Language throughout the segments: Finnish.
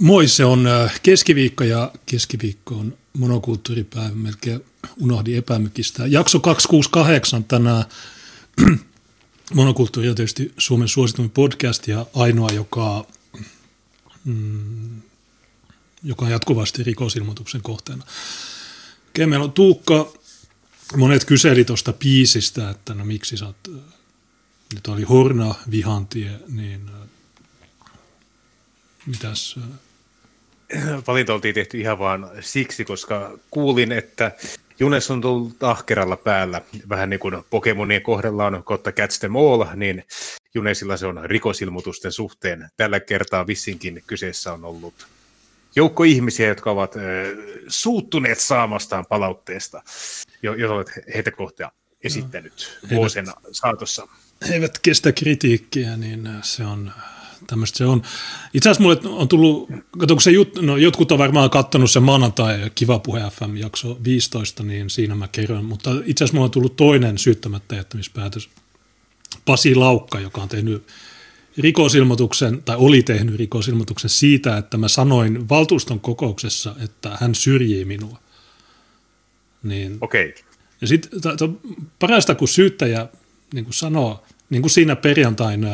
Moi, se on äh, keskiviikko ja keskiviikko on monokulttuuripäivä. Melkein unohdin epämykistä. Jakso 268 tänään. Monokulttuuri on tietysti Suomen suosituin podcast ja ainoa, joka, mm, joka on jatkuvasti rikosilmoituksen kohteena. Okei, meillä on Tuukka. Monet kyseli tuosta piisistä, että no miksi sä oot, äh, nyt oli Horna Vihantie, niin äh, mitäs valinta oltiin tehty ihan vaan siksi, koska kuulin, että Junes on tullut ahkeralla päällä, vähän niin kuin Pokemonien kohdalla on kotta catch them all, niin Junesilla se on rikosilmoitusten suhteen. Tällä kertaa vissinkin kyseessä on ollut joukko ihmisiä, jotka ovat äh, suuttuneet saamastaan palautteesta, jota olet heitä kohtaa esittänyt no, vuosien saatossa. He eivät kestä kritiikkiä, niin se on tämmöistä se on. Itse asiassa mulle on tullut, kato, se jut, no, jotkut on varmaan katsonut sen maanantai Kiva Puhe FM jakso 15, niin siinä mä kerron, mutta itse asiassa mulla on tullut toinen syyttämättä jättämispäätös. Pasi Laukka, joka on tehnyt rikosilmoituksen, tai oli tehnyt rikosilmoituksen siitä, että mä sanoin valtuuston kokouksessa, että hän syrjii minua. Niin, Okei. Okay. Ja sitten parasta, kun syyttäjä niin kuin sanoo, niin kuin siinä perjantain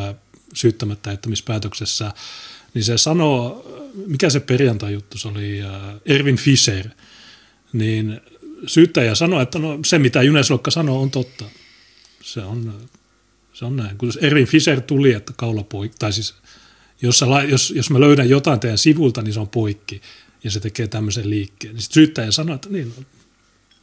syyttämättä jättämispäätöksessä, niin se sanoo, mikä se perjantai-juttu se oli, äh, Ervin Fischer, niin syyttäjä sanoi, että no, se mitä Juneslokka sanoo on totta. Se on, se on näin. Kun Ervin Fischer tuli, että kaula poikki, tai siis jos, sä, jos, jos mä löydän jotain teidän sivulta, niin se on poikki, ja se tekee tämmöisen liikkeen. Niin syyttäjä sanoi, että niin,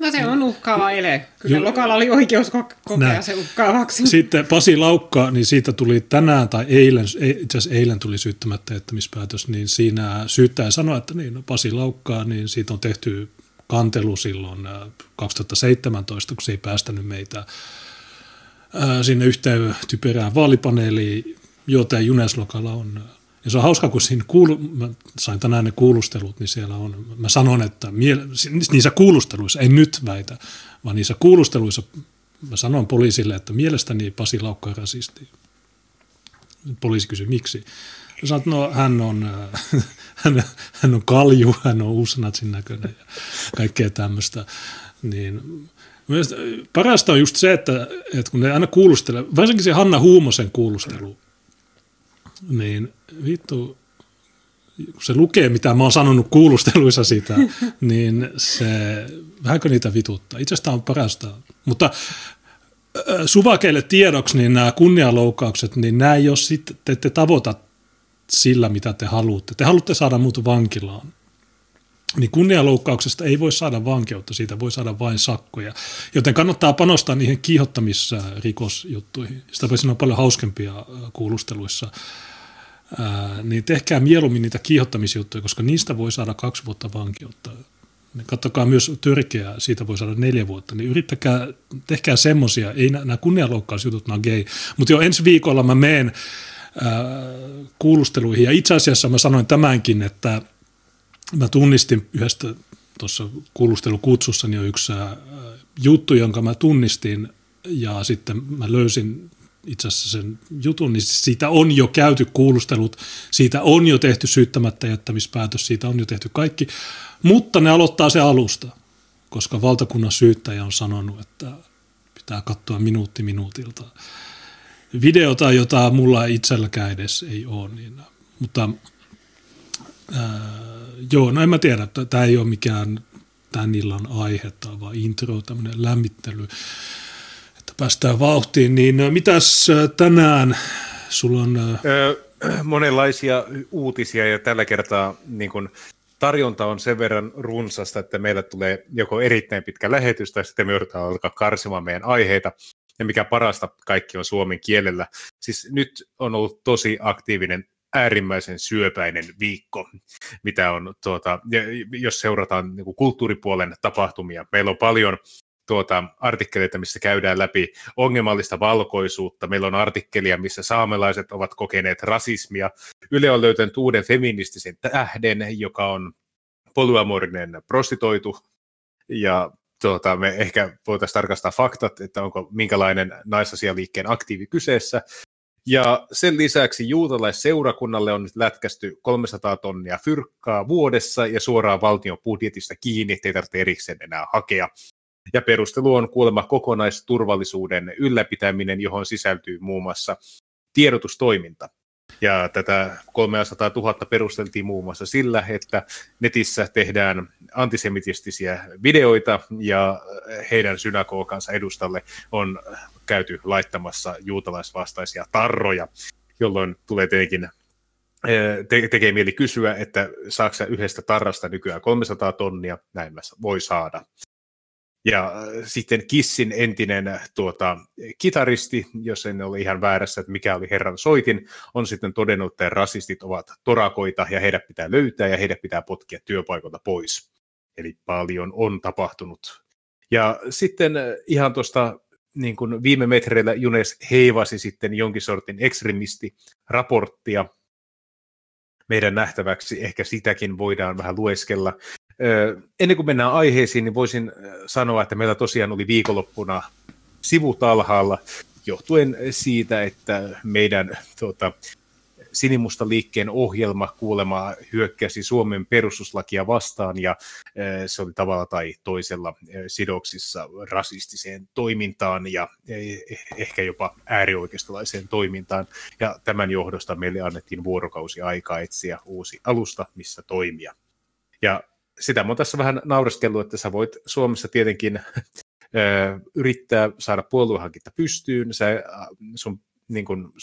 No se on uhkaava ele. Kyllä jo, Lokalla oli oikeus kokea näin. se uhkaavaksi. Sitten Pasi Laukka, niin siitä tuli tänään tai eilen, itse asiassa eilen tuli syyttämättä jättämispäätös, niin siinä syyttäjä sanoi, että niin, no Pasi Laukkaa, niin siitä on tehty kantelu silloin 2017, kun se ei päästänyt meitä sinne yhteen typerään vaalipaneeliin, joten Juneslokalla on ja se on hauska, kun siinä kuulu, mä sain tänään ne kuulustelut, niin siellä on, mä sanon, että niissä kuulusteluissa, ei nyt väitä, vaan niissä kuulusteluissa mä sanon poliisille, että mielestäni Pasi Laukka on rasisti. Poliisi kysyi, miksi? Että no hän on, hän, hän on kalju, hän on uusnatsin näköinen ja kaikkea tämmöistä. Niin, parasta on just se, että, että kun ne aina kuulustelee, varsinkin se Hanna Huumosen kuulustelu, niin vittu, kun se lukee, mitä mä oon sanonut kuulusteluissa sitä, niin se, vähänkö niitä vituttaa. Itse asiassa on parasta. Mutta suvakeille tiedoksi, niin nämä kunnianloukkaukset, niin nämä ei ole sitten, te ette tavoita sillä, mitä te haluatte. Te haluatte saada muut vankilaan. Niin kunnianloukkauksesta ei voi saada vankeutta, siitä voi saada vain sakkoja. Joten kannattaa panostaa niihin kiihottamissa-rikosjuttuihin. Sitä voi sanoa paljon hauskempia kuulusteluissa ää, niin tehkää mieluummin niitä kiihottamisjuttuja, koska niistä voi saada kaksi vuotta vankeutta. Niin kattokaa myös törkeää, siitä voi saada neljä vuotta, niin yrittäkää, tehkää semmoisia, ei nämä kunnianloukkausjutut, nämä on gay. Mutta jo ensi viikolla mä menen kuulusteluihin, ja itse asiassa mä sanoin tämänkin, että mä tunnistin yhdestä tuossa kuulustelukutsussani jo yksi juttu, jonka mä tunnistin, ja sitten mä löysin itse asiassa sen jutun, niin siitä on jo käyty kuulustelut, siitä on jo tehty syyttämättä jättämispäätös, siitä on jo tehty kaikki, mutta ne aloittaa se alusta, koska valtakunnan syyttäjä on sanonut, että pitää katsoa minuutti minuutilta videota, jota mulla itselläkään edes ei ole. Niin, mutta ää, joo, no en mä tiedä, tämä ei ole mikään tämän illan aihe, vaan intro, tämmöinen lämmittely päästään vauhtiin, niin mitäs tänään sulla on? Öö, monenlaisia uutisia ja tällä kertaa niin kun, tarjonta on sen verran runsasta, että meillä tulee joko erittäin pitkä lähetys tai sitten me joudutaan alkaa karsimaan meidän aiheita. Ja mikä parasta, kaikki on suomen kielellä. Siis nyt on ollut tosi aktiivinen äärimmäisen syöpäinen viikko, mitä on, tuota, jos seurataan niin kulttuuripuolen tapahtumia. Meillä on paljon tuota, artikkeleita, missä käydään läpi ongelmallista valkoisuutta. Meillä on artikkelia, missä saamelaiset ovat kokeneet rasismia. Yle on löytänyt uuden feministisen tähden, joka on polyamorinen prostitoitu. Ja tuota, me ehkä voitaisiin tarkastaa faktat, että onko minkälainen naisasialiikkeen aktiivi kyseessä. Ja sen lisäksi juutalaisseurakunnalle on nyt lätkästy 300 tonnia fyrkkaa vuodessa ja suoraan valtion budjetista kiinni, ettei tarvitse erikseen enää hakea. Ja perustelu on kuulemma kokonaisturvallisuuden ylläpitäminen, johon sisältyy muun muassa tiedotustoiminta. Ja tätä 300 000 perusteltiin muun muassa sillä, että netissä tehdään antisemitistisiä videoita ja heidän synagogansa edustalle on käyty laittamassa juutalaisvastaisia tarroja, jolloin tulee tietenkin eh, te- tekee mieli kysyä, että saako yhdestä tarrasta nykyään 300 tonnia, näin voi saada. Ja äh, sitten Kissin entinen äh, tuota, kitaristi, jos en ole ihan väärässä, että mikä oli herran soitin, on sitten todennut, että rasistit ovat torakoita ja heidät pitää löytää ja heidät pitää potkia työpaikalta pois. Eli paljon on tapahtunut. Ja sitten äh, ihan tuosta niin kuin viime metreillä Junes heivasi sitten jonkin sortin ekstremisti-raporttia meidän nähtäväksi. Ehkä sitäkin voidaan vähän lueskella. Ennen kuin mennään aiheisiin, niin voisin sanoa, että meillä tosiaan oli viikonloppuna sivut alhaalla, johtuen siitä, että meidän tuota, sinimusta liikkeen ohjelma kuulema hyökkäsi Suomen perustuslakia vastaan ja se oli tavalla tai toisella sidoksissa rasistiseen toimintaan ja ehkä jopa äärioikeistolaiseen toimintaan. Ja tämän johdosta meille annettiin vuorokausi aikaa etsiä uusi alusta, missä toimia. Ja sitä mä tässä vähän naureskellut, että sä voit Suomessa tietenkin yrittää saada puoluehankinta pystyyn, sä, sun niin kun,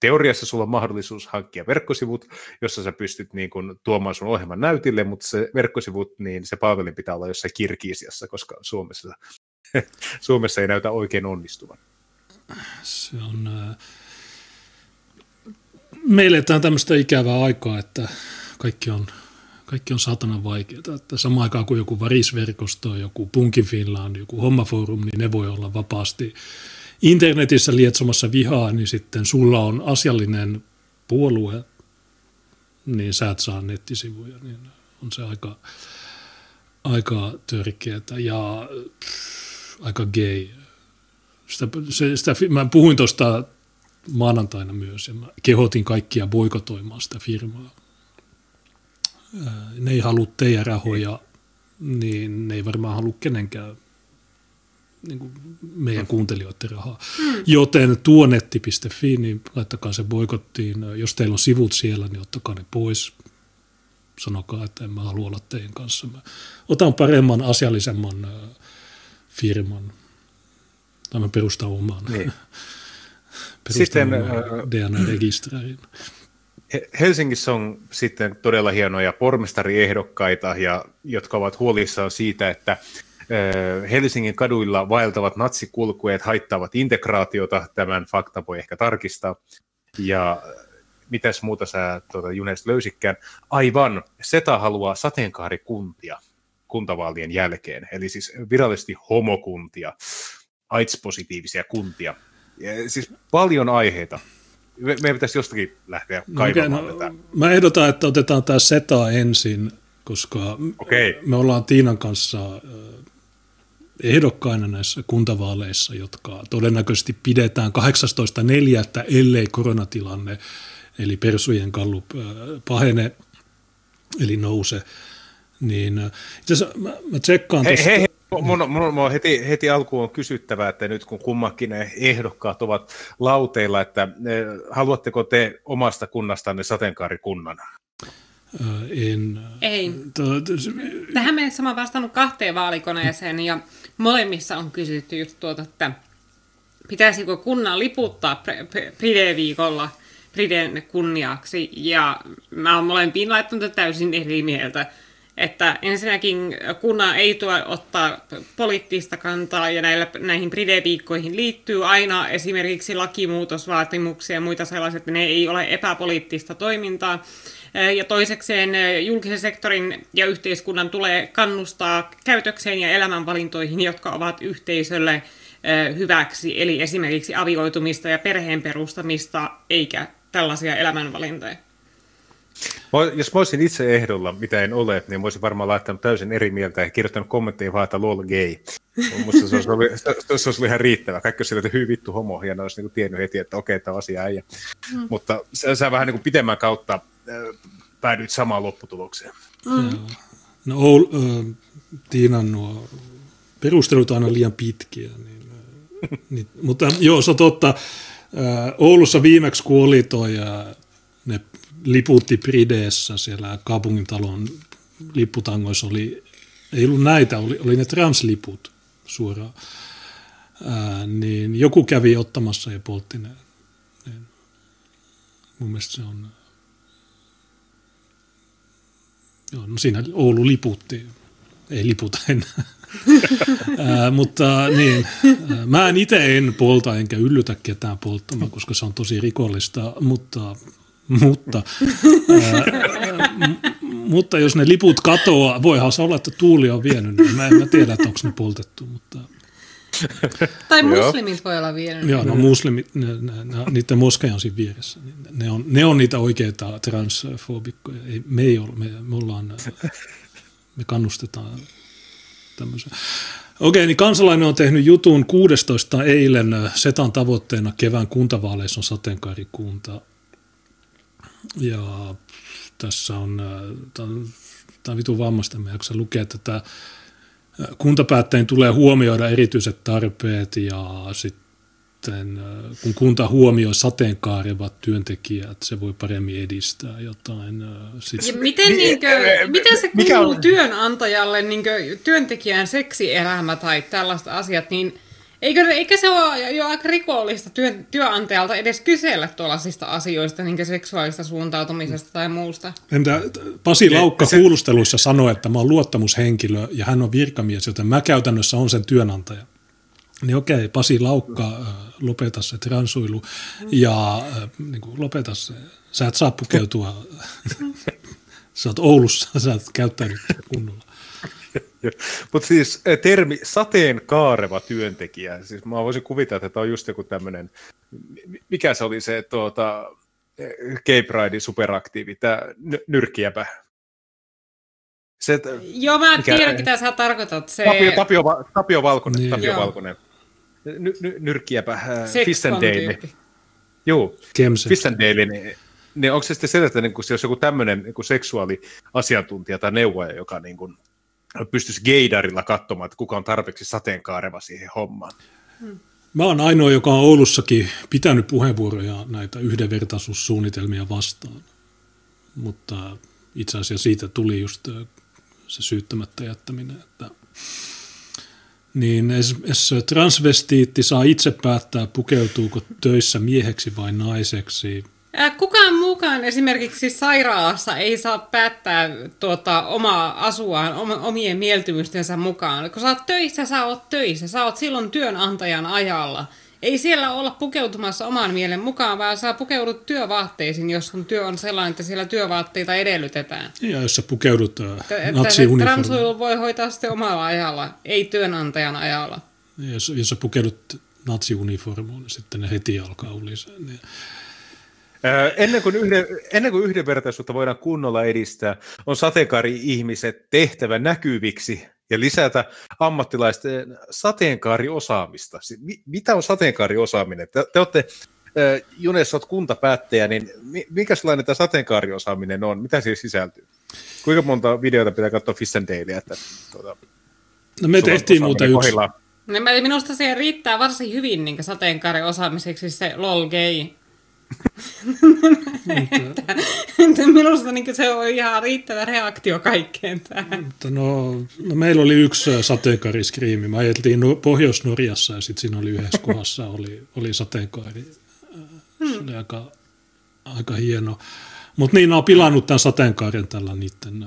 teoriassa sulla on mahdollisuus hankkia verkkosivut, jossa sä pystyt niin kun, tuomaan sun ohjelman näytille, mutta se verkkosivut, niin se palvelin pitää olla jossain Kirkiisiassa, koska Suomessa, Suomessa ei näytä oikein onnistuvan. Se on... Äh... Meille eletään tämmöistä ikävää aikaa, että kaikki on kaikki on saatana vaikeaa. Että samaan aikaan kuin joku varisverkosto, joku Punkin Finland, joku Hommaforum, niin ne voi olla vapaasti internetissä lietsomassa vihaa, niin sitten sulla on asiallinen puolue, niin sä et saa nettisivuja, niin on se aika, aika törkeätä ja pff, aika gay. Sitä, se, sitä, mä puhuin tuosta maanantaina myös ja mä kehotin kaikkia boikotoimaan sitä firmaa ne ei halua teidän rahoja, niin ne ei varmaan halua kenenkään niin kuin meidän kuuntelijoiden rahaa. Mm. Joten tuonetti.fi, niin laittakaa se boikottiin. Jos teillä on sivut siellä, niin ottakaa ne pois. Sanokaa, että en mä halua olla teidän kanssa. Mä otan paremman, asiallisemman firman. Tai mä perustan oman. Niin. perustan Sitten, oman DNA-rekisterin. Helsingissä on sitten todella hienoja pormestariehdokkaita, ja, jotka ovat huolissaan siitä, että Helsingin kaduilla vaeltavat natsikulkueet haittaavat integraatiota. Tämän fakta voi ehkä tarkistaa. Ja mitäs muuta sä tuota, Junes löysikään? Aivan, SETA haluaa sateenkaarikuntia kuntavaalien jälkeen, eli siis virallisesti homokuntia, AIDS-positiivisia kuntia. Ja siis paljon aiheita me, meidän pitäisi jostakin lähteä no kaivamaan no, tätä. Mä ehdotan, että otetaan tämä SETA ensin, koska okay. me ollaan Tiinan kanssa ehdokkaina näissä kuntavaaleissa, jotka todennäköisesti pidetään 18.4., ellei koronatilanne, eli persujen kallup pahene, eli nouse. Niin itse asiassa mä, mä tsekkaan tuosta. Hei, hei, Mun, mun, mun heti, heti alkuun on kysyttävä, että nyt kun kummakin ne ehdokkaat ovat lauteilla, että eh, haluatteko te omasta kunnastanne sateenkaarikunnan? En. Ei. Tähän mennessä mä oon vastannut kahteen vaalikoneeseen ja molemmissa on kysytty just tuota, että pitäisikö kunnan liputtaa Pride-viikolla Priden kunniaksi ja mä oon molempiin laittanut täysin eri mieltä että ensinnäkin kunnan ei tule ottaa poliittista kantaa ja näillä, näihin Pride-viikkoihin liittyy aina esimerkiksi lakimuutosvaatimuksia ja muita sellaisia, että ne ei ole epäpoliittista toimintaa. Ja toisekseen julkisen sektorin ja yhteiskunnan tulee kannustaa käytökseen ja elämänvalintoihin, jotka ovat yhteisölle hyväksi, eli esimerkiksi avioitumista ja perheen perustamista, eikä tällaisia elämänvalintoja. Jos mä olisin itse ehdolla, mitä en ole, niin voisin varmaan laittanut täysin eri mieltä ja kirjoittanut kommentteja vaan, että lol gay. Minusta se olisi, ollut, se olisi ollut ihan riittävä. Kaikki olisi sillä, että hyvin vittu homo, ja ne olisi niin kuin tiennyt heti, että okei, tämä asia ei. Mm. Mutta sä, sä vähän niin kuin pitemmän kautta äh, päädyit samaan lopputulokseen. Mm. No Oul, äh, Tiinan nuo perustelut aina liian pitkiä. Niin, äh, niin, mutta joo, se on totta. Äh, Oulussa viimeksi kun oli toi, äh, ne liputti Prideessä siellä kaupungintalon lipputangoissa oli, ei ollut näitä, oli, oli ne transliput suoraan. Ää, niin joku kävi ottamassa ja poltti ne. Niin mun mielestä se on... Joo, no siinä Oulu liputti. Ei liputa enää. ää, mutta niin, mä en itse en polta enkä yllytä ketään polttamaan, koska se on tosi rikollista, mutta mutta, ää, mutta jos ne liput katoaa, voihan se olla, että tuuli on vienyt, niin mä en mä tiedä, että onko ne poltettu, mutta... Tai muslimit voi olla vienyt. Joo, no muslimit, ne, ne, ne, niiden moskeja on siinä vieressä. Niin ne on, ne on niitä oikeita transfobikkoja. Ei, me ei ole, me, me ollaan, me kannustetaan tämmöisen. Okei, niin kansalainen on tehnyt jutun 16 eilen Setan tavoitteena kevään kuntavaaleissa on sateenkaarikunta. Ja tässä on, äh, tämä on vitun vammasta, mä jaksa lukea tätä. Äh, kuntapäättäjien tulee huomioida erityiset tarpeet ja sitten äh, kun kunta huomioi sateenkaarevat työntekijät, se voi paremmin edistää jotain. Sit... Ja miten, niinkö, miten se kuuluu on... työnantajalle niinkö, työntekijän seksielämä tai tällaista asiat, niin – Eikö, eikö se ole jo aika rikollista työ, työnantajalta edes kysellä tuollaisista asioista, niin seksuaalista suuntautumisesta tai muusta? Entä Pasi Laukka se, kuulusteluissa sanoi, että mä oon luottamushenkilö ja hän on virkamies, joten mä käytännössä on sen työnantaja. Niin okei, Pasi Laukka, lopeta se transuilu ja niin kuin, lopeta se. Sä et saa pukeutua. sä oot Oulussa, sä et käyttänyt kunnolla. Mutta siis eh, termi sateenkaareva työntekijä, siis mä voisin kuvitella, että tämä on just joku tämmöinen, mikä se oli se tuota, Gay Pride superaktiivi, tämä nyrkkiäpä. Se, Joo, mä mikä, tiedän, mitä sä tarkoitat. Se... Tapio, Tapio, Tapio Valkonen, niin. Tapio Valkonen. Ny, ny, nyrkkiäpä, äh, Fistendale. Joo, Fistendale, niin, niin onko se sitten se, että niin kun, jos joku tämmöinen niin seksuaaliasiantuntija tai neuvoja, joka niin kuin, pystyisi geidarilla katsomaan, että kuka on tarpeeksi sateenkaareva siihen hommaan. Hmm. Mä oon ainoa, joka on Oulussakin pitänyt puheenvuoroja näitä yhdenvertaisuussuunnitelmia vastaan. Mutta itse asiassa siitä tuli just se syyttämättä jättäminen, että niin es transvestiitti saa itse päättää, pukeutuuko töissä mieheksi vai naiseksi. Kukaan mukaan esimerkiksi sairaalassa ei saa päättää tuota, omaa asuaan omien mieltymystensä mukaan. Kun sä oot töissä, sä oot töissä. Sä oot silloin työnantajan ajalla. Ei siellä olla pukeutumassa oman mielen mukaan, vaan sä pukeudut työvaatteisiin, jos sun työ on sellainen, että siellä työvaatteita edellytetään. Ja jos sä pukeudut natsiuniformiin. voi hoitaa sitten omalla ajalla, ei työnantajan ajalla. Ja jos, jos sä pukeudut natsiuniformuun, niin sitten ne heti alkaa uliseen. Niin Ennen kuin, yhden, ennen kuin yhdenvertaisuutta voidaan kunnolla edistää, on sateenkaari-ihmiset tehtävä näkyviksi ja lisätä ammattilaisten sateenkaariosaamista. Mitä on sateenkaariosaaminen? Te, te olette, Junes, olet kuntapäättäjä, niin mikä sellainen tämä sateenkaariosaaminen on? Mitä siihen sisältyy? Kuinka monta videota pitää katsoa Fissendaleä, että tuota, No me tehtiin muuten yksi. No, minusta se riittää varsin hyvin niin sateenkaariosaamiseksi se lol gay että, että minusta niin se on ihan riittävä reaktio kaikkeen tähän. Mutta no, no, meillä oli yksi sateenkaariskriimi. Me ajeltiin no, Pohjois-Norjassa ja sitten siinä oli yhdessä kohdassa oli, oli sateenkaari. Se oli aika, aika hieno. Mutta niin, ne on pilannut tämän sateenkaaren tällä niiden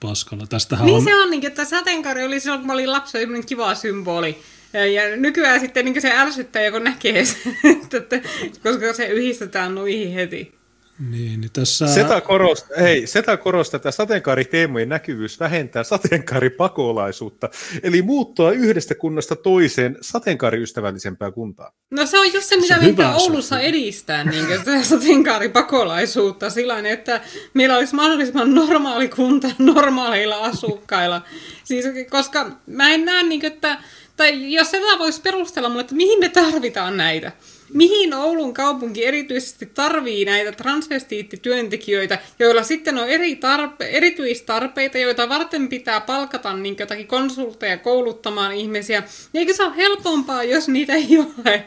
paskalla. Tästähän niin on... se on, niin, että sateenkaari oli silloin, kun mä olin lapsi, kiva symboli ja nykyään sitten niin se ärsyttää, kun näkee sen, että, koska se yhdistetään noihin heti. Niin, niin tässä... Seta korostaa, hei, Seta korostaa, että sateenkaariteemojen näkyvyys vähentää sateenkaaripakolaisuutta, eli muuttua yhdestä kunnasta toiseen sateenkaariystävällisempään kuntaan. No se on just se, mitä me Oulussa se. edistää, niin sitä sateenkaaripakolaisuutta sillä että meillä olisi mahdollisimman normaali kunta normaaleilla asukkailla. Siis, koska mä en näe, niin, että tai jos sitä voisi perustella mulle, että mihin me tarvitaan näitä. Mihin Oulun kaupunki erityisesti tarvii näitä transvestiittityöntekijöitä, joilla sitten on eri tarpe- erityistarpeita, joita varten pitää palkata niin jotakin konsultteja kouluttamaan ihmisiä. Eikö se ole helpompaa, jos niitä ei ole?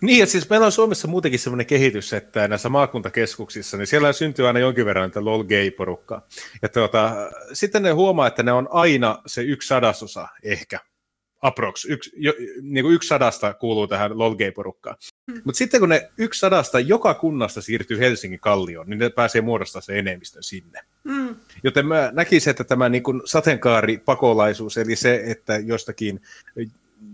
Niin, ja siis meillä on Suomessa muutenkin sellainen kehitys, että näissä maakuntakeskuksissa, niin siellä syntyy aina jonkin verran näitä lol porukkaa Ja tuota, sitten ne huomaa, että ne on aina se yksi sadasosa ehkä, aprox, yksi, jo, niin kuin yksi sadasta kuuluu tähän lol porukkaan Hmm. Mutta sitten kun ne yksi sadasta joka kunnasta siirtyy Helsingin kallioon, niin ne pääsee muodostamaan se enemmistön sinne. Hmm. Joten mä näkisin, että tämä niin kuin sateenkaaripakolaisuus, eli se, että jostakin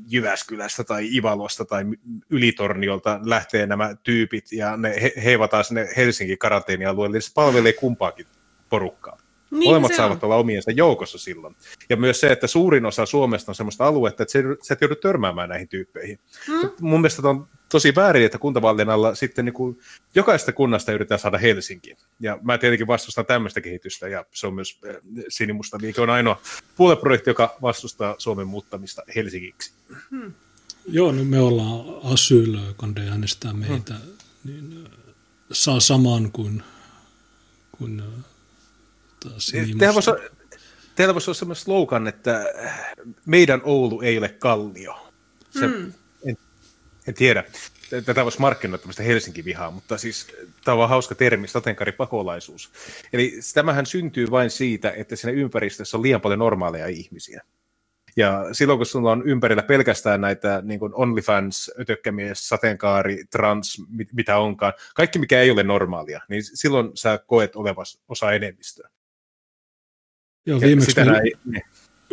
Jyväskylästä tai Ivalosta tai Ylitorniolta lähtee nämä tyypit ja ne he, heivataan sinne Helsingin karanteenialueelle, niin se palvelee kumpaakin porukkaa. Niin, Molemmat saavat olla omiensa joukossa silloin. Ja myös se, että suurin osa Suomesta on sellaista aluetta, että sä et joudu törmäämään näihin tyyppeihin. Hmm. Mun mielestä on tosi väärin, että kuntavaalien alla sitten niin kuin jokaista kunnasta yritetään saada Helsinkiin. Ja mä tietenkin vastustan tämmöistä kehitystä, ja se on myös eh, Sinimusta liike on ainoa puolueprojekti, joka vastustaa Suomen muuttamista Helsingiksi. Hmm. Joo, no me ollaan asyl, kun äänestää meitä, hmm. niin eh, saa saman kuin, kuin eh, Sinimusta. Voisi, teillä voisi olla sellainen slogan, että meidän Oulu ei ole kallio. Se, hmm en tiedä. Tätä voisi markkinoida tämmöistä Helsinki-vihaa, mutta siis tämä on hauska termi, sateenkaaripakolaisuus. Eli tämähän syntyy vain siitä, että siinä ympäristössä on liian paljon normaaleja ihmisiä. Ja silloin, kun sulla on ympärillä pelkästään näitä niin kuin OnlyFans, ötökkämies, sateenkaari, trans, mit, mitä onkaan, kaikki mikä ei ole normaalia, niin silloin sä koet olevas osa enemmistöä. Joo, viimeksi, meillä, ei, niin,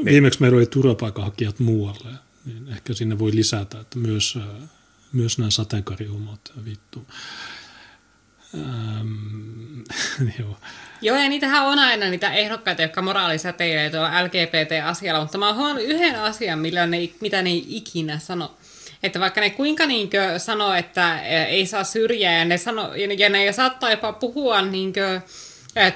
viimeksi meillä oli turvapaikanhakijat muualle, niin ehkä sinne voi lisätä, että myös myös nämä sateenkaarihommat vittu. Ähm, joo. joo, ja niitähän on aina niitä ehdokkaita, jotka moraalisäteilee tuolla LGBT-asialla, mutta mä oon yhden asian, millä ne, mitä ne ei ikinä sano. Että vaikka ne kuinka niinkö sanoo, että ei saa syrjää, ja ne, sano, ja ne saattaa jopa puhua niinkö,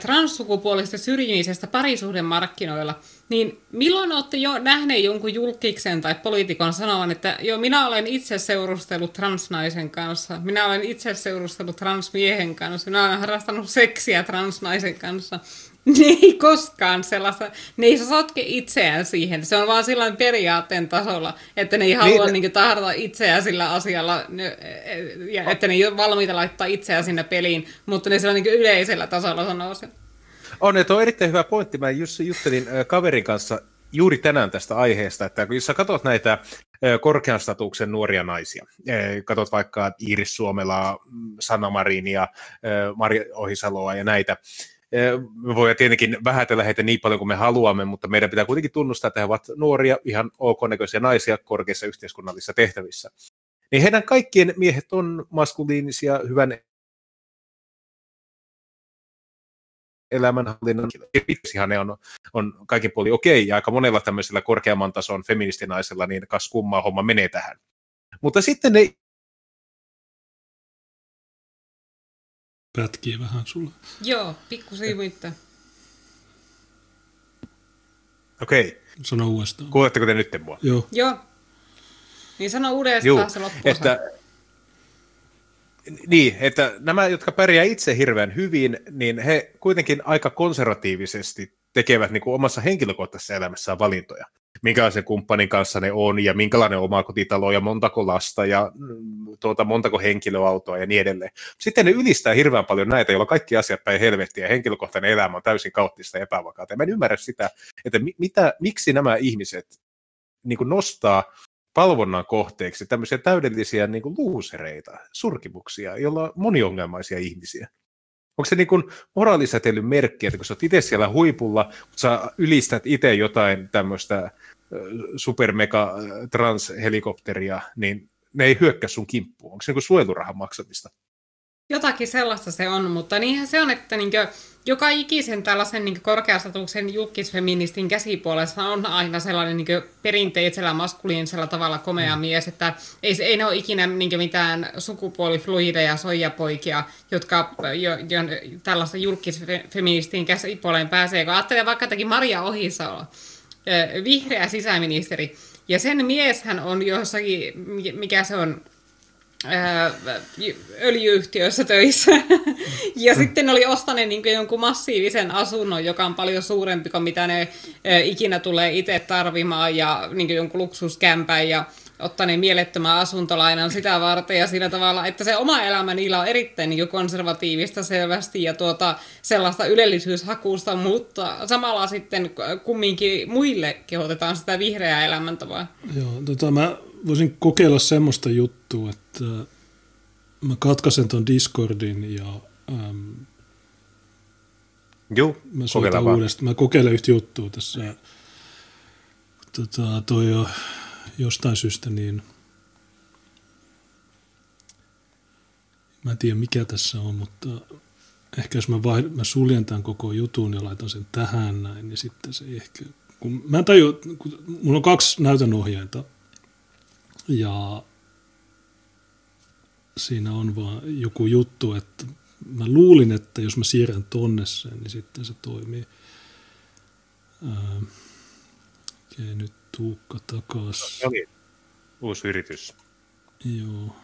transsukupuolista syrjimisestä parisuhdemarkkinoilla, niin milloin olette jo nähneet jonkun julkiksen tai poliitikon sanovan, että jo minä olen itse seurustellut transnaisen kanssa, minä olen itse seurustellut transmiehen kanssa, minä olen harrastanut seksiä transnaisen kanssa. Ne ei koskaan sellaista, ne ei sotke itseään siihen. Se on vaan sillä periaatteen tasolla, että ne ei halua niin, niin tahdata itseään sillä asialla, ja että ne ei ole valmiita laittaa itseään sinne peliin, mutta ne sillä niin yleisellä tasolla sanoo sen. On, että on erittäin hyvä pointti. Mä just juttelin kaverin kanssa juuri tänään tästä aiheesta, että kun sä katsot näitä korkean statuksen nuoria naisia, katsot vaikka Iiris Suomelaa, Sanna Marinia, Mari Ohisaloa ja näitä, me voidaan tietenkin vähätellä heitä niin paljon kuin me haluamme, mutta meidän pitää kuitenkin tunnustaa, että he ovat nuoria, ihan ok-näköisiä naisia korkeissa yhteiskunnallisissa tehtävissä. Niin heidän kaikkien miehet on maskuliinisia, hyvän elämänhallinnan ihan ne on, on kaikin puolin okei, ja aika monella tämmöisellä korkeamman tason feministinaisella, niin kas kummaa homma menee tähän. Mutta sitten ne Pätkii vähän sulla. Joo, pikku siivuitta. Okei. Okay. Sano uudestaan. Kuuletteko te nyt mua? Joo. Joo. Niin sano uudestaan Juu, se loppuosa. Että, niin, että nämä, jotka pärjää itse hirveän hyvin, niin he kuitenkin aika konservatiivisesti tekevät niin kuin omassa henkilökohtaisessa elämässään valintoja. Minkälaisen kumppanin kanssa ne on ja minkälainen oma kotitalo ja montako lasta ja mm, tuota, montako henkilöautoa ja niin edelleen. Sitten ne ylistää hirveän paljon näitä, joilla kaikki asiat päin helvettiä ja henkilökohtainen elämä on täysin kauttista ja epävakaata. Ja mä en ymmärrä sitä, että mitä, miksi nämä ihmiset niin kuin nostaa palvonnan kohteeksi tämmöisiä täydellisiä niin kuin luusereita, surkimuksia, joilla on moniongelmaisia ihmisiä. Onko se niin kuin moraalisäteilyn merkki, että kun sä oot itse siellä huipulla, sä ylistät itse jotain tämmöistä supermega transhelikopteria, niin ne ei hyökkää sun kimppuun. Onko se niin suojelurahan maksamista? Jotakin sellaista se on, mutta niinhän se on, että niinkö, joka ikisen tällaisen niin korkeastatuksen julkisfeministin käsipuolessa on aina sellainen niin perinteisellä maskuliinisella tavalla komea mm. mies, että ei, ei ne ole ikinä niin mitään sukupuolifluideja soijapoikia, jotka jo, jo, tällaista julkisfeministin käsipuoleen pääsee. Kun ajattelee vaikka jotakin Maria Ohisalo, vihreä sisäministeri. Ja sen mieshän on jossakin, mikä se on, öljyyhtiössä töissä. ja sitten oli ostaneet niin jonkun massiivisen asunnon, joka on paljon suurempi kuin mitä ne ikinä tulee itse tarvimaan, ja niin jonkun luksuskämpän, ja ottaneen mielettömän asuntolainan sitä varten ja sillä tavalla, että se oma elämä niillä on erittäin niin konservatiivista selvästi ja tuota, sellaista ylellisyyshakusta, mutta samalla sitten kumminkin muille kehotetaan sitä vihreää elämäntapaa. Joo, tota, mä voisin kokeilla semmoista juttua, että mä katkaisen ton Discordin ja äm, Joo, mä soitan uudestaan. Mä kokeilen yhtä juttua tässä. Tota, toi on jostain syystä niin mä en tiedä mikä tässä on, mutta ehkä jos mä, vaihd, mä suljen tämän koko jutun ja laitan sen tähän näin, niin sitten se ehkä, kun mä en tajua, kun mulla on kaksi näytönohjainta ja siinä on vaan joku juttu, että mä luulin, että jos mä siirrän tonne sen, niin sitten se toimii. Ää, okay, nyt Tuukka takas. Oli uusi yritys. Joo.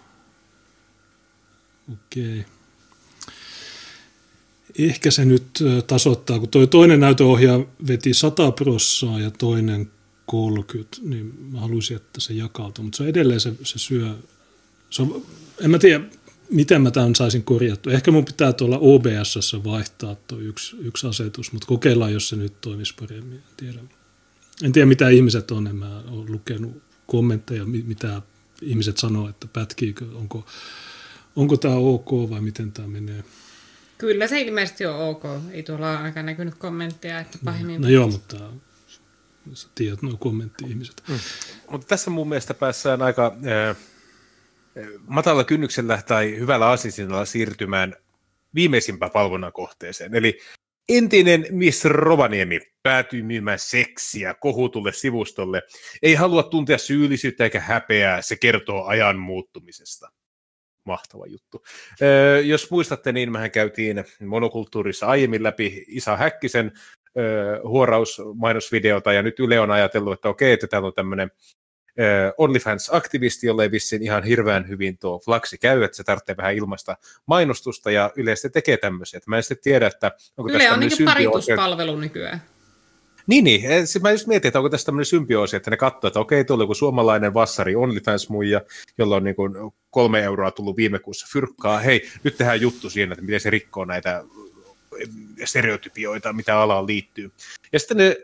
Okei. Ehkä se nyt tasoittaa, kun toi toinen näytöohjaaja veti 100 prossaa ja toinen 30, niin mä haluaisin, että se jakautuu, mutta se edelleen se, se syö. Se on, en mä tiedä, miten mä tämän saisin korjattua. Ehkä mun pitää tuolla OBS vaihtaa tuo yksi, yksi asetus, mutta kokeillaan, jos se nyt toimisi paremmin. En tiedä. En tiedä, mitä ihmiset on. En mä ole lukenut kommentteja, mitä ihmiset sanoo, että pätkiikö, onko, onko tämä ok vai miten tämä menee. Kyllä se ilmeisesti on ok. Ei tuolla ainakaan näkynyt kommentteja, että niin. pahemmin... No joo, mutta nuo kommentti-ihmiset. Mm. Mutta tässä mun mielestä päässään aika äh, matala kynnyksellä tai hyvällä asisinalla siirtymään viimeisimpään palvonnan kohteeseen. Eli Entinen Miss Rovaniemi päätyi myymään seksiä kohutulle sivustolle. Ei halua tuntea syyllisyyttä eikä häpeää, se kertoo ajan muuttumisesta. Mahtava juttu. Jos muistatte, niin mehän käytiin monokulttuurissa aiemmin läpi Isa Häkkisen huorausmainosvideota, ja nyt Yle on ajatellut, että okei, että täällä on tämmöinen OnlyFans-aktivisti, jolle ei vissiin ihan hirveän hyvin tuo flaksi käy, että se tarvitsee vähän ilmasta mainostusta ja Yle sitten tekee tämmöisiä. Että mä en sitten tiedä, että onko Yle on niin parituspalvelu nykyään. Niin, niin. Sitten mä just mietin, että onko tässä tämmöinen symbioosi, että ne katsoo, että okei, tuolla joku suomalainen vassari OnlyFans-muija, jolla on niin kuin kolme euroa tullut viime kuussa fyrkkaa. Hei, nyt tehdään juttu siinä, että miten se rikkoo näitä stereotypioita, mitä alaan liittyy. Ja sitten ne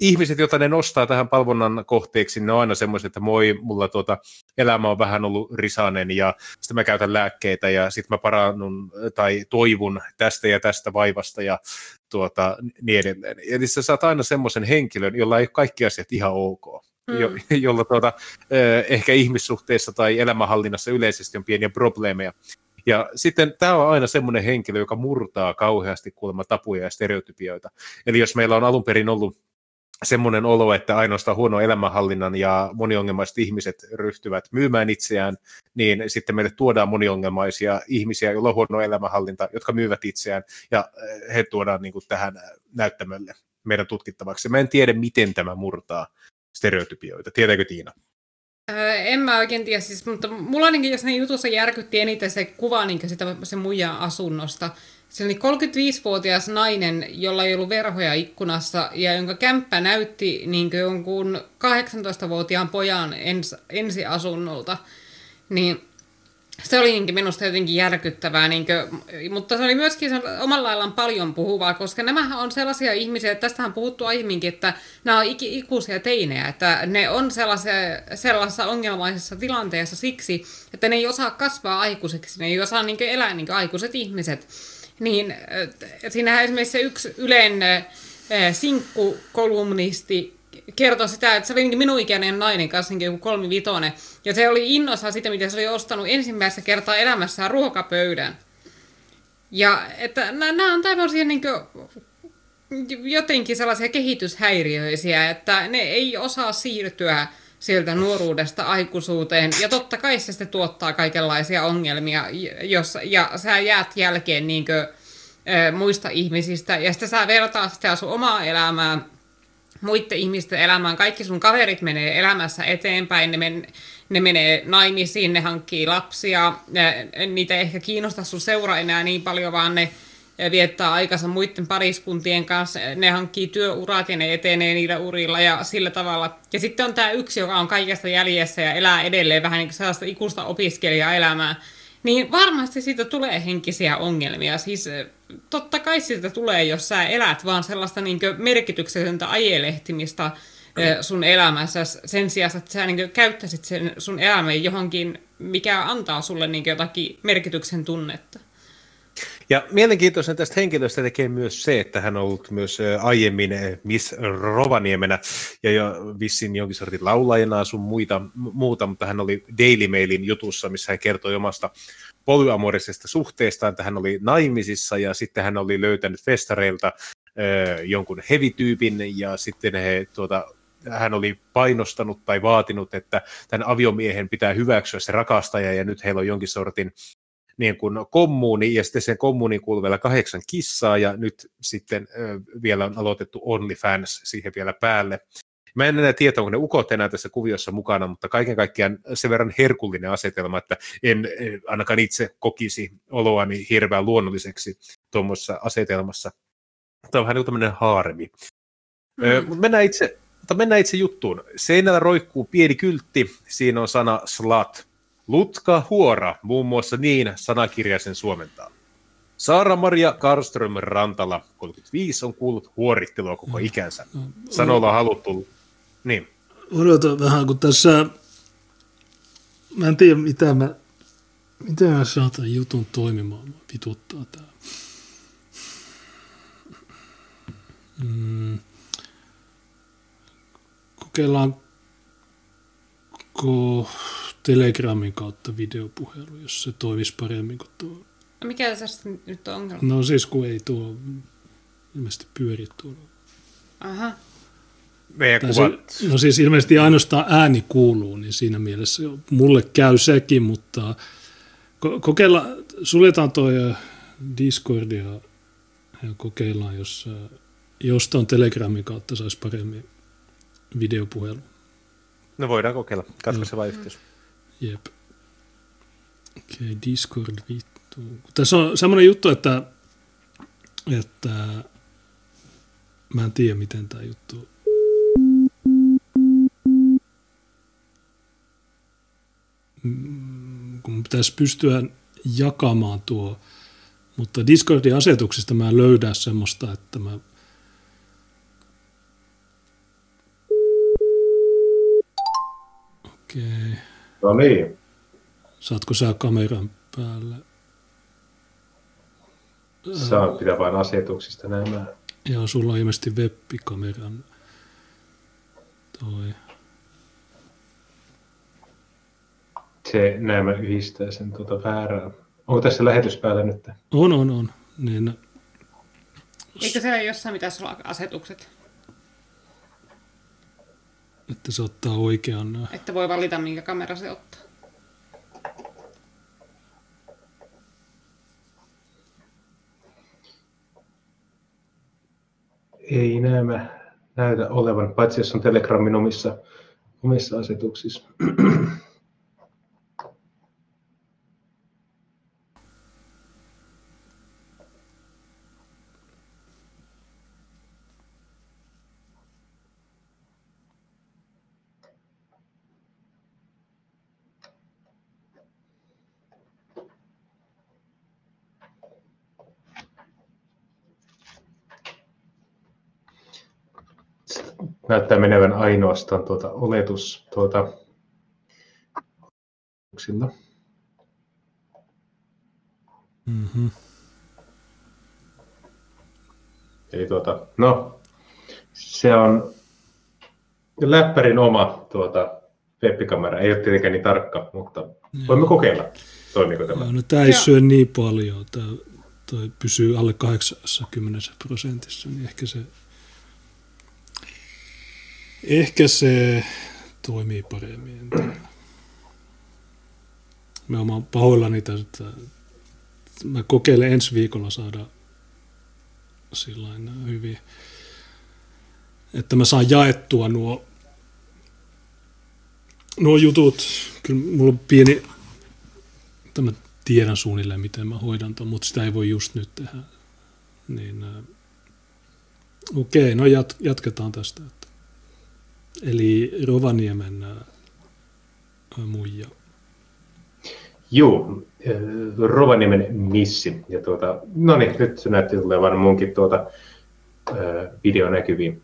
ihmiset, joita ne nostaa tähän palvonnan kohteeksi, ne on aina semmoiset, että moi, mulla tuota, elämä on vähän ollut risanen ja sitten mä käytän lääkkeitä ja sitten mä parannun tai toivun tästä ja tästä vaivasta ja tuota, niin edelleen. Eli sä saat aina semmoisen henkilön, jolla ei kaikki asiat ihan ok. Mm. Jo, jolla tuota, ehkä ihmissuhteessa tai elämänhallinnassa yleisesti on pieniä probleemeja. Ja sitten tämä on aina semmoinen henkilö, joka murtaa kauheasti kuulemma tapuja ja stereotypioita. Eli jos meillä on alun perin ollut semmoinen olo, että ainoastaan huono elämänhallinnan ja moniongelmaiset ihmiset ryhtyvät myymään itseään, niin sitten meille tuodaan moniongelmaisia ihmisiä, joilla on huono elämänhallinta, jotka myyvät itseään, ja eh, he tuodaan niin kuin tähän näyttämölle meidän tutkittavaksi. Mä en tiedä, miten tämä murtaa stereotypioita. Tiedätkö Tiina? Öö, en mä oikein tiedä, siis, mutta mulla ainakin jos jutussa järkytti eniten se kuva niin sitä, se muijan asunnosta, se oli 35-vuotias nainen, jolla ei ollut verhoja ikkunassa ja jonka kämppä näytti niin jonkun 18-vuotiaan pojan ens, ensiasunnolta. Niin se oli minusta jotenkin järkyttävää, niin kuin, mutta se oli myöskin omalla laillaan paljon puhuvaa, koska nämä on sellaisia ihmisiä, että tästähän on puhuttu aiemminkin, että nämä on ikuisia teinejä, että ne on sellaisessa ongelmaisessa tilanteessa siksi, että ne ei osaa kasvaa aikuiseksi, ne ei osaa niin elää niin aikuiset ihmiset. Niin siinähän esimerkiksi se yksi Ylen sinkkukolumnisti kertoi sitä, että se oli minun ikäinen nainen kanssa niin kolmi vitone. Ja se oli innossa sitä, miten se oli ostanut ensimmäistä kertaa elämässään ruokapöydän. Ja että nämä on tämmöisiä niin kuin, jotenkin sellaisia kehityshäiriöisiä, että ne ei osaa siirtyä sieltä nuoruudesta aikuisuuteen. Ja totta kai se sitten tuottaa kaikenlaisia ongelmia, jos, ja sä jäät jälkeen niin kuin, muista ihmisistä. Ja sitten sä vertaat sitä sun omaa elämää muiden ihmisten elämään. Kaikki sun kaverit menee elämässä eteenpäin, ne, men, ne menee naimisiin, ne hankkii lapsia, ne, niitä ei ehkä kiinnosta sun seura enää niin paljon, vaan ne viettää aikansa muiden pariskuntien kanssa, ne hankkii työurat ja ne etenee niillä urilla ja sillä tavalla. Ja sitten on tämä yksi, joka on kaikesta jäljessä ja elää edelleen vähän niin kuin sellaista ikuista opiskelijaelämää. Niin varmasti siitä tulee henkisiä ongelmia. Siis totta kai siitä tulee, jos sä elät vaan sellaista niin merkityksetöntä ajelehtimistä sun elämässä sen sijaan, että sä niin käyttäisit sen sun elämän johonkin, mikä antaa sulle niin jotakin merkityksen tunnetta. Ja mielenkiintoista tästä henkilöstä tekee myös se, että hän on ollut myös aiemmin Miss Rovaniemenä ja jo vissin jonkin sortin laulajana sun muita, muuta, mutta hän oli Daily Mailin jutussa, missä hän kertoi omasta polyamorisesta suhteestaan, että hän oli naimisissa ja sitten hän oli löytänyt festareilta jonkun hevityypin ja sitten he tuota, hän oli painostanut tai vaatinut, että tämän aviomiehen pitää hyväksyä se rakastaja, ja nyt heillä on jonkin sortin niin kuin kommuuni, ja sitten sen kommuuniin kuuluu vielä kahdeksan kissaa, ja nyt sitten vielä on aloitettu OnlyFans siihen vielä päälle. Mä en enää tiedä, onko ne ukot enää tässä kuviossa mukana, mutta kaiken kaikkiaan sen verran herkullinen asetelma, että en ainakaan itse kokisi oloani hirveän luonnolliseksi tuommoisessa asetelmassa. Tämä on vähän niin tämmöinen haaremi. Mm. mennään itse mutta mennään itse juttuun. Seinällä roikkuu pieni kyltti, siinä on sana slat. Lutka Huora, muun muassa niin sanakirjaisen suomentaa. Saara-Maria Karström Rantala, 35, on kuullut huorittelua koko ikänsä. Sanoilla on haluttu niin. Odota vähän, kun tässä, mä en tiedä mitä mä, miten mä saatan jutun toimimaan, mä vituttaa tää. Mm. Kokeillaan Telegramin kautta videopuhelu, jos se toimisi paremmin kuin tuo. Mikä tässä nyt on ongelma? No siis kun ei tuo ilmeisesti pyöri tuolla. Aha se, no siis ilmeisesti ainoastaan ääni kuuluu, niin siinä mielessä mulle käy sekin, mutta kokeilla, suljetaan tuo Discord ja, ja kokeillaan, jos, jos tuon Telegramin kautta saisi paremmin videopuhelu. No voidaan kokeilla. Katso se vain yhteys. Jep. Okei, okay, Discord vittu. Tässä on semmoinen juttu, että, että mä en tiedä, miten tämä juttu Mm, kun pitäisi pystyä jakamaan tuo, mutta Discordin asetuksista mä löydä semmoista, että mä Okei. Okay. No niin. Saatko sä kameran päälle? Saan pitää vain asetuksista nämä. Joo, sulla on ilmeisesti web-kameran toi. se näemmä yhdistää sen tuota väärää. Onko tässä lähetys päällä nyt? On, on, on. Niin, Eikö siellä jossain pitäisi olla asetukset? Että se ottaa oikean... Että voi valita, minkä kamera se ottaa. Ei nämä näytä olevan, paitsi jos on Telegramin omissa, omissa asetuksissa. Näyttää menevän ainoastaan tuota oletus tuota, mm-hmm. Eli tuota, no, se on läppärin oma tuota, webbikamera. Ei ole tietenkään niin tarkka, mutta voimme kokeilla, toimiko tämä. No, tämä ei syö niin paljon. Tämä, toi pysyy alle 80 prosentissa, niin ehkä se Ehkä se toimii paremmin. Mä oon pahoillani että mä kokeilen ensi viikolla saada sillain hyvin, että mä saan jaettua nuo, nuo jutut. Kyllä mulla on pieni, että mä tiedän suunnilleen, miten mä hoidan ton, mutta sitä ei voi just nyt tehdä. Niin, äh, okei, no jat, jatketaan tästä. Eli Rovaniemen äh, muija. Joo, äh, Rovaniemen missi. Ja tuota, no niin, nyt se näytti tulevan munkin tuota, äh, video näkyviin.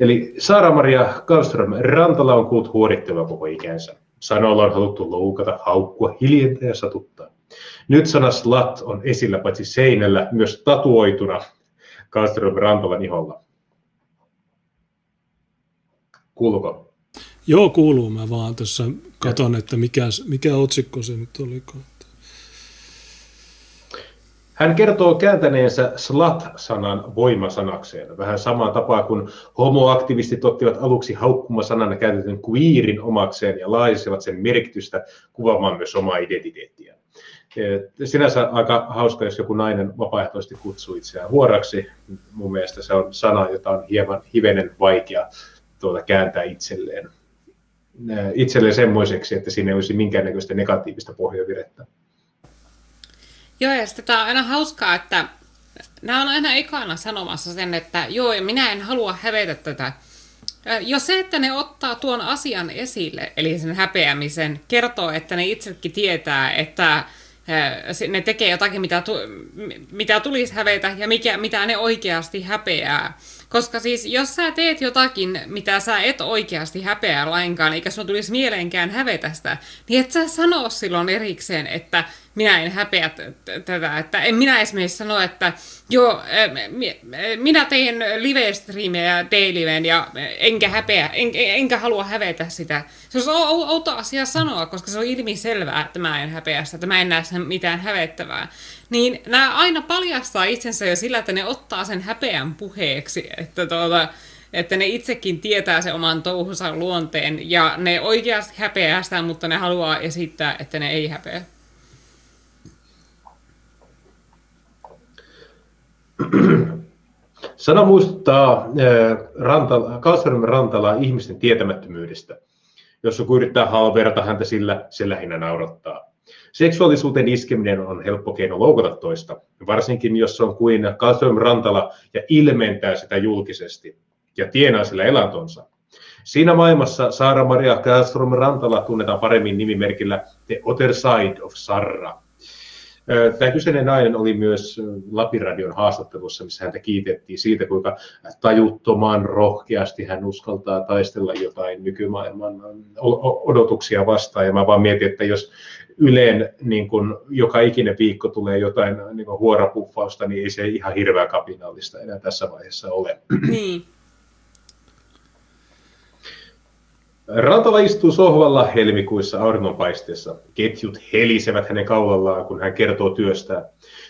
Eli Saara-Maria Karlström Rantala on kuullut huorittelua koko ikänsä. Sanoilla on haluttu loukata, haukkua, hiljentää ja satuttaa. Nyt sana slat on esillä paitsi seinällä, myös tatuoituna Karlström Rantalan iholla. Kuuluuko? Joo, kuuluu. Mä vaan tässä katon, että mikä, mikä otsikko se nyt oli. Hän kertoo kääntäneensä slat-sanan voimasanakseen, vähän samaan tapaan kuin homoaktivistit ottivat aluksi haukkumasanana käytetyn queerin omakseen ja laajasivat sen merkitystä kuvaamaan myös omaa identiteettiä. Sinänsä aika hauska, jos joku nainen vapaaehtoisesti kutsuu itseään huoraksi. Mun mielestä se on sana, jota on hieman hivenen vaikea tuota kääntää itselleen itselleen semmoiseksi, että siinä ei olisi minkäännäköistä negatiivista pohjavirettä. Joo, ja sitten tämä on aina hauskaa, että nämä on aina ekana sanomassa sen, että joo, minä en halua hävetä tätä. Jo se, että ne ottaa tuon asian esille, eli sen häpeämisen, kertoo, että ne itsekin tietää, että ne tekee jotakin, mitä, tu, mitä tulisi hävetä ja mikä, mitä ne oikeasti häpeää. Koska siis, jos sä teet jotakin, mitä sä et oikeasti häpeää lainkaan, eikä sun tulisi mieleenkään hävetä sitä, niin et sä sano silloin erikseen, että minä en häpeä tätä. Että en minä esimerkiksi sano, että joo, minä teen live-streamejä dailyween ja enkä häpeä, en, enkä halua hävetä sitä. Se olisi outo asia sanoa, koska se on ilmi selvää, että mä en häpeä sitä, että mä en näe sen mitään hävettävää. Niin nämä aina paljastaa itsensä jo sillä, että ne ottaa sen häpeän puheeksi, että tuota, että ne itsekin tietää se oman touhunsa luonteen ja ne oikeasti häpeää sitä, mutta ne haluaa esittää, että ne ei häpeä. Sana muistuttaa äh, Rantala, Rantalaa ihmisten tietämättömyydestä. Jos joku yrittää halverata häntä sillä, se lähinnä naurattaa. Seksuaalisuuteen iskeminen on helppo keino loukata toista, varsinkin jos se on kuin Kalsarven Rantala ja ilmentää sitä julkisesti ja tienaa sillä elantonsa. Siinä maailmassa Saara Maria Kärström Rantala tunnetaan paremmin nimimerkillä The Other Side of Sarra – Tämä kyseinen nainen oli myös Lapiradion haastattelussa, missä häntä kiitettiin siitä, kuinka tajuttoman rohkeasti hän uskaltaa taistella jotain nykymaailman odotuksia vastaan. Ja mä vaan mietin, että jos Yleen niin kun joka ikinen viikko tulee jotain niin huorapuffausta, niin ei se ihan hirveä kapinallista enää tässä vaiheessa ole. Niin. Rantala istuu sohvalla helmikuissa auringonpaisteessa. Ketjut helisevät hänen kaulallaan, kun hän kertoo työstään.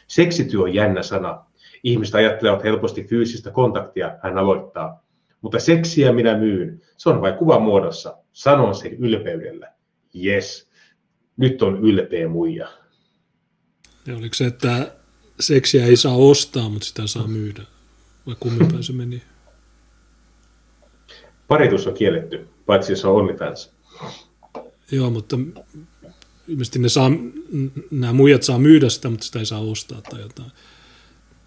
Seksityö on jännä sana. Ihmiset ajattelevat helposti fyysistä kontaktia, hän aloittaa. Mutta seksiä minä myyn. Se on vain kuvan muodossa. Sanon sen ylpeydellä. Yes, nyt on ylpeä muija. Ja oliko se, että seksiä ei saa ostaa, mutta sitä saa myydä? Vai kummin se meni? Paritus on kielletty paitsi jos on OnlyFans. Joo, mutta ilmeisesti ne saa, nämä muijat saa myydä sitä, mutta sitä ei saa ostaa tai jotain.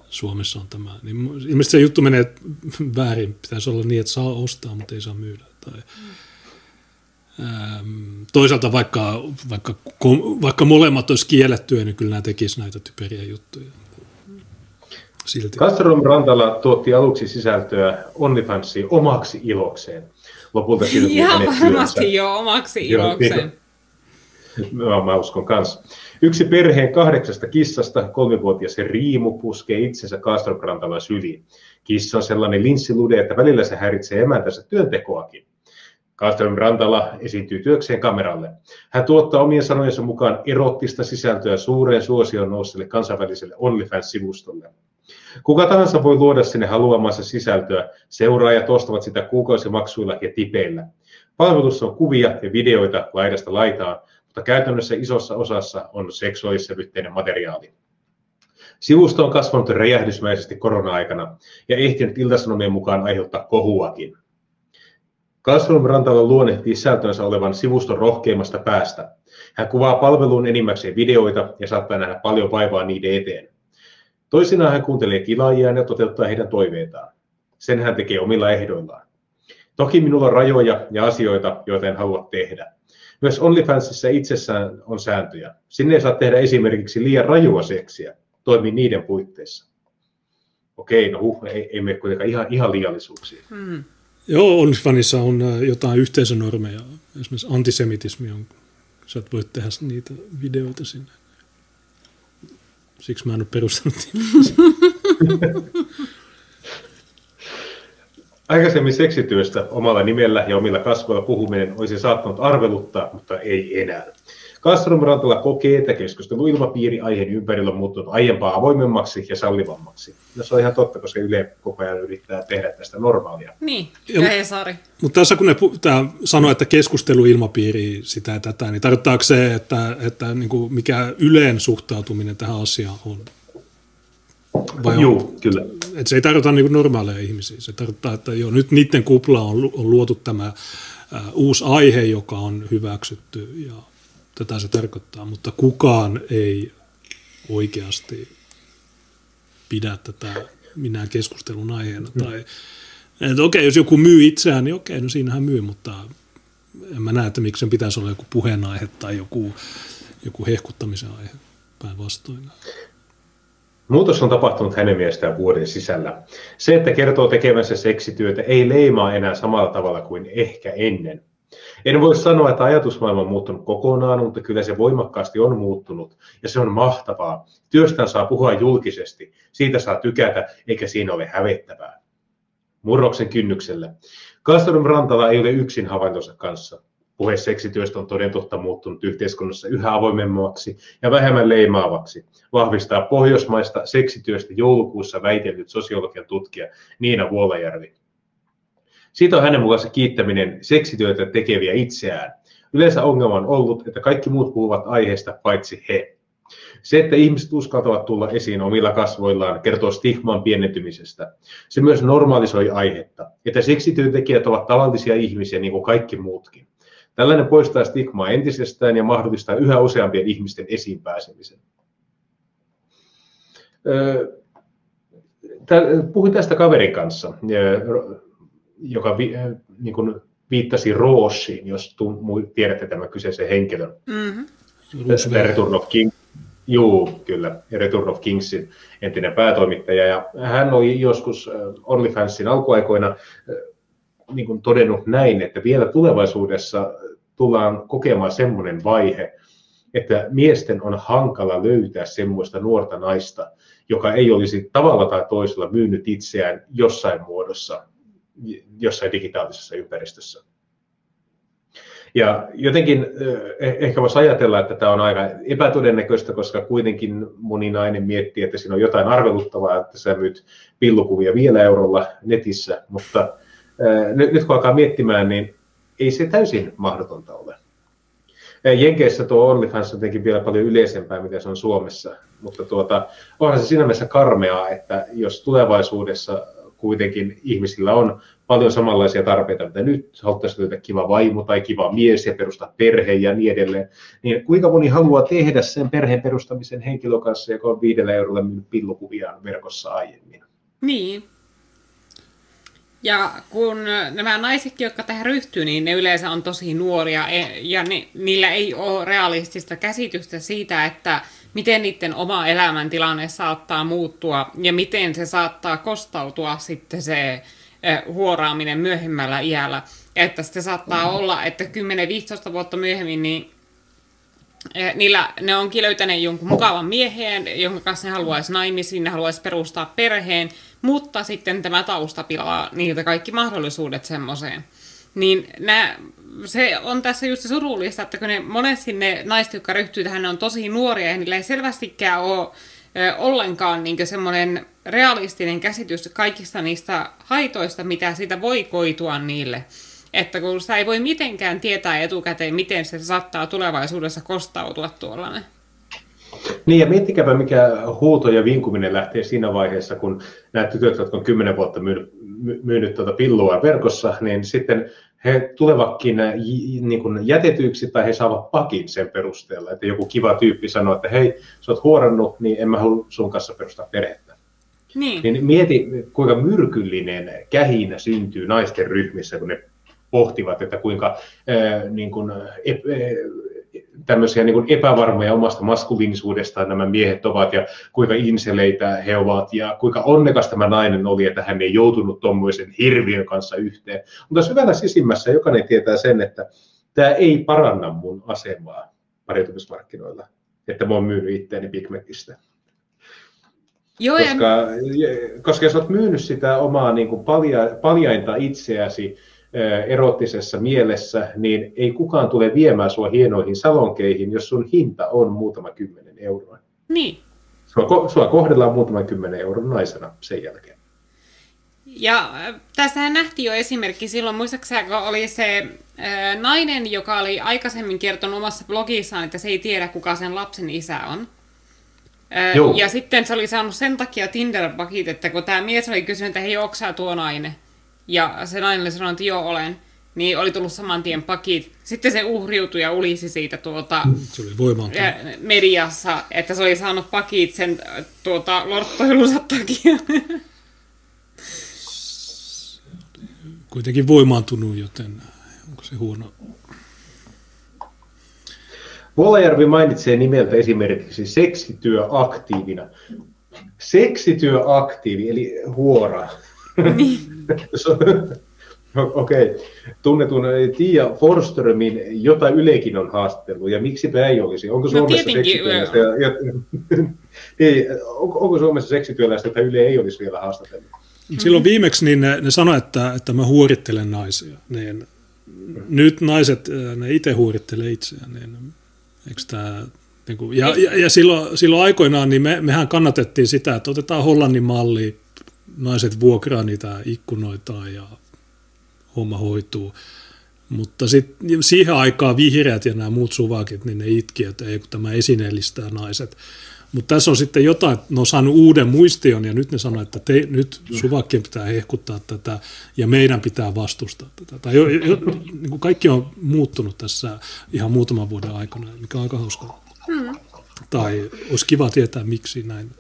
Suomessa on tämä. Niin ilmeisesti se juttu menee väärin. Pitäisi olla niin, että saa ostaa, mutta ei saa myydä. Tai, ähm, toisaalta vaikka, vaikka, vaikka molemmat olisi kiellettyä, niin kyllä nämä tekisivät näitä typeriä juttuja. Silti. Castrom Rantala tuotti aluksi sisältöä OnlyFansiin omaksi ilokseen lopulta kirjoitin Ihan varmasti jo omaksi ilokseen. Joo, mä uskon kanssa. Yksi perheen kahdeksasta kissasta, kolmivuotias Riimu puskee itsensä Kaastrokrantalla syliin. Kissa on sellainen linssilude, että välillä se häiritsee emäntänsä työntekoakin. Kaastrom Rantala esiintyy työkseen kameralle. Hän tuottaa omien sanojensa mukaan erottista sisältöä suureen suosioon nousseelle kansainväliselle OnlyFans-sivustolle. Kuka tahansa voi luoda sinne haluamansa sisältöä. Seuraajat ostavat sitä kuukausimaksuilla ja tipeillä. Palvelussa on kuvia ja videoita laidasta laitaan, mutta käytännössä isossa osassa on seksuaalissävytteinen materiaali. Sivusto on kasvanut räjähdysmäisesti korona-aikana ja ehtinyt iltasanomien mukaan aiheuttaa kohuakin. Kasvun Rantala luonnehtii sisältönsä olevan sivuston rohkeimmasta päästä. Hän kuvaa palveluun enimmäkseen videoita ja saattaa nähdä paljon vaivaa niiden eteen. Toisinaan hän kuuntelee kilaajiaan ja toteuttaa heidän toiveitaan. Sen hän tekee omilla ehdoillaan. Toki minulla on rajoja ja asioita, joita en halua tehdä. Myös OnlyFansissa itsessään on sääntöjä. Sinne ei saa tehdä esimerkiksi liian rajua seksiä. Toimi niiden puitteissa. Okei, no huh, ei, ei mene kuitenkaan ihan, ihan liiallisuuksia. Hmm. Joo, OnlyFansissa on äh, jotain yhteisönormeja. Esimerkiksi antisemitismi on, sä et voi tehdä niitä videoita sinne. Siksi mä en ole perustanut Aikaisemmin seksityöstä omalla nimellä ja omilla kasvoilla puhuminen olisi saattanut arveluttaa, mutta ei enää. Castrom Rantala kokee, että keskusteluilmapiiri aiheen ympärillä on muuttunut aiempaa avoimemmaksi ja sallivammaksi. No se on ihan totta, koska Yle koko ajan yrittää tehdä tästä normaalia. Niin, ja Hesari. Mutta tässä kun ne sanoo, että keskusteluilmapiiri sitä ja tätä, niin tarkoittaako se, että, että niin kuin mikä Yleen suhtautuminen tähän asiaan on? Vai Joo, on, kyllä. Että se ei tarkoita niin normaaleja ihmisiä. Se tarkoittaa, että jo nyt niiden kupla on, on luotu tämä ä, uusi aihe, joka on hyväksytty ja tätä se tarkoittaa, mutta kukaan ei oikeasti pidä tätä minä keskustelun aiheena. Mm. Tai, että okei, jos joku myy itseään, niin okei, no siinähän myy, mutta en mä näe, että miksi sen pitäisi olla joku puheenaihe tai joku, joku hehkuttamisen aihe päinvastoin. Muutos on tapahtunut hänen mielestään vuoden sisällä. Se, että kertoo tekevänsä seksityötä, ei leimaa enää samalla tavalla kuin ehkä ennen. En voi sanoa, että ajatusmaailma on muuttunut kokonaan, mutta kyllä se voimakkaasti on muuttunut ja se on mahtavaa. Työstään saa puhua julkisesti, siitä saa tykätä eikä siinä ole hävettävää. Murroksen kynnykselle. Kastorum Rantala ei ole yksin havaintonsa kanssa. Puhe seksityöstä on toden totta muuttunut yhteiskunnassa yhä avoimemmaksi ja vähemmän leimaavaksi, vahvistaa pohjoismaista seksityöstä joulukuussa väitellyt sosiologian tutkija Niina Vuolajärvi. Siitä on hänen mukaansa kiittäminen seksityötä tekeviä itseään. Yleensä ongelma on ollut, että kaikki muut puhuvat aiheesta paitsi he. Se, että ihmiset uskaltavat tulla esiin omilla kasvoillaan, kertoo stigman pienentymisestä. Se myös normalisoi aihetta, että seksityöntekijät ovat tavallisia ihmisiä niin kuin kaikki muutkin. Tällainen poistaa stigmaa entisestään ja mahdollistaa yhä useampien ihmisten esiin pääsemisen. Puhuin tästä kaverin kanssa joka vi, äh, niin kuin viittasi Roosiin, jos tiedätte tämän kyseisen henkilön. Mm-hmm. Return of King, Juu, kyllä. Return of Kingsin entinen päätoimittaja. Ja hän oli joskus äh, OnlyFansin alkuaikoina äh, niin kuin todennut näin, että vielä tulevaisuudessa tullaan kokemaan semmoinen vaihe, että miesten on hankala löytää semmoista nuorta naista, joka ei olisi tavalla tai toisella myynyt itseään jossain muodossa jossain digitaalisessa ympäristössä. Ja jotenkin eh, ehkä voisi ajatella, että tämä on aika epätodennäköistä, koska kuitenkin moni nainen miettii, että siinä on jotain arveluttavaa, että sä myyt pillukuvia vielä eurolla netissä, mutta nyt kun alkaa miettimään, niin ei se täysin mahdotonta ole. Jenkeissä tuo OnlyFans on tietenkin vielä paljon yleisempää, mitä se on Suomessa, mutta tuota, onhan se siinä mielessä karmeaa, että jos tulevaisuudessa kuitenkin ihmisillä on paljon samanlaisia tarpeita, mitä nyt haluttaisiin löytää kiva vaimo tai kiva mies ja perustaa perhe ja niin edelleen. Niin kuinka moni haluaa tehdä sen perheen perustamisen henkilön kanssa, joka on viidellä eurolla myynyt pillukuviaan verkossa aiemmin? Niin. Ja kun nämä naisetkin, jotka tähän ryhtyy, niin ne yleensä on tosi nuoria e- ja ne, niillä ei ole realistista käsitystä siitä, että miten niiden oma elämäntilanne saattaa muuttua ja miten se saattaa kostautua sitten se eh, huoraaminen myöhemmällä iällä. Että sitten saattaa mm. olla, että 10-15 vuotta myöhemmin niin eh, niillä, ne onkin löytäneet jonkun mukavan miehen, jonka kanssa ne haluaisi naimisiin, ne haluaisi perustaa perheen, mutta sitten tämä tausta pilaa niiltä kaikki mahdollisuudet semmoiseen. Niin nämä se on tässä just surullista, että kun ne monesti ne naiset, jotka ryhtyy tähän, ne on tosi nuoria ja niillä ei selvästikään ole ollenkaan niin semmoinen realistinen käsitys kaikista niistä haitoista, mitä siitä voi koitua niille. Että kun sitä ei voi mitenkään tietää etukäteen, miten se saattaa tulevaisuudessa kostautua tuollainen. Niin ja miettikääpä mikä huuto ja vinkuminen lähtee siinä vaiheessa, kun nämä tytöt, jotka on kymmenen vuotta myynyt, myynyt tuota pillua verkossa, niin sitten he tulevatkin niin kuin jätetyiksi tai he saavat pakin sen perusteella. Että joku kiva tyyppi sanoo, että hei, sä oot huorannut, niin en mä halua sun kanssa perustaa perhettä. Niin. niin mieti, kuinka myrkyllinen kähinä syntyy naisten ryhmissä, kun ne pohtivat, että kuinka ää, niin kuin, ep, tämmöisiä niin epävarmoja omasta maskuliinisuudestaan nämä miehet ovat ja kuinka inseleitä he ovat ja kuinka onnekas tämä nainen oli, että hän ei joutunut tuommoisen hirviön kanssa yhteen. Mutta syvällä sisimmässä jokainen tietää sen, että tämä ei paranna mun asemaa pariutumismarkkinoilla, että mä oon myynyt itseäni Big Macistä. Joo, koska, ja... koska jos olet myynyt sitä omaa niin kuin palja, paljainta itseäsi erottisessa mielessä, niin ei kukaan tule viemään sua hienoihin salonkeihin, jos sun hinta on muutama kymmenen euroa. Niin. Sua, sua kohdellaan muutaman kymmenen euron naisena sen jälkeen. Ja tässähän nähtiin jo esimerkki silloin, muistaakseni kun oli se ää, nainen, joka oli aikaisemmin kertonut omassa blogissaan, että se ei tiedä, kuka sen lapsen isä on. Ää, ja sitten se oli saanut sen takia tinder että kun tämä mies oli kysynyt, että hei, onko tuo nainen? Ja se nainen oli sanonut, että joo olen, niin oli tullut saman tien pakit. Sitten se uhriutui ja ulisi siitä tuota, se oli mediassa, että se oli saanut pakit sen tuota, lorttoilunsa takia. Kuitenkin voimaantunut, joten onko se huono? Vuolajärvi mainitsee nimeltä esimerkiksi seksityöaktiivina. Seksityöaktiivi, eli huora. Niin. Okei. Okay. Tunnetun Tia Forströmin, jota Ylekin on haastellut, ja miksipä ei olisi? Onko no Suomessa no, seksityöläistä? Ja, ja, ei, onko, onko Suomessa seksityöläistä, että Yle ei olisi vielä haastatellut? Silloin viimeksi niin ne, ne sanoivat, että, että mä huorittelen naisia. Niin, nyt naiset, ne itse huorittelee itseään. Niin, eikö tämä, niin kuin, ja, ja, ja silloin, silloin aikoinaan niin me, mehän kannatettiin sitä, että otetaan Hollannin malli, naiset vuokraa niitä ikkunoita ja homma hoituu. Mutta sitten siihen aikaan vihreät ja nämä muut suvakit, niin ne itki, että ei kun tämä esineellistää naiset. Mutta tässä on sitten jotain, että ne on saanut uuden muistion ja nyt ne sanoo, että te, nyt suvakkien pitää hehkuttaa tätä ja meidän pitää vastustaa tätä. Tai jo, jo, niin kuin kaikki on muuttunut tässä ihan muutaman vuoden aikana, mikä on aika hauskaa. Hmm. Tai olisi kiva tietää, miksi näin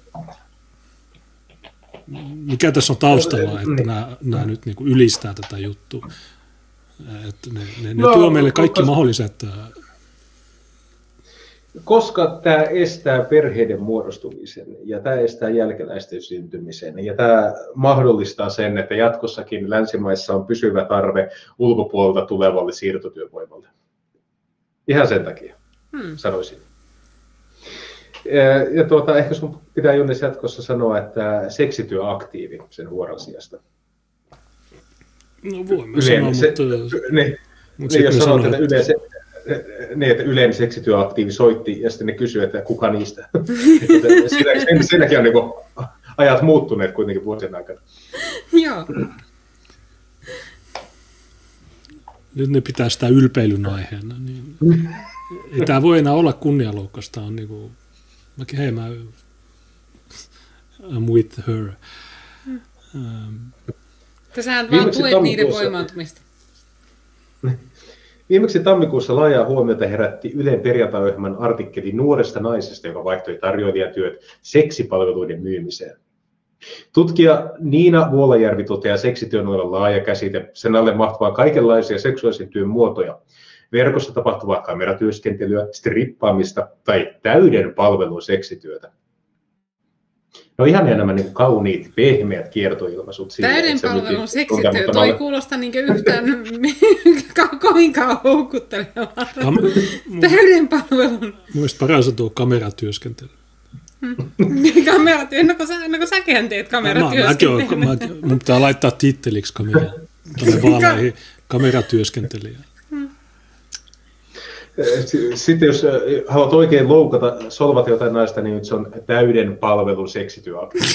mikä tässä on taustalla, että nämä, nämä nyt niin kuin ylistää tätä juttua. Että ne, ne, ne no, tuo meille kaikki koska, mahdolliset... Koska tämä estää perheiden muodostumisen ja tämä estää jälkeläisten syntymisen ja tämä mahdollistaa sen, että jatkossakin länsimaissa on pysyvä tarve ulkopuolelta tulevalle siirtotyövoimalle. Ihan sen takia, hmm. sanoisin. Ja tuota, ehkä sun pitää Junnis jatkossa sanoa, että seksityöaktiivi sen huoran sijasta. No voimme yleinen, sanoa, se, mutta... Niin, mutta niin jos sanot, että, että... se, niin, että yleinen seksityöaktiivi soitti ja sitten ne kysyi, että kuka niistä. siinä, siinäkin on niin ajat muuttuneet kuitenkin vuosien aikana. Joo. Nyt ne pitää sitä ylpeilyn aiheena. Niin ei tämä voi enää olla kunnianloukkasta. On niin kuin Mäkin hei, mä I'm with her. Mm. Um, Sähän vaan tuet niiden voimaantumista. Viimeksi tammikuussa laajaa huomiota herätti Ylen perjantai artikkeli nuoresta naisesta, joka vaihtoi tarjoilijatyöt seksipalveluiden myymiseen. Tutkija Niina Vuolajärvi toteaa seksityön olla laaja käsite. Sen alle mahtuvaa kaikenlaisia seksuaalisen työn muotoja, verkossa tapahtuvaa kameratyöskentelyä, strippaamista tai täyden palvelun seksityötä. No ihan nämä niin kauniit, pehmeät kiertoilmaisut. Täyden palvelun seksityö, toi ei kuulosta niin yhtään kovinkaan houkuttelevalta. Kam- Täyden palvelun. Mielestäni paras on tuo kameratyöskentely. Hmm. kameratyö, no kun, sä, no kun säkin teet kameratyöskentelyä. Mä, mäkin, mun pitää laittaa titteliksi kamera, kameratyöskentelijä. Sitten jos äh, haluat oikein loukata, solvata jotain naista, niin nyt se on täyden palvelun seksityöaktiivi.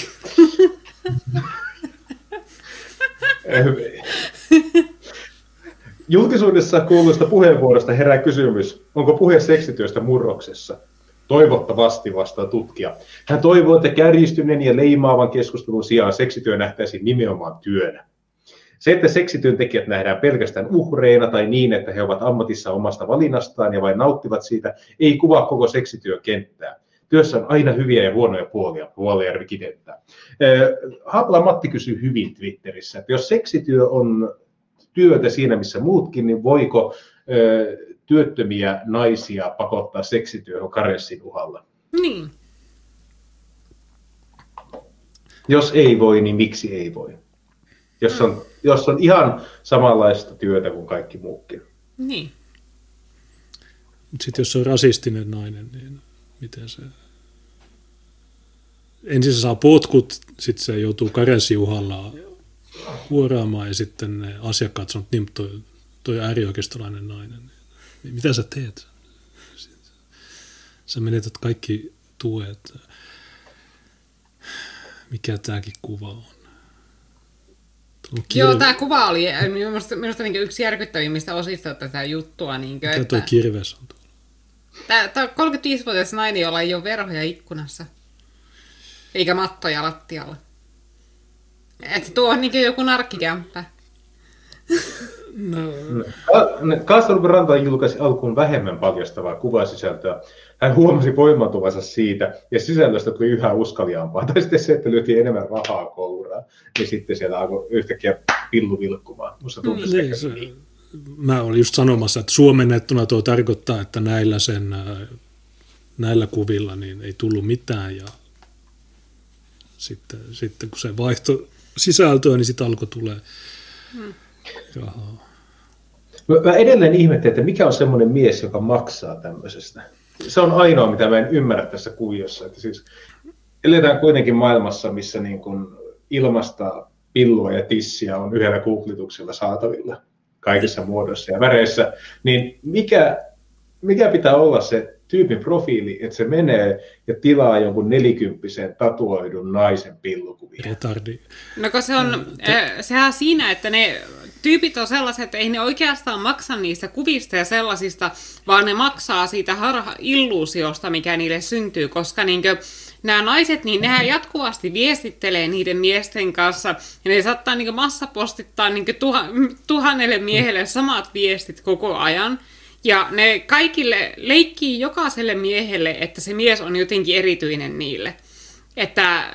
Julkisuudessa kuuluista puheenvuorosta herää kysymys, onko puhe seksityöstä murroksessa? Toivottavasti vastaa tutkija. Hän toivoo, että kärjistyneen ja leimaavan keskustelun sijaan seksityö nähtäisiin nimenomaan työnä. Se, että seksityöntekijät nähdään pelkästään uhreina tai niin, että he ovat ammatissa omasta valinnastaan ja vain nauttivat siitä, ei kuvaa koko seksityökenttää. Työssä on aina hyviä ja huonoja puolia, Vuolijärvi kidettää. Hapla Matti kysyy hyvin Twitterissä, että jos seksityö on työtä siinä missä muutkin, niin voiko työttömiä naisia pakottaa seksityöhön karenssin uhalla? Niin. Jos ei voi, niin miksi ei voi? Jos on, jos on ihan samanlaista työtä kuin kaikki muukin. Niin. Sitten jos se on rasistinen nainen, niin miten se... Ensin se saa potkut, sitten se joutuu karenssiuhalla huoraamaan ja sitten ne asiakkaat sanoo, että niin, toi, toi äärioikeistolainen nainen. Niin mitä sä teet? Sä menetät kaikki tuet. Mikä tämäkin kuva on? Joo, tämä kuva oli minusta, minusta niin yksi järkyttävimmistä osista tätä juttua. Niin kuin, Mikä että... tuo kirves on tuolla? Tämä, tämä 35-vuotias nainen, jolla ei ole verhoja ikkunassa. Eikä mattoja lattialla. Että tuo on niin joku narkkikämppä. No. Kastelupin Ranta julkaisi alkuun vähemmän paljastavaa kuvasisältöä. Hän huomasi voimantuvansa siitä, ja sisällöstä tuli yhä uskaliaampaa. Tai sitten se, että lyötiin enemmän rahaa kouraa, niin sitten siellä alkoi yhtäkkiä pillu vilkkumaan. Musta tuntuu mm, niin, se, niin. Mä olin just sanomassa, että suomennettuna tuo tarkoittaa, että näillä, sen, äh, näillä kuvilla niin ei tullut mitään, ja sitten, sitten kun se vaihto sisältöä, niin sitten alkoi tulee hmm. rahaa. Mä edelleen ihmettelen, että mikä on semmoinen mies, joka maksaa tämmöisestä. Se on ainoa, mitä mä en ymmärrä tässä kuviossa. Että siis eletään kuitenkin maailmassa, missä niin kuin ilmasta pillua ja tissiä on yhdellä googlituksella saatavilla kaikissa muodoissa ja väreissä, niin mikä, mikä pitää olla se tyypin profiili, että se menee ja tilaa jonkun nelikymppisen tatuoidun naisen pillukuvia. Retardi. No kun se on, no, äh, sehän siinä, että ne tyypit on sellaiset, että ei ne oikeastaan maksa niistä kuvista ja sellaisista, vaan ne maksaa siitä harha illuusiosta, mikä niille syntyy, koska niinkö, nämä naiset, niin nehän jatkuvasti viestittelee niiden miesten kanssa, ja ne saattaa niin massapostittaa niin tuha, tuhannelle miehelle samat viestit koko ajan, ja ne kaikille leikkii jokaiselle miehelle, että se mies on jotenkin erityinen niille. Että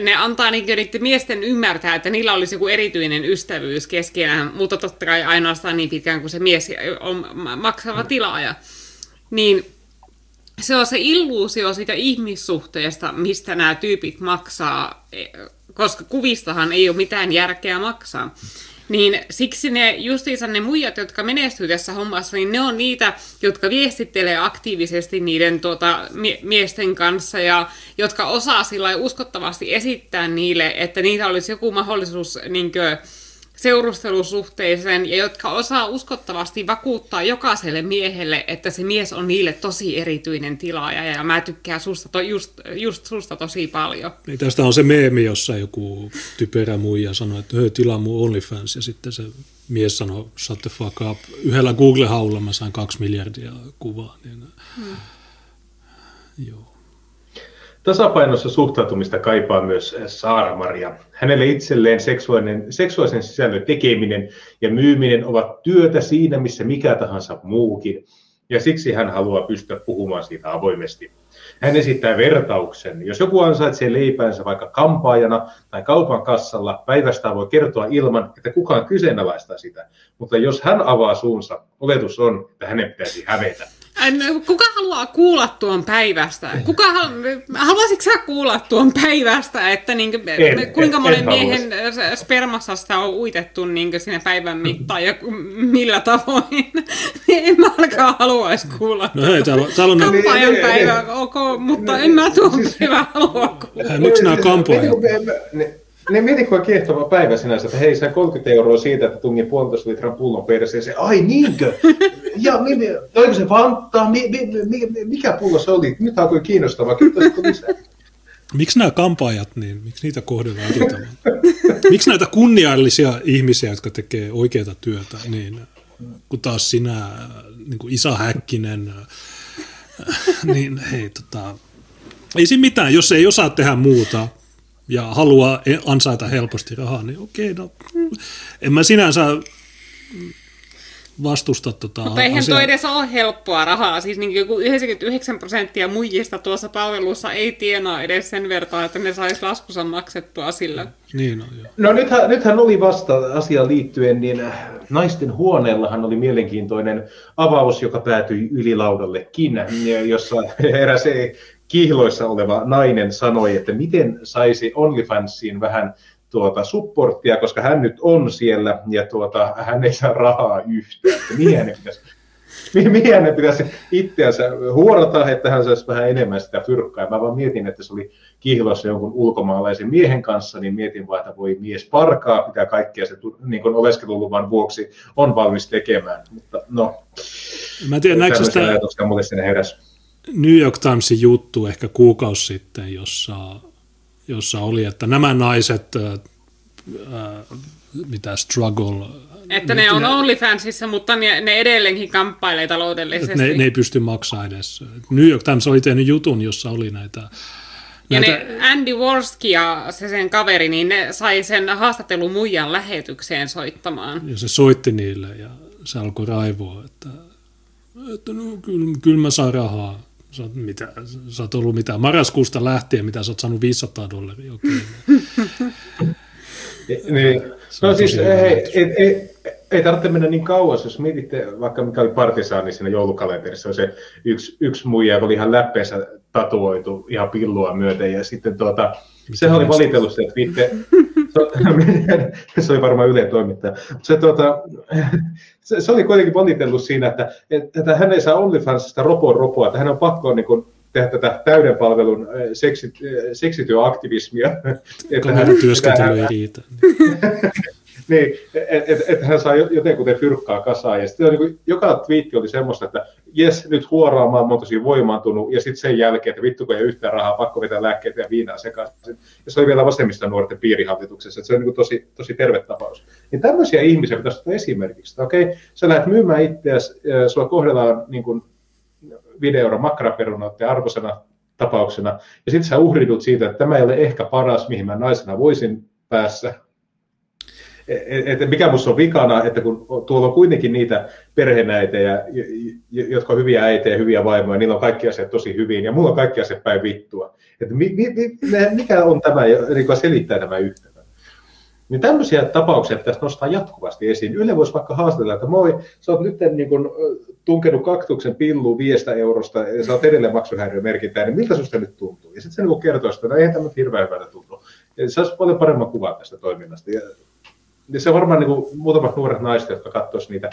ne antaa niiden miesten ymmärtää, että niillä olisi joku erityinen ystävyys keskenään, mutta totta kai ainoastaan niin pitkään kuin se mies on maksava tilaaja. Niin se on se illuusio siitä ihmissuhteesta, mistä nämä tyypit maksaa, koska kuvistahan ei ole mitään järkeä maksaa. Niin siksi ne justiinsa ne muijat, jotka menestyy tässä hommassa, niin ne on niitä, jotka viestittelee aktiivisesti niiden tuota, mie- miesten kanssa ja jotka osaa sillä uskottavasti esittää niille, että niitä olisi joku mahdollisuus niin kuin, seurustelusuhteeseen ja jotka osaa uskottavasti vakuuttaa jokaiselle miehelle, että se mies on niille tosi erityinen tilaaja ja mä tykkään susta to, just, just susta tosi paljon. Niin tästä on se meemi, jossa joku typerä muija sanoi, että hei, tilaa mun OnlyFans ja sitten se mies sanoi, shut the fuck up. Yhdellä Google-haulla mä sain kaksi miljardia kuvaa. Niin, hmm. Joo. Tasapainossa suhtautumista kaipaa myös Saara-Maria. Hänelle itselleen seksuaalinen, seksuaalisen sisällön tekeminen ja myyminen ovat työtä siinä, missä mikä tahansa muukin, ja siksi hän haluaa pystyä puhumaan siitä avoimesti. Hän esittää vertauksen. Jos joku ansaitsee leipänsä vaikka kampaajana tai kaupan kassalla, päivästä voi kertoa ilman, että kukaan kyseenalaistaa sitä. Mutta jos hän avaa suunsa, oletus on, että hänen pitäisi hävetä. Kuka haluaa kuulla tuon päivästä? Kuka halu... Haluaisitko sä kuulla tuon päivästä, että niin, en, kuinka en, monen en miehen haluaisi. spermassa sitä on uitettu niin sinne päivän mittaan ja millä tavoin? en mä alkaa haluaisi kuulla. No hei, täällä, täällä on... Kampaajan päivä, ok, mutta ne, en mä tuon siis, päivän halua kuulla. Miksi nämä kampaajat? Ne mieti, kuinka kiehtova päivä sinänsä, että hei, sä 30 euroa siitä, että tungin puolitoista litran pullon se, Ai niinkö? Ja oliko se Fanta? Mi, mi, mi, mikä pullo se oli? Nyt alkoi kiinnostavaa. Miksi nämä kampaajat, niin miksi niitä kohdellaan tavalla? Miksi näitä kunniallisia ihmisiä, jotka tekee oikeaa työtä, niin kun taas sinä, niin kuin Isa Häkkinen, niin hei, tota, ei siinä mitään, jos ei osaa tehdä muuta ja haluaa e- ansaita helposti rahaa, niin okei, no en mä sinänsä vastusta tota Mutta eihän asiaa. toi edes ole helppoa rahaa. Siis niin joku 99 prosenttia muijista tuossa palvelussa ei tienaa edes sen vertaa, että ne sais laskussa maksettua sillä. Niin on, joo. No nythän, nythän oli vasta asiaan liittyen, niin naisten huoneellahan oli mielenkiintoinen avaus, joka päätyi ylilaudallekin, jossa eräs kihloissa oleva nainen sanoi, että miten saisi OnlyFansiin vähän tuota, supporttia, koska hän nyt on siellä ja tuota, hän ei saa rahaa yhtään. Että mihin hänen pitäisi, mihin hänen pitäisi itseänsä huorata, että hän saisi vähän enemmän sitä fyrkkaa. Mä vaan mietin, että se oli kihlossa jonkun ulkomaalaisen miehen kanssa, niin mietin vaan, että voi mies parkaa, mitä kaikkea se niin kuin oleskeluluvan vuoksi on valmis tekemään. Mutta no, Mä tiedän, näetkö sitä New York Timesin juttu ehkä kuukausi sitten, jossa jossa oli, että nämä naiset, ää, mitä struggle... Että ne, ne on OnlyFansissa, mutta ne, ne edelleenkin kamppailee taloudellisesti. Ne, ne ei pysty maksamaan edes. New York Times oli tehnyt jutun, jossa oli näitä... Ja näitä... ne Andy Worski ja se sen kaveri, niin ne sai sen haastattelun muijan lähetykseen soittamaan. Ja se soitti niille ja se alkoi raivoa, että, että no, kyllä, kyllä mä saan rahaa Sä oot, mitä, sä oot ollut mitä, marraskuusta lähtien, mitä sä oot saanut 500 dollaria. Okay. niin. No siis ei, ei, ei, ei tarvitse mennä niin kauas, jos mietitte vaikka mikä oli Partisaani siinä joulukalenterissa, se yksi, yksi muija, joka oli ihan läppeensä tatuoitu ihan pillua myöten, ja sitten tuota, sehän oli valitellut se, että viitte, se oli varmaan Ylen toimittaja. Se, tuota, se, se, oli kuitenkin valitellut siinä, että, että hän ei saa OnlyFansista ropoa ropoa, että hän on pakko niin kuin, tehdä tätä täyden palvelun seksi, seksityöaktivismia. Että hän, työskentely ei riitä. Niin, että et, et hän saa jotenkin fyrkkaa kasaan. Ja sitten niin joka twiitti oli semmoista, että jes, nyt huoraamaan, mä tosi voimaantunut, ja sitten sen jälkeen, että vittu kun ei yhtään rahaa, pakko vetää lääkkeitä ja viinaa sekaisin. Ja se oli vielä vasemmista nuorten piirihallituksessa, että se on niin tosi, tosi terve tapaus. Niin tämmöisiä ihmisiä pitäisi ottaa esimerkiksi, että okei, okay, sä lähdet myymään itseäsi, sua kohdellaan niin kuin videora makkaraperunoiden arvoisena tapauksena, ja sitten sä uhridut siitä, että tämä ei ole ehkä paras, mihin mä naisena voisin päässä, että mikä minusta on vikana, että kun tuolla on kuitenkin niitä perhenäitejä, jotka on hyviä äitejä, hyviä vaimoja, niillä on kaikki asiat tosi hyvin, ja mulla on kaikki asiat päin vittua. Että mikä on tämä, joka selittää tämä yhtälö? Niin tämmöisiä tapauksia pitäisi nostaa jatkuvasti esiin. Yle voisi vaikka haastatella, että moi, sä oot nyt niin kun, tunkenut kaktuksen pilluun viestä eurosta ja sä oot edelleen maksuhäiriömerkintää, niin miltä susta nyt tuntuu? Ja sitten se niin kertoo että no eihän tämä hirveän hyvältä tunnu. Ja se olisi paljon paremman kuvan tästä toiminnasta. Ja niin se on varmaan niin kuin muutamat nuoret naiset, jotka katsoisivat niitä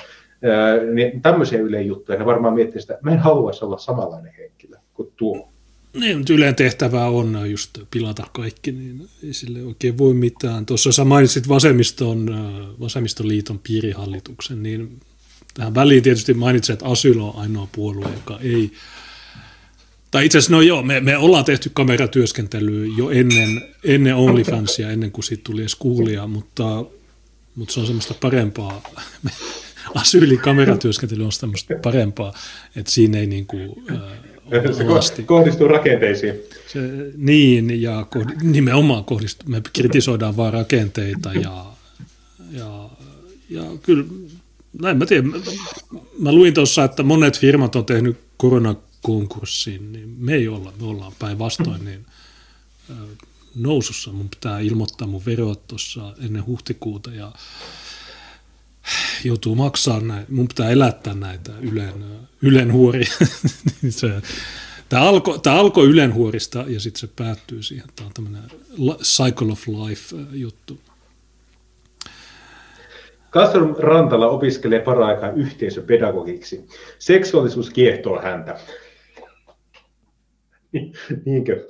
niin tämmöisiä Ylen juttuja, ne varmaan miettii sitä, että mä en haluaisi olla samanlainen henkilö kuin tuo. Niin, mutta Ylen tehtävä on just pilata kaikki, niin ei sille oikein voi mitään. Tuossa sä mainitsit vasemmiston, vasemmistoliiton piirihallituksen, niin tähän väliin tietysti mainitsit, että Asyl on ainoa puolue, joka ei tai itse asiassa, no joo, me, me ollaan tehty kameratyöskentelyä jo ennen, ennen OnlyFansia, ennen kuin siitä tuli edes kuulia, mutta mutta se on semmoista parempaa. Asyylin kameratyöskentely on semmoista parempaa, että siinä ei niin kuin, äh, se lasti. kohdistuu rakenteisiin. Se, niin, ja kohdi, nimenomaan kohdistuu. Me kritisoidaan vain rakenteita ja, ja, ja kyllä, näin mä tiedän. Mä, mä luin tuossa, että monet firmat on tehnyt koronakonkurssin, niin me ei olla, me ollaan päinvastoin, niin nousussa. Mun pitää ilmoittaa mun verot tuossa ennen huhtikuuta ja joutuu maksaa näin. Mun pitää elättää näitä Ylen, Ylen huoria. Niin tämä alkoi tämä alko Ylen huorista ja sitten se päättyy siihen. Tämä on tämmöinen Cycle of Life-juttu. Kastelun Rantala opiskelee paraikaa yhteisöpedagogiksi. Seksuaalisuus kiehtoo häntä. Niinkö?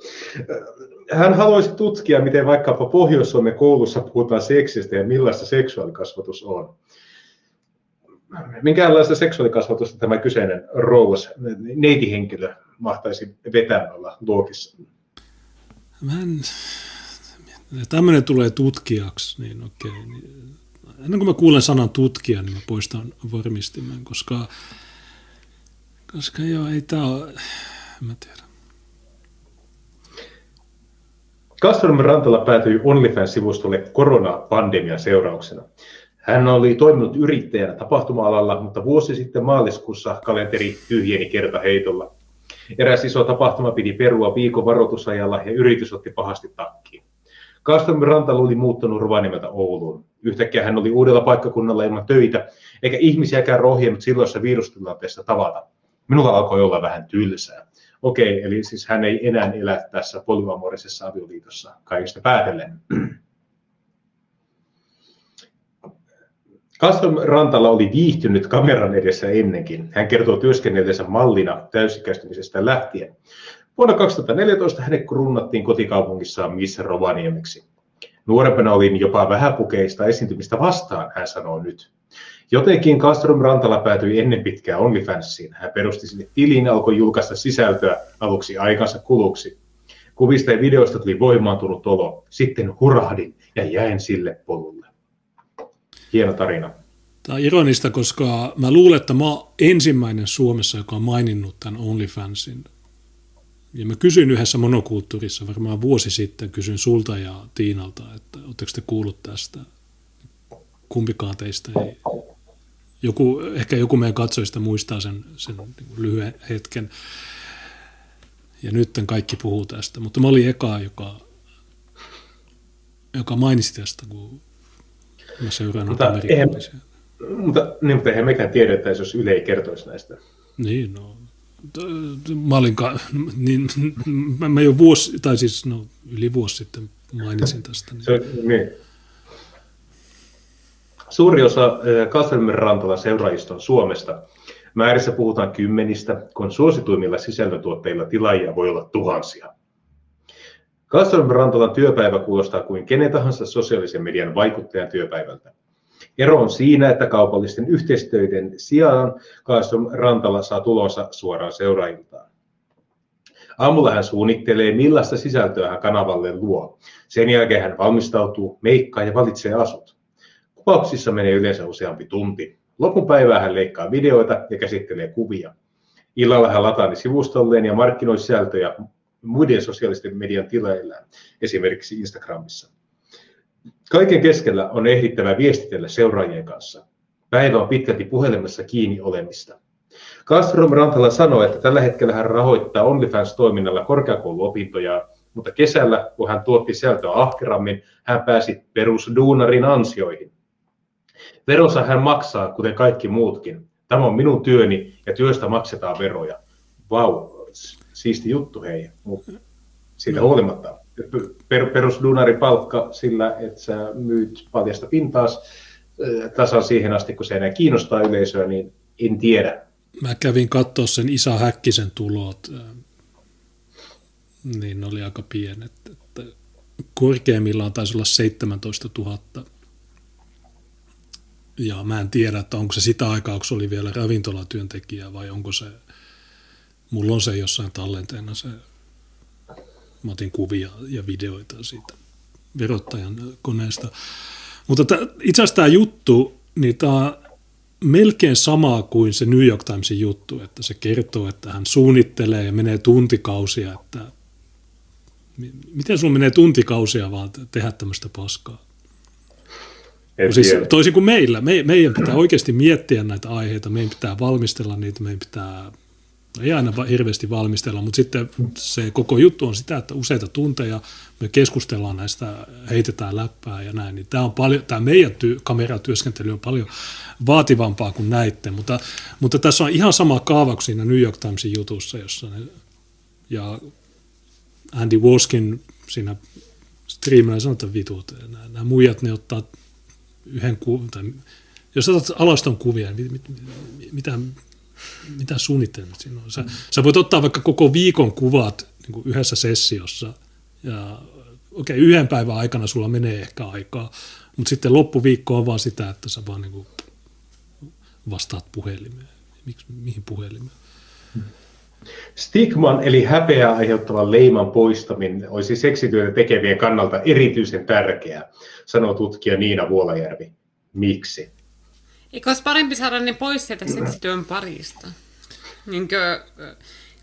Hän haluaisi tutkia, miten vaikkapa Pohjois-Suomen koulussa puhutaan seksistä ja millaista seksuaalikasvatus on. Minkälaista seksuaalikasvatusta tämä kyseinen rouvas, neitihenkilö, mahtaisi vetää olla luokissa? Mä en, tämmöinen tulee tutkijaksi, niin okei. Niin, ennen kuin mä kuulen sanan tutkija, niin mä poistan varmistimen, koska Koska joo, ei tämä ole, mä tiedä. Kastorm Rantala päätyi OnlyFans-sivustolle koronapandemian seurauksena. Hän oli toiminut yrittäjänä tapahtuma-alalla, mutta vuosi sitten maaliskuussa kalenteri tyhjeni kertaheitolla. Eräs iso tapahtuma piti perua viikon varoitusajalla ja yritys otti pahasti takkiin. Kastorm Rantala oli muuttanut Rovaniemeltä Ouluun. Yhtäkkiä hän oli uudella paikkakunnalla ilman töitä, eikä ihmisiäkään rohjennut silloisessa virustilanteessa tavata. Minulla alkoi olla vähän tylsää. Okei, eli siis hän ei enää elä tässä polyamorisessa avioliitossa kaikista päätellen. Kaston Rantala oli viihtynyt kameran edessä ennenkin. Hän kertoo työskennellensä mallina täysikäistymisestä lähtien. Vuonna 2014 hänet kruunattiin kotikaupungissaan Missä Rovaniemeksi. Nuorempana olin jopa vähäpukeista esiintymistä vastaan, hän sanoo nyt. Jotenkin Castrom Rantala päätyi ennen pitkää OnlyFansiin. Hän perusti sinne tilin ja alkoi julkaista sisältöä aluksi aikansa kuluksi. Kuvista ja videoista tuli voimaantunut olo. Sitten hurahdin ja jäin sille polulle. Hieno tarina. Tämä on ironista, koska mä luulen, että mä ensimmäinen Suomessa, joka on maininnut tämän OnlyFansin. Ja mä kysyin yhdessä monokulttuurissa varmaan vuosi sitten, kysyn sulta ja Tiinalta, että oletteko te kuullut tästä? Kumpikaan teistä ei. Joku, ehkä joku meidän katsojista muistaa sen, sen niin lyhyen hetken. Ja nyt kaikki puhuu tästä. Mutta mä olin eka, joka, joka mainitsi tästä, kun mä seuraan mutta amerikkalaisia. Mutta, niin, mutta eihän mekään tiedetä, jos Yle ei kertoisi näistä. Niin, no. Mä olin, ka- niin, mä, mä jo vuosi, tai siis no, yli vuosi sitten mainitsin tästä. Niin. Se, niin. Suuri osa Kastelmen rantala seuraajista on Suomesta. Määrissä puhutaan kymmenistä, kun suosituimmilla sisällötuotteilla tilaajia voi olla tuhansia. Kastelmen rantalan työpäivä kuulostaa kuin kenen tahansa sosiaalisen median vaikuttajan työpäivältä. Ero on siinä, että kaupallisten yhteistyöiden sijaan Kaaston Rantala saa tulonsa suoraan seuraajiltaan. Aamulla hän suunnittelee, millaista sisältöä hän kanavalle luo. Sen jälkeen hän valmistautuu, meikkaa ja valitsee asut. Kuvauksissa menee yleensä useampi tunti. Lopun päivää hän leikkaa videoita ja käsittelee kuvia. Illalla hän lataa ne sivustolleen ja markkinoi sisältöjä muiden sosiaalisten median tileillään, esimerkiksi Instagramissa. Kaiken keskellä on ehdittävä viestitellä seuraajien kanssa. Päivä on pitkälti puhelimessa kiinni olemista. Castrom Rantala sanoi, että tällä hetkellä hän rahoittaa OnlyFans-toiminnalla korkeakouluopintoja, mutta kesällä, kun hän tuotti sieltä ahkerammin, hän pääsi perusduunarin ansioihin. Veronsa hän maksaa, kuten kaikki muutkin. Tämä on minun työni ja työstä maksetaan veroja. Vau, siisti juttu hei, mutta siitä no. huolimatta per, palkka sillä, että sä myyt paljasta pintaas tasan siihen asti, kun se enää kiinnostaa yleisöä, niin en tiedä. Mä kävin katsoa sen Isa Häkkisen tulot, niin ne oli aika pienet. Että korkeimmillaan taisi olla 17 000. Ja mä en tiedä, että onko se sitä aikaa, kun se oli vielä ravintolatyöntekijä vai onko se, mulla on se jossain tallenteena se Mä otin kuvia ja videoita siitä verottajan koneesta. Mutta t- itse asiassa tämä juttu, niin tämä melkein sama kuin se New York Timesin juttu, että se kertoo, että hän suunnittelee ja menee tuntikausia, että miten sulla menee tuntikausia vaan tehdä tämmöistä paskaa? Siis, toisin kuin meillä, me, meidän pitää oikeasti miettiä näitä aiheita, meidän pitää valmistella niitä, meidän pitää ei aina hirveästi valmistella, mutta sitten se koko juttu on sitä, että useita tunteja me keskustellaan näistä, heitetään läppää ja näin. Niin tämä, on paljon, tämä meidän ty- kameratyöskentely on paljon vaativampaa kuin näiden, mutta, mutta tässä on ihan sama kaava kuin siinä New York Timesin jutussa, jossa ne, ja Andy Waskin siinä striimillä sanotaan vitut, nämä, nämä muijat, ne ottaa yhden kuvan, tai jos otat alaston kuvia, niin mit, mit, mitä, mitä suunnitelmat siinä on? Sä, mm. sä voit ottaa vaikka koko viikon kuvat niin kuin yhdessä sessiossa ja okei, okay, yhden päivän aikana sulla menee ehkä aikaa, mutta sitten loppuviikko on vaan sitä, että sä vaan niin kuin vastaat puhelimeen. Miks, mihin puhelimeen? Stigman eli häpeää aiheuttavan leiman poistaminen olisi seksityötä tekevien kannalta erityisen tärkeää, sanoo tutkija Niina Vuolajärvi. Miksi? Eikö olisi parempi saada ne pois sieltä seksityön parista? Niin kuin,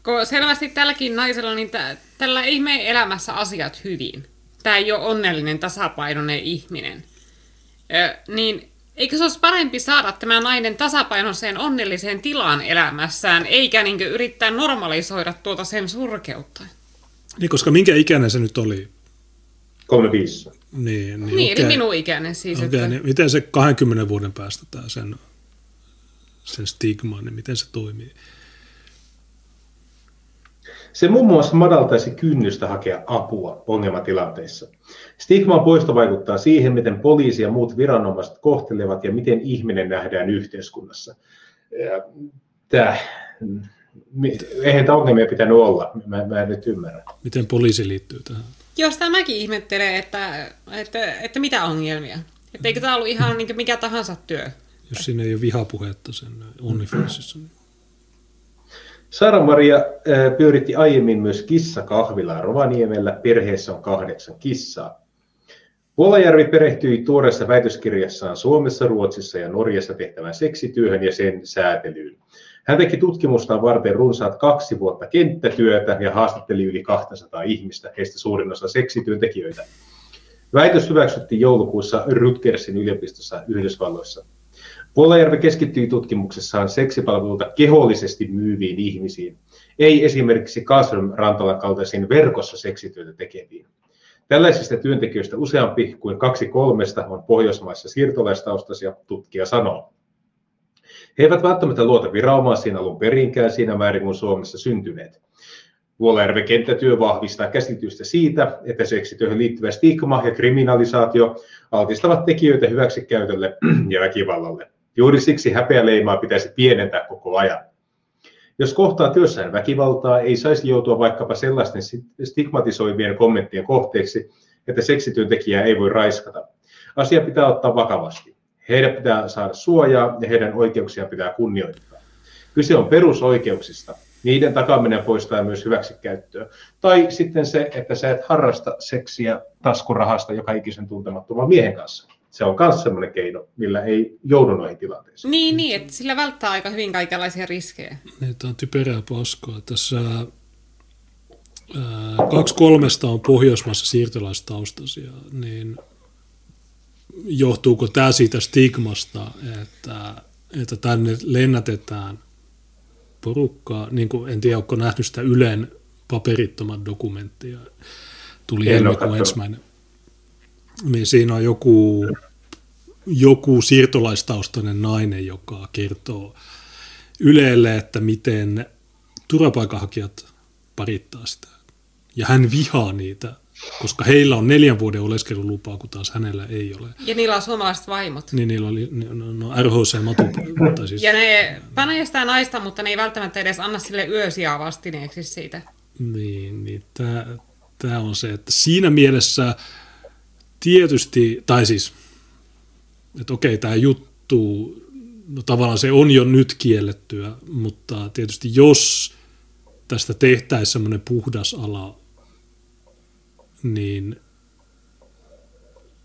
kun selvästi tälläkin naisella, niin tä, tällä ei mene elämässä asiat hyvin. Tämä ei ole onnellinen, tasapainoinen ihminen. Ö, niin eikö se olisi parempi saada tämä nainen tasapainoiseen onnelliseen tilaan elämässään, eikä niin yrittää normalisoida tuota sen surkeutta? Niin, koska minkä ikäinen se nyt oli? 35. Niin, niin, niin okay. eli minun ikäinen siis. Okay, että... niin miten se 20 vuoden päästä tämä sen, sen stigma, niin miten se toimii? Se muun muassa madaltaisi kynnystä hakea apua ongelmatilanteissa. Stigman poisto vaikuttaa siihen, miten poliisi ja muut viranomaiset kohtelevat ja miten ihminen nähdään yhteiskunnassa. Tämä, eihän tämä ongelmia pitänyt olla, mä, mä en nyt ymmärrä. Miten poliisi liittyy tähän? Jos tämäkin ihmettelee, että, että, että mitä ongelmia. Että eikö tämä ollut ihan niin mikä tahansa työ? Jos siinä ei ole vihapuhetta sen OnlyFansissa. Niin... Sara-Maria pyöritti aiemmin myös kissakahvilaa Rovaniemellä. Perheessä on kahdeksan kissaa. Vuolajärvi perehtyi tuoreessa väitöskirjassaan Suomessa, Ruotsissa ja Norjassa tehtävään seksityöhön ja sen säätelyyn. Hän teki tutkimustaan varten runsaat kaksi vuotta kenttätyötä ja haastatteli yli 200 ihmistä, heistä suurin osa seksityöntekijöitä. Väitös hyväksyttiin joulukuussa Rutgersin yliopistossa Yhdysvalloissa. Puolajärvi keskittyi tutkimuksessaan seksipalveluita kehollisesti myyviin ihmisiin, ei esimerkiksi Kasrym Rantalan kaltaisiin verkossa seksityötä tekeviin. Tällaisista työntekijöistä useampi kuin kaksi kolmesta on Pohjoismaissa siirtolaistaustaisia, tutkija sanoo. He eivät välttämättä luota viranomaisiin alun perinkään siinä määrin kuin Suomessa syntyneet. Vuolajärven kenttätyö vahvistaa käsitystä siitä, että seksityöhön liittyvä stigma ja kriminalisaatio altistavat tekijöitä hyväksikäytölle ja väkivallalle. Juuri siksi häpeäleimaa pitäisi pienentää koko ajan. Jos kohtaa työssään väkivaltaa, ei saisi joutua vaikkapa sellaisten stigmatisoivien kommenttien kohteeksi, että seksityöntekijää ei voi raiskata. Asia pitää ottaa vakavasti. Heidän pitää saada suojaa ja heidän oikeuksiaan pitää kunnioittaa. Kyse on perusoikeuksista. Niiden takaminen poistaa myös hyväksikäyttöä. Tai sitten se, että sä et harrasta seksiä taskurahasta joka ikisen tuntemattoman miehen kanssa se on myös sellainen keino, millä ei joudu noihin tilanteisiin. Niin, niin että sillä välttää aika hyvin kaikenlaisia riskejä. Niin, tämä on typerää paskaa. Tässä ää, kaksi kolmesta on Pohjoismaissa siirtolaistaustaisia, niin johtuuko tämä siitä stigmasta, että, että tänne lennätetään porukkaa, niin kuin, en tiedä, onko nähnyt sitä Ylen paperittoman dokumenttia, tuli helmikuun ensimmäinen niin siinä on joku, joku siirtolaistaustainen nainen, joka kertoo Ylelle, että miten turvapaikanhakijat parittaa sitä. Ja hän vihaa niitä, koska heillä on neljän vuoden oleskelulupaa, kun taas hänellä ei ole. Ja niillä on suomalaiset vaimot. Niin, niillä oli no, no RHC Matu. Siis... Ja ne panee sitä naista, mutta ne ei välttämättä edes anna sille yösiä vastineeksi siitä. Niin, niin tämä on se, että siinä mielessä tietysti, tai siis, että okei, tämä juttu, no tavallaan se on jo nyt kiellettyä, mutta tietysti jos tästä tehtäisiin semmoinen puhdas ala, niin,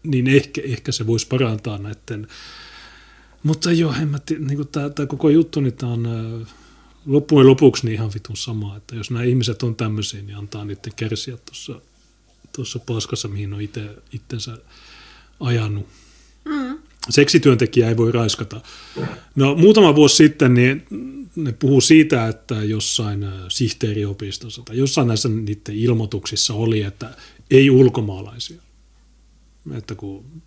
niin ehkä, ehkä se voisi parantaa näiden, mutta joo, en mä niin tämä, tämä koko juttu, niin tämä on loppujen lopuksi niin ihan vitun sama, että jos nämä ihmiset on tämmöisiä, niin antaa niiden kärsiä tuossa tuossa paskassa, mihin on itse itsensä ajanut. Mm. Seksityöntekijä ei voi raiskata. No muutama vuosi sitten niin ne puhuu siitä, että jossain sihteeriopistossa tai jossain näissä niiden ilmoituksissa oli, että ei ulkomaalaisia. Että kun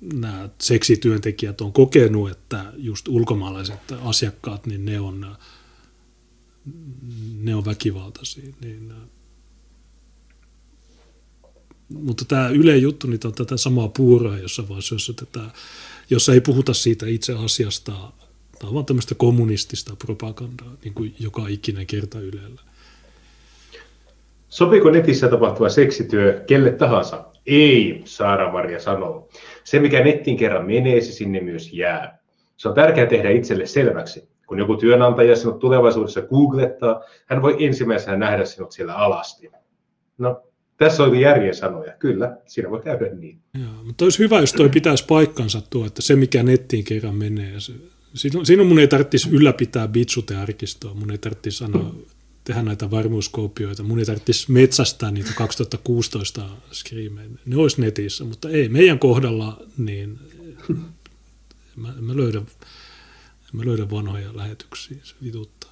nämä seksityöntekijät on kokenut, että just ulkomaalaiset asiakkaat, niin ne on, ne on väkivaltaisia. Niin mutta tämä Yle juttu niin on tätä samaa puuraa jossa jossa, tätä, jossa ei puhuta siitä itse asiasta, tämä on vaan tämmöistä kommunistista propagandaa, niin kuin joka ikinen kerta Ylellä. Sopiiko netissä tapahtuva seksityö kelle tahansa? Ei, Saara-Maria sanoo. Se, mikä nettiin kerran menee, se sinne myös jää. Se on tärkeää tehdä itselle selväksi. Kun joku työnantaja sinut tulevaisuudessa googlettaa, hän voi ensimmäisenä nähdä sinut siellä alasti. No, tässä oli järjen sanoja. Kyllä, siinä voi käydä niin. Joo, mutta olisi hyvä, jos toi pitäisi paikkansa tuo, että se mikä nettiin kerran menee, se, Siinä mun ei tarvitsisi ylläpitää Bitsute-arkistoa, mun ei tarvitsisi sanoa, tehdä näitä varmuuskoopioita, mun ei tarvitsisi metsästää niitä 2016 skriimejä. Ne olisi netissä, mutta ei, meidän kohdalla niin mä, mä löydän, mä löydän vanhoja lähetyksiä, se vituttaa.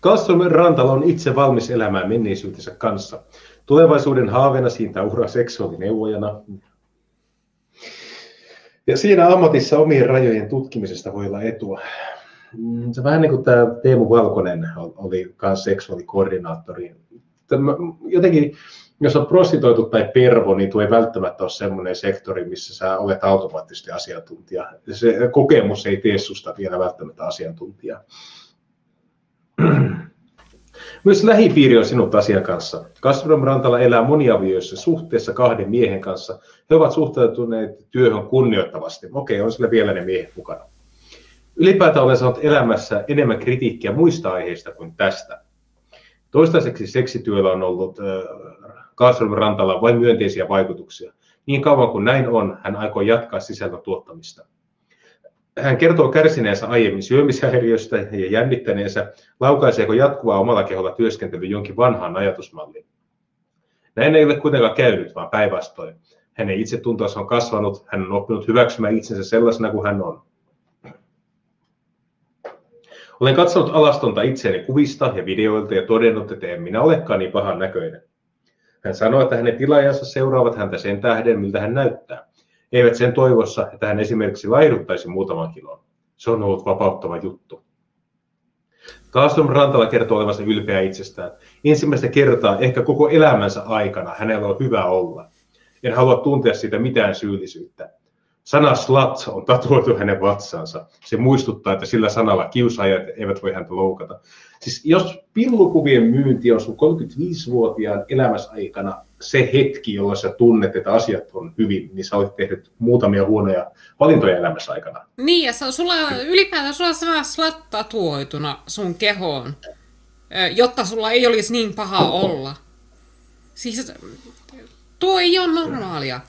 Kassomen Rantala on itse valmis elämään menneisyytensä kanssa. Tulevaisuuden haaveena siitä uhraa seksuaalineuvojana. Ja siinä ammatissa omien rajojen tutkimisesta voi olla etua. Mm, se vähän niin kuin tämä Teemu Valkonen oli myös seksuaalikoordinaattori. Jotenkin, jos on prostitoitu tai pervo, niin tuo ei välttämättä ole sellainen sektori, missä sä olet automaattisesti asiantuntija. Se kokemus ei tee susta vielä välttämättä asiantuntijaa. Myös lähipiiri on sinut asian kanssa. Kasvram Rantala elää moniavioissa suhteessa kahden miehen kanssa. He ovat suhtautuneet työhön kunnioittavasti. Okei, on sillä vielä ne miehet mukana. Ylipäätään olen saanut elämässä enemmän kritiikkiä muista aiheista kuin tästä. Toistaiseksi seksityöllä on ollut Kasvram Rantala vain myönteisiä vaikutuksia. Niin kauan kuin näin on, hän aikoo jatkaa sisällön tuottamista. Hän kertoo kärsineensä aiemmin syömishäiriöstä ja jännittäneensä, laukaiseeko jatkuvaa omalla keholla työskentely jonkin vanhaan ajatusmalliin. Näin ei ole kuitenkaan käynyt, vaan päinvastoin. Hänen itsetuntonsa on kasvanut, hän on oppinut hyväksymään itsensä sellaisena kuin hän on. Olen katsonut alastonta itseäni kuvista ja videoilta ja todennut, että en minä olekaan niin pahan näköinen. Hän sanoi, että hänen tilaajansa seuraavat häntä sen tähden, miltä hän näyttää eivät sen toivossa, että hän esimerkiksi laihduttaisi muutaman kilon. Se on ollut vapauttava juttu. Kaastom Rantala kertoo olevansa ylpeä itsestään. Ensimmäistä kertaa ehkä koko elämänsä aikana hänellä on hyvä olla. En halua tuntea siitä mitään syyllisyyttä. Sana slut on tatuoitu hänen vatsansa. Se muistuttaa, että sillä sanalla kiusaajat eivät voi häntä loukata. Siis jos pillukuvien myynti on sun 35-vuotiaan elämässä aikana se hetki, jolloin sä tunnet, että asiat on hyvin, niin sä olet tehnyt muutamia huonoja valintoja elämässä aikana. Niin, ja sulla, ylipäätään sulla on sana tatuoituna sun kehoon, jotta sulla ei olisi niin paha olla. Siis tuo ei ole normaalia.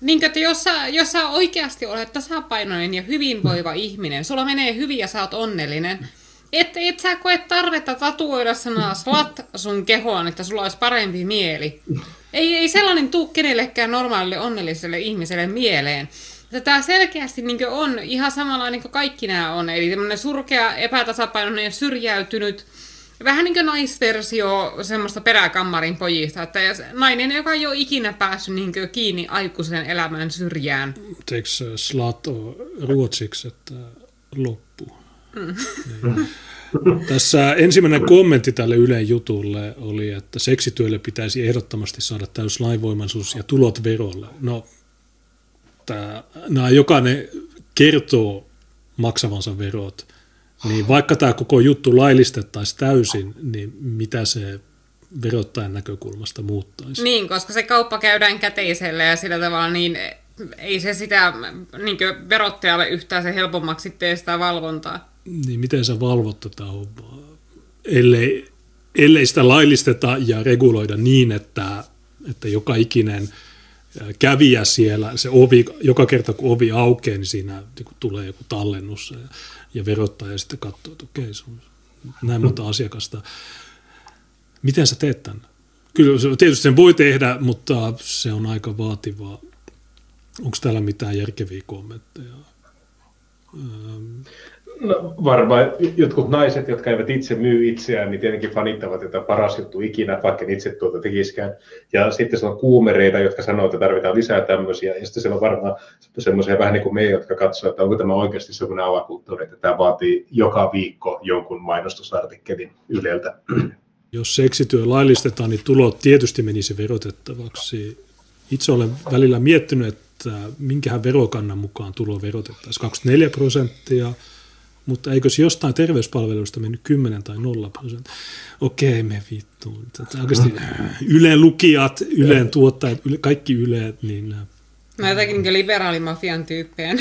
Niin, että jos sä, jos sä oikeasti olet tasapainoinen ja hyvinvoiva ihminen, sulla menee hyvin ja sä oot onnellinen, et, et sä koe tarvetta tatuoida sanaa slat sun kehoon, että sulla olisi parempi mieli. Ei, ei sellainen tuu kenellekään normaalille onnelliselle ihmiselle mieleen. Tämä selkeästi niin on ihan samanlainen kuin kaikki nämä on. Eli tämmöinen surkea, epätasapainoinen ja syrjäytynyt, vähän niin kuin naisversio semmoista peräkammarin pojista, että nainen, joka ei ole ikinä päässyt niin kiinni aikuisen elämän syrjään. Eikö slato ruotsiksi, että loppu? Mm. Niin. Tässä ensimmäinen kommentti tälle Yleen jutulle oli, että seksityölle pitäisi ehdottomasti saada täys lainvoimaisuus ja tulot verolle. No, nämä jokainen kertoo maksavansa verot – niin vaikka tämä koko juttu laillistettaisiin täysin, niin mitä se verottajan näkökulmasta muuttaisi? Niin, koska se kauppa käydään käteisellä ja sillä tavalla niin ei se sitä niin verottajalle yhtään se helpommaksi tee sitä valvontaa. Niin miten sä valvot tätä hommaa, ellei, ellei sitä laillisteta ja reguloida niin, että, että joka ikinen kävijä siellä, se ovi, joka kerta kun ovi aukeaa, niin siinä niin tulee joku tallennus. Ja ja verottaja sitten katsoo, että okei, se on näin monta asiakasta. Miten sä teet tämän? Kyllä tietysti sen voi tehdä, mutta se on aika vaativaa. Onko täällä mitään järkeviä kommentteja? No, varmaan jotkut naiset, jotka eivät itse myy itseään, niin tietenkin fanittavat, että paras juttu ikinä, vaikka itse tuota tekisikään. Ja sitten se on kuumereita, jotka sanoo, että tarvitaan lisää tämmöisiä. Ja sitten se on varmaan semmoisia vähän niin kuin me, jotka katsoo, että onko tämä oikeasti semmoinen alakulttuuri, että tämä vaatii joka viikko jonkun mainostusartikkelin Yleltä. Jos seksityö laillistetaan, niin tulot tietysti menisi verotettavaksi. Itse olen välillä miettinyt, että minkähän verokannan mukaan tulo verotettaisiin. 24 prosenttia, mutta eikö se jostain terveyspalveluista mennyt 10 tai 0 prosenttia? Okei, me vittuun. Oikeasti Ylen lukijat, Ylen tuottajat, yle, kaikki Yleet, niin... Mä jotenkin niin liberaalimafian tyyppejä.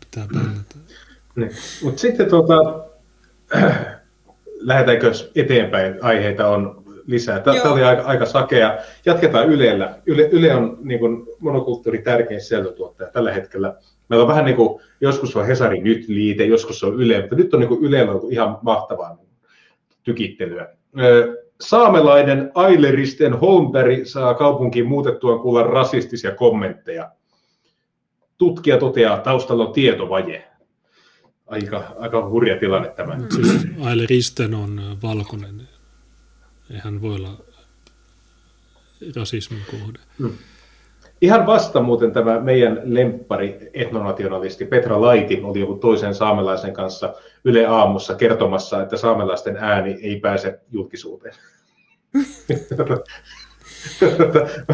Pitää bännätä. Niin. Mutta sitten tuota, lähdetäänkö eteenpäin? Aiheita on lisää. Tämä oli aika, aika sakea. Jatketaan Ylellä. Yle, Yle on niin kuin monokulttuuri tärkein sisältötuottaja tällä hetkellä. Meillä on vähän niin kuin, joskus on Hesari nyt liite, joskus on Yle, mutta nyt on niin kuin Ylellä ollut ihan mahtavaa tykittelyä. Saamelainen Aileristen Holmberg saa kaupunkiin muutettuaan kuulla rasistisia kommentteja. Tutkija toteaa, taustalla on tietovaje. Aika, aika hurja tilanne tämä. Mm. Siis Aileristen on valkoinen. Eihän voi olla rasismin kohde. Mm. Ihan vasta muuten tämä meidän lemppari etnonationalisti Petra Laiti oli joku toisen saamelaisen kanssa Yle Aamussa kertomassa, että saamelaisten ääni ei pääse julkisuuteen.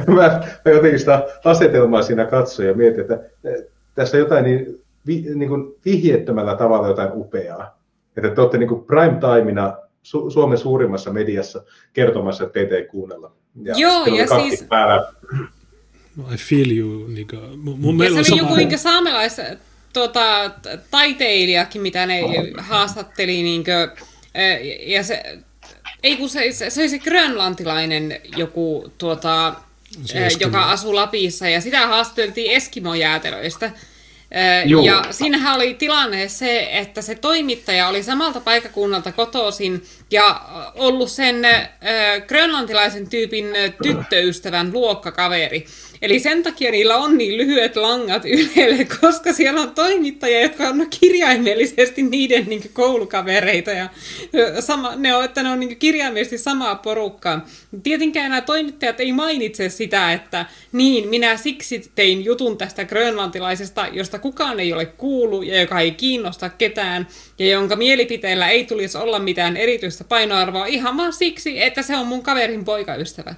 mä, mä jotenkin sitä asetelmaa siinä katsoin ja mietin, että tässä jotain niin, vi, niin kuin vihjettömällä tavalla jotain upeaa. Että te olette niin kuin prime timina Su- Suomen suurimmassa mediassa kertomassa, että teitä ei kuunnella. Ja Joo, ja siis... Päällä. No, I feel you. Niin kuin, mun ja se oli sama... joku niin saamelais tuota, taiteilijakin, mitä ne haastatteli. Niin kuin, ja se, ei kun se, se, se oli se grönlantilainen joku, tuota, se joka asuu Lapissa, ja sitä haasteltiin Eskimo-jäätelöistä. Joo. Ja siinähän oli tilanne se, että se toimittaja oli samalta paikakunnalta kotoisin ja ollut sen grönlantilaisen tyypin tyttöystävän luokkakaveri. Eli sen takia niillä on niin lyhyet langat Ylelle, koska siellä on toimittajia, jotka on kirjaimellisesti niiden niin koulukavereita. Ja sama, ne on, että ne on niin kirjaimellisesti samaa porukkaa. Tietenkään nämä toimittajat ei mainitse sitä, että niin, minä siksi tein jutun tästä grönlantilaisesta, josta kukaan ei ole kuullut ja joka ei kiinnosta ketään ja jonka mielipiteellä ei tulisi olla mitään erityistä painoarvoa ihan vaan siksi, että se on mun kaverin poikaystävä.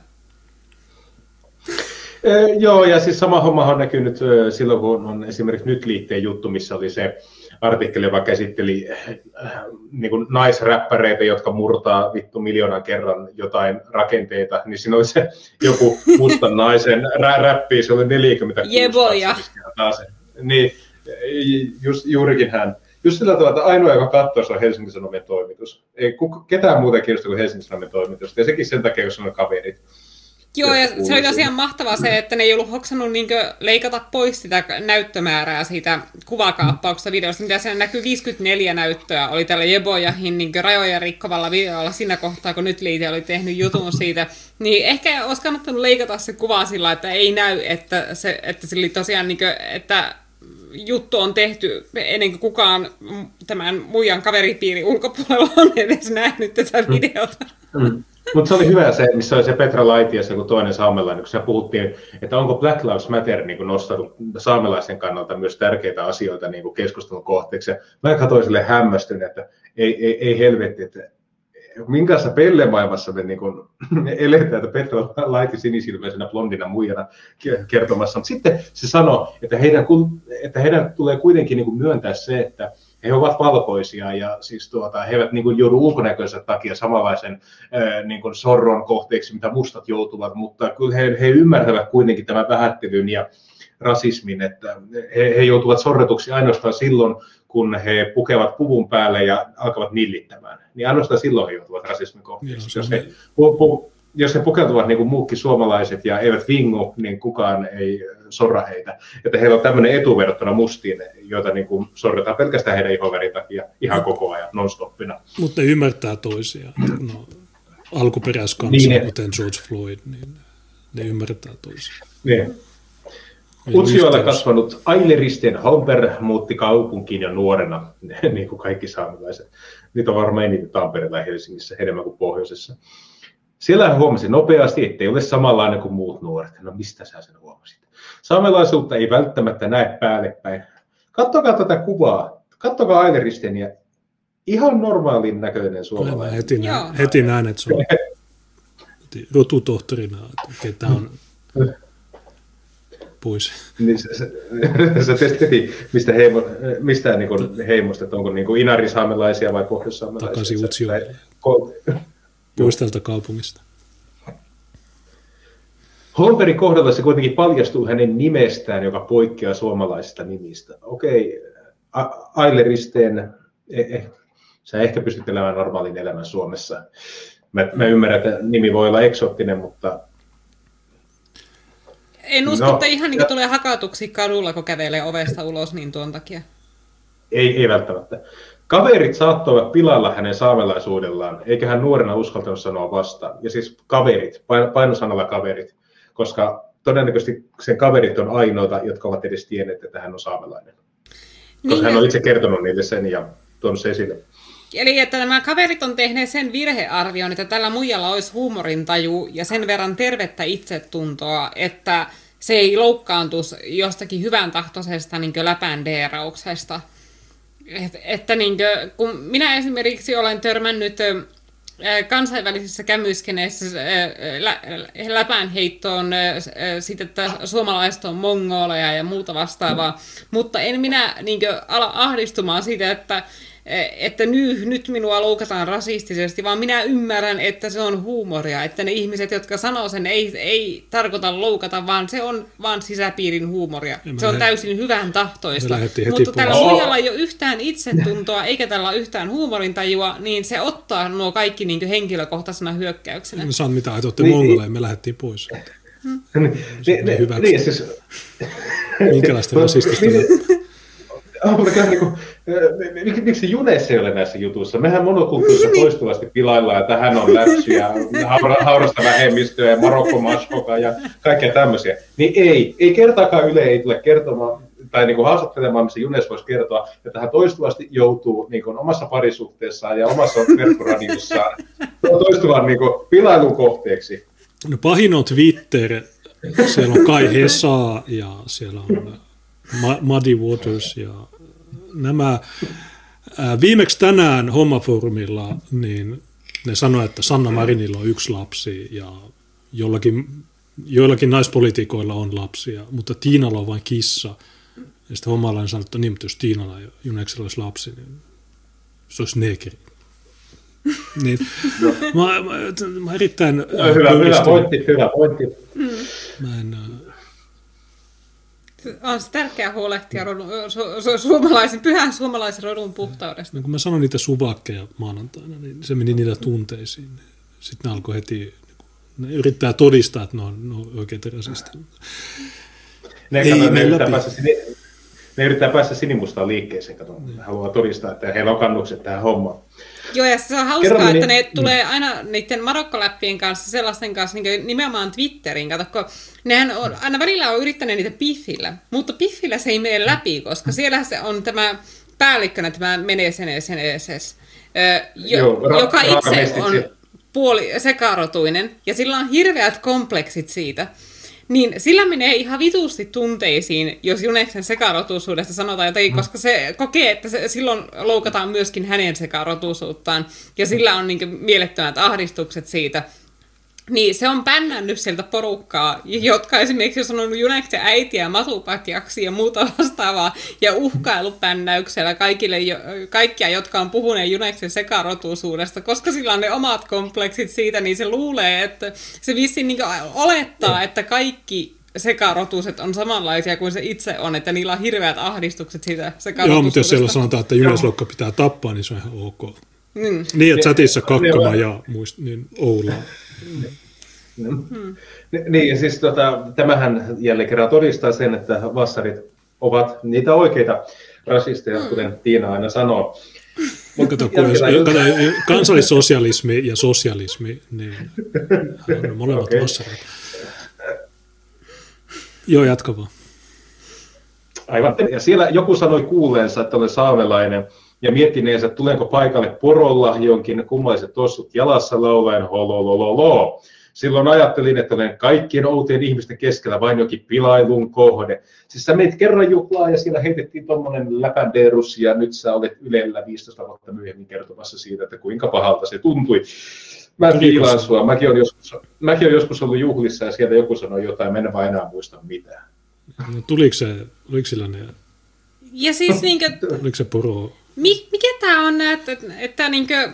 Joo, ja siis sama homma on näkynyt silloin, kun on esimerkiksi nyt liitteen juttu, missä oli se artikkeli, joka käsitteli niin kuin naisräppäreitä, jotka murtaa vittu miljoonan kerran jotain rakenteita, niin siinä oli se joku mustan naisen rä- räppi, se oli 40 Jeboja. Niin, just, juurikin hän. Just sillä tavalla, että ainoa, joka katsoo, se on Helsingin Sanomien toimitus. Ei kuka, ketään muuta kiinnostaa kuin Helsingin Sanomien toimitus. Ja sekin sen takia, jos on kaverit. Joo, ja se oli tosiaan mahtavaa se, että ne ei ollut hoksannut niin leikata pois sitä näyttömäärää siitä kuvakaappauksesta videosta, mitä siellä näkyy 54 näyttöä, oli tällä Jebojahin niin rajoja rikkovalla videolla siinä kohtaa, kun nyt Liite oli tehnyt jutun siitä, niin ehkä olisi kannattanut leikata se kuva sillä, että ei näy, että se, että se oli tosiaan, niin kuin, että juttu on tehty ennen kuin kukaan tämän muijan kaveripiirin ulkopuolella on edes nähnyt tätä mm. videota. Mm. Mutta se oli hyvä se, missä oli se Petra Laitias kun toinen saamelainen, kun puhuttiin, että onko Black Lives Matter niin kuin nostanut saamelaisen kannalta myös tärkeitä asioita niin kuin keskustelun kohteeksi. Mä katsoin sille hämmästyn, että ei, ei, ei helvetti, että minkälaisessa pellemaailmassa me niin kuin, eletään, että Petra laiti sinisilmäisenä blondina muijana kertomassa. Mutta sitten se sanoi, että heidän, että heidän tulee kuitenkin niin kuin myöntää se, että he ovat valkoisia ja siis tuota, he eivät niin kuin, joudu ulkonäköisen takia samanlaisen niin kuin sorron kohteeksi, mitä mustat joutuvat, mutta kyllä he, he ymmärtävät kuitenkin tämän vähättelyn ja rasismin, että he, he joutuvat sorretuksi ainoastaan silloin, kun he pukevat puvun päälle ja alkavat nillittämään. Niin ainoastaan silloin he joutuvat rasismin kohteeksi. Jos he, pu, pu, jos he pukeutuvat niin kuin muutkin suomalaiset ja eivät vingu, niin kukaan ei sorra heitä. Että heillä on tämmöinen etu verrattuna mustiin, joita niin kuin sorretaan pelkästään heidän ihovärin takia ihan koko ajan non-stoppina. Mutta ne ymmärtää toisiaan. No, alkuperäiskansaa, niin, kuten George Floyd, niin ne ymmärtää toisiaan. Niin. Utsjoella kasvanut Aileristen Homper muutti kaupunkiin jo nuorena, niin kuin kaikki saamelaiset. Niitä on varmaan eniten Tampereella ja Helsingissä, enemmän kuin pohjoisessa. Siellä hän huomasi nopeasti, ettei ole samanlainen kuin muut nuoret. No mistä sä sen huomasit? Saamelaisuutta ei välttämättä näe päälle päin. Kattokaa tätä kuvaa. Kattokaa Aileristen ja ihan normaalin näköinen suomalainen. Heti, nä- heti näen, että se on rotutohtorina, että ketä on pois. Niin sä, sä, sä heti, mistä, heimo, mistä niin heimosta, että onko niin kuin inarisaamelaisia vai pohjoissaamelaisia? Takaisin Utsjoelle. Pois tältä kaupungista. Holmbergin kohdalla se kuitenkin paljastuu hänen nimestään, joka poikkeaa suomalaisista nimistä. Okei, Aileristeen, eh, eh, sä ehkä pystyt elämään normaalin elämän Suomessa. Mä, mä ymmärrän, että nimi voi olla eksoottinen, mutta... En usko, no, että ihan niin tulee hakatuksi kadulla, kun kävelee ovesta ulos, niin tuon takia. Ei, ei välttämättä. Kaverit saattoivat pilalla hänen saamelaisuudellaan, eikä hän nuorena uskaltanut sanoa vastaan. Ja siis kaverit, painosanalla kaverit, koska todennäköisesti sen kaverit on ainoita, jotka ovat edes tienneet, että hän on saamelainen. Koska niin, hän on itse kertonut niille sen ja tuonut se esille. Eli että nämä kaverit on tehneet sen virhearvion, että tällä muijalla olisi huumorintaju ja sen verran tervettä itsetuntoa, että se ei loukkaantus jostakin hyvän tahtoisesta niin läpändeerauksesta. Et, että niin kuin, kun minä esimerkiksi olen törmännyt kansainvälisissä kämyskeneissä läpänheittoon siitä, että suomalaiset on mongoleja ja muuta vastaavaa, mutta en minä niin kuin, ala ahdistumaan siitä, että että nyt, nyt minua loukataan rasistisesti, vaan minä ymmärrän, että se on huumoria, että ne ihmiset, jotka sanoo sen, ei, ei tarkoita loukata, vaan se on vaan sisäpiirin huumoria. Se on lähe... täysin hyvän tahtoista. Mutta tällä muijalla ei ole yhtään itsetuntoa, eikä tällä ole yhtään huumorintajua, niin se ottaa nuo kaikki niin henkilökohtaisena hyökkäyksenä. Me saan mitä, että olette niin, mongoleja, me lähdettiin pois. Hmm. Niin, niin, niin, siis... Minkälaista rasistista? niin kuin, miksi, miksi Junes ei ole näissä jutuissa? Mehän monokulttuurissa toistuvasti pilaillaan, että hän on läpsyjä, haurasta vähemmistöä ja Marokko Maskoka ja kaikkea tämmöisiä. Niin ei, ei kertaakaan Yle ei tule kertomaan tai niin kuin haastattelemaan, missä Junes voisi kertoa, että hän toistuvasti joutuu niin kuin omassa parisuhteessaan ja omassa verkkoradiossaan toistuvan niin kuin, pilailun kohteeksi. No pahin on Twitter, siellä on Kai Hesa ja siellä on Muddy Waters ja nämä. Viimeksi tänään Hommaforumilla niin ne sanoivat, että Sanna Marinilla on yksi lapsi ja jollakin, joillakin naispolitiikoilla on lapsia, mutta Tiinalla on vain kissa. Ja sitten hommalla sanoi, että niin, mutta jos Tiinalla ja Juneksella olisi lapsi, niin se olisi negeri. niin, mä, mä, mä erittäin... Hyvä, hyvä pointti, hyvä pointti. Mä en, on se tärkeää huolehtia rodun, su, su, suomalaisen, pyhän suomalaisen rodun puhtaudesta. No, kun mä sanoin niitä suvakkeja maanantaina, niin se meni niillä tunteisiin. Sitten ne alkoi heti, ne yrittää todistaa, että ne on, ne on oikeita rasisteja. Ne, Ei, ne, yrittää päästä, ne yrittää päästä sinimustaan liikkeeseen, kato. Ne haluaa todistaa, että heillä on kannukset tähän hommaan. Joo, ja se on hauskaa, Kerron, että niin, ne tulee aina niiden marokkoläppien kanssa, sellaisten kanssa niin nimenomaan Twitteriin. Kato, kun nehän on, aina välillä on yrittänyt niitä piffillä, mutta piffillä se ei mene läpi, koska siellä se on tämä päällikkönä tämä menee sen sen jo, Joo, ra- joka itse on puoli sekarotuinen, ja sillä on hirveät kompleksit siitä, niin sillä menee ihan vitusti tunteisiin, jos Juneksen sekarotuisuudesta sanotaan jotain, mm. koska se kokee, että se, silloin loukataan myöskin hänen sekarotuisuuttaan, ja sillä on niin mielettömät ahdistukset siitä. Niin, se on pännännyt sieltä porukkaa, jotka esimerkiksi on sanonut Juneksen äitiä matupatjaksi ja muuta vastaavaa, ja uhkailupännäyksellä kaikille, kaikkia, jotka on puhuneet Juneksen sekarotuisuudesta, koska sillä on ne omat kompleksit siitä, niin se luulee, että se vissiin niin olettaa, että kaikki sekarotuiset on samanlaisia kuin se itse on, että niillä on hirveät ahdistukset siitä sekarotuisuudesta. Joo, mutta jos siellä sanotaan, että Juneslokka pitää tappaa, niin se on ihan ok. Mm. Niin, että chatissa kakkama ja muist, niin Oula Hmm. Niin, ja siis tota, tämähän jälleen kerran todistaa sen, että vassarit ovat niitä oikeita rasisteja, hmm. kuten Tiina aina sanoo. Mutta kato, jos, kato, kansallissosialismi ja sosialismi, niin on molemmat okay. vassarit. Joo, jatka vaan. Aivan. Ja siellä joku sanoi kuuleensa, että olen saamelainen, ja miettineensä, että tulenko paikalle porolla jonkin kummalliset tossut jalassa laulaen hololololo. Silloin ajattelin, että olen kaikkien outojen ihmisten keskellä vain jokin pilailun kohde. Siis sä meit kerran juhlaa ja siellä heitettiin tuommoinen läpänderus ja nyt sä olet Ylellä 15 vuotta myöhemmin kertomassa siitä, että kuinka pahalta se tuntui. Mä fiilaan sua. Mäkin olen, joskus, mäkin olen joskus ollut juhlissa ja sieltä joku sanoi jotain, mä en vaan enää muista mitään. No, tuliko, se, oliko sillä ne... Ja siis no, niinkö... Oliko se poro Mi, mikä tämä on, että, että, niinkö,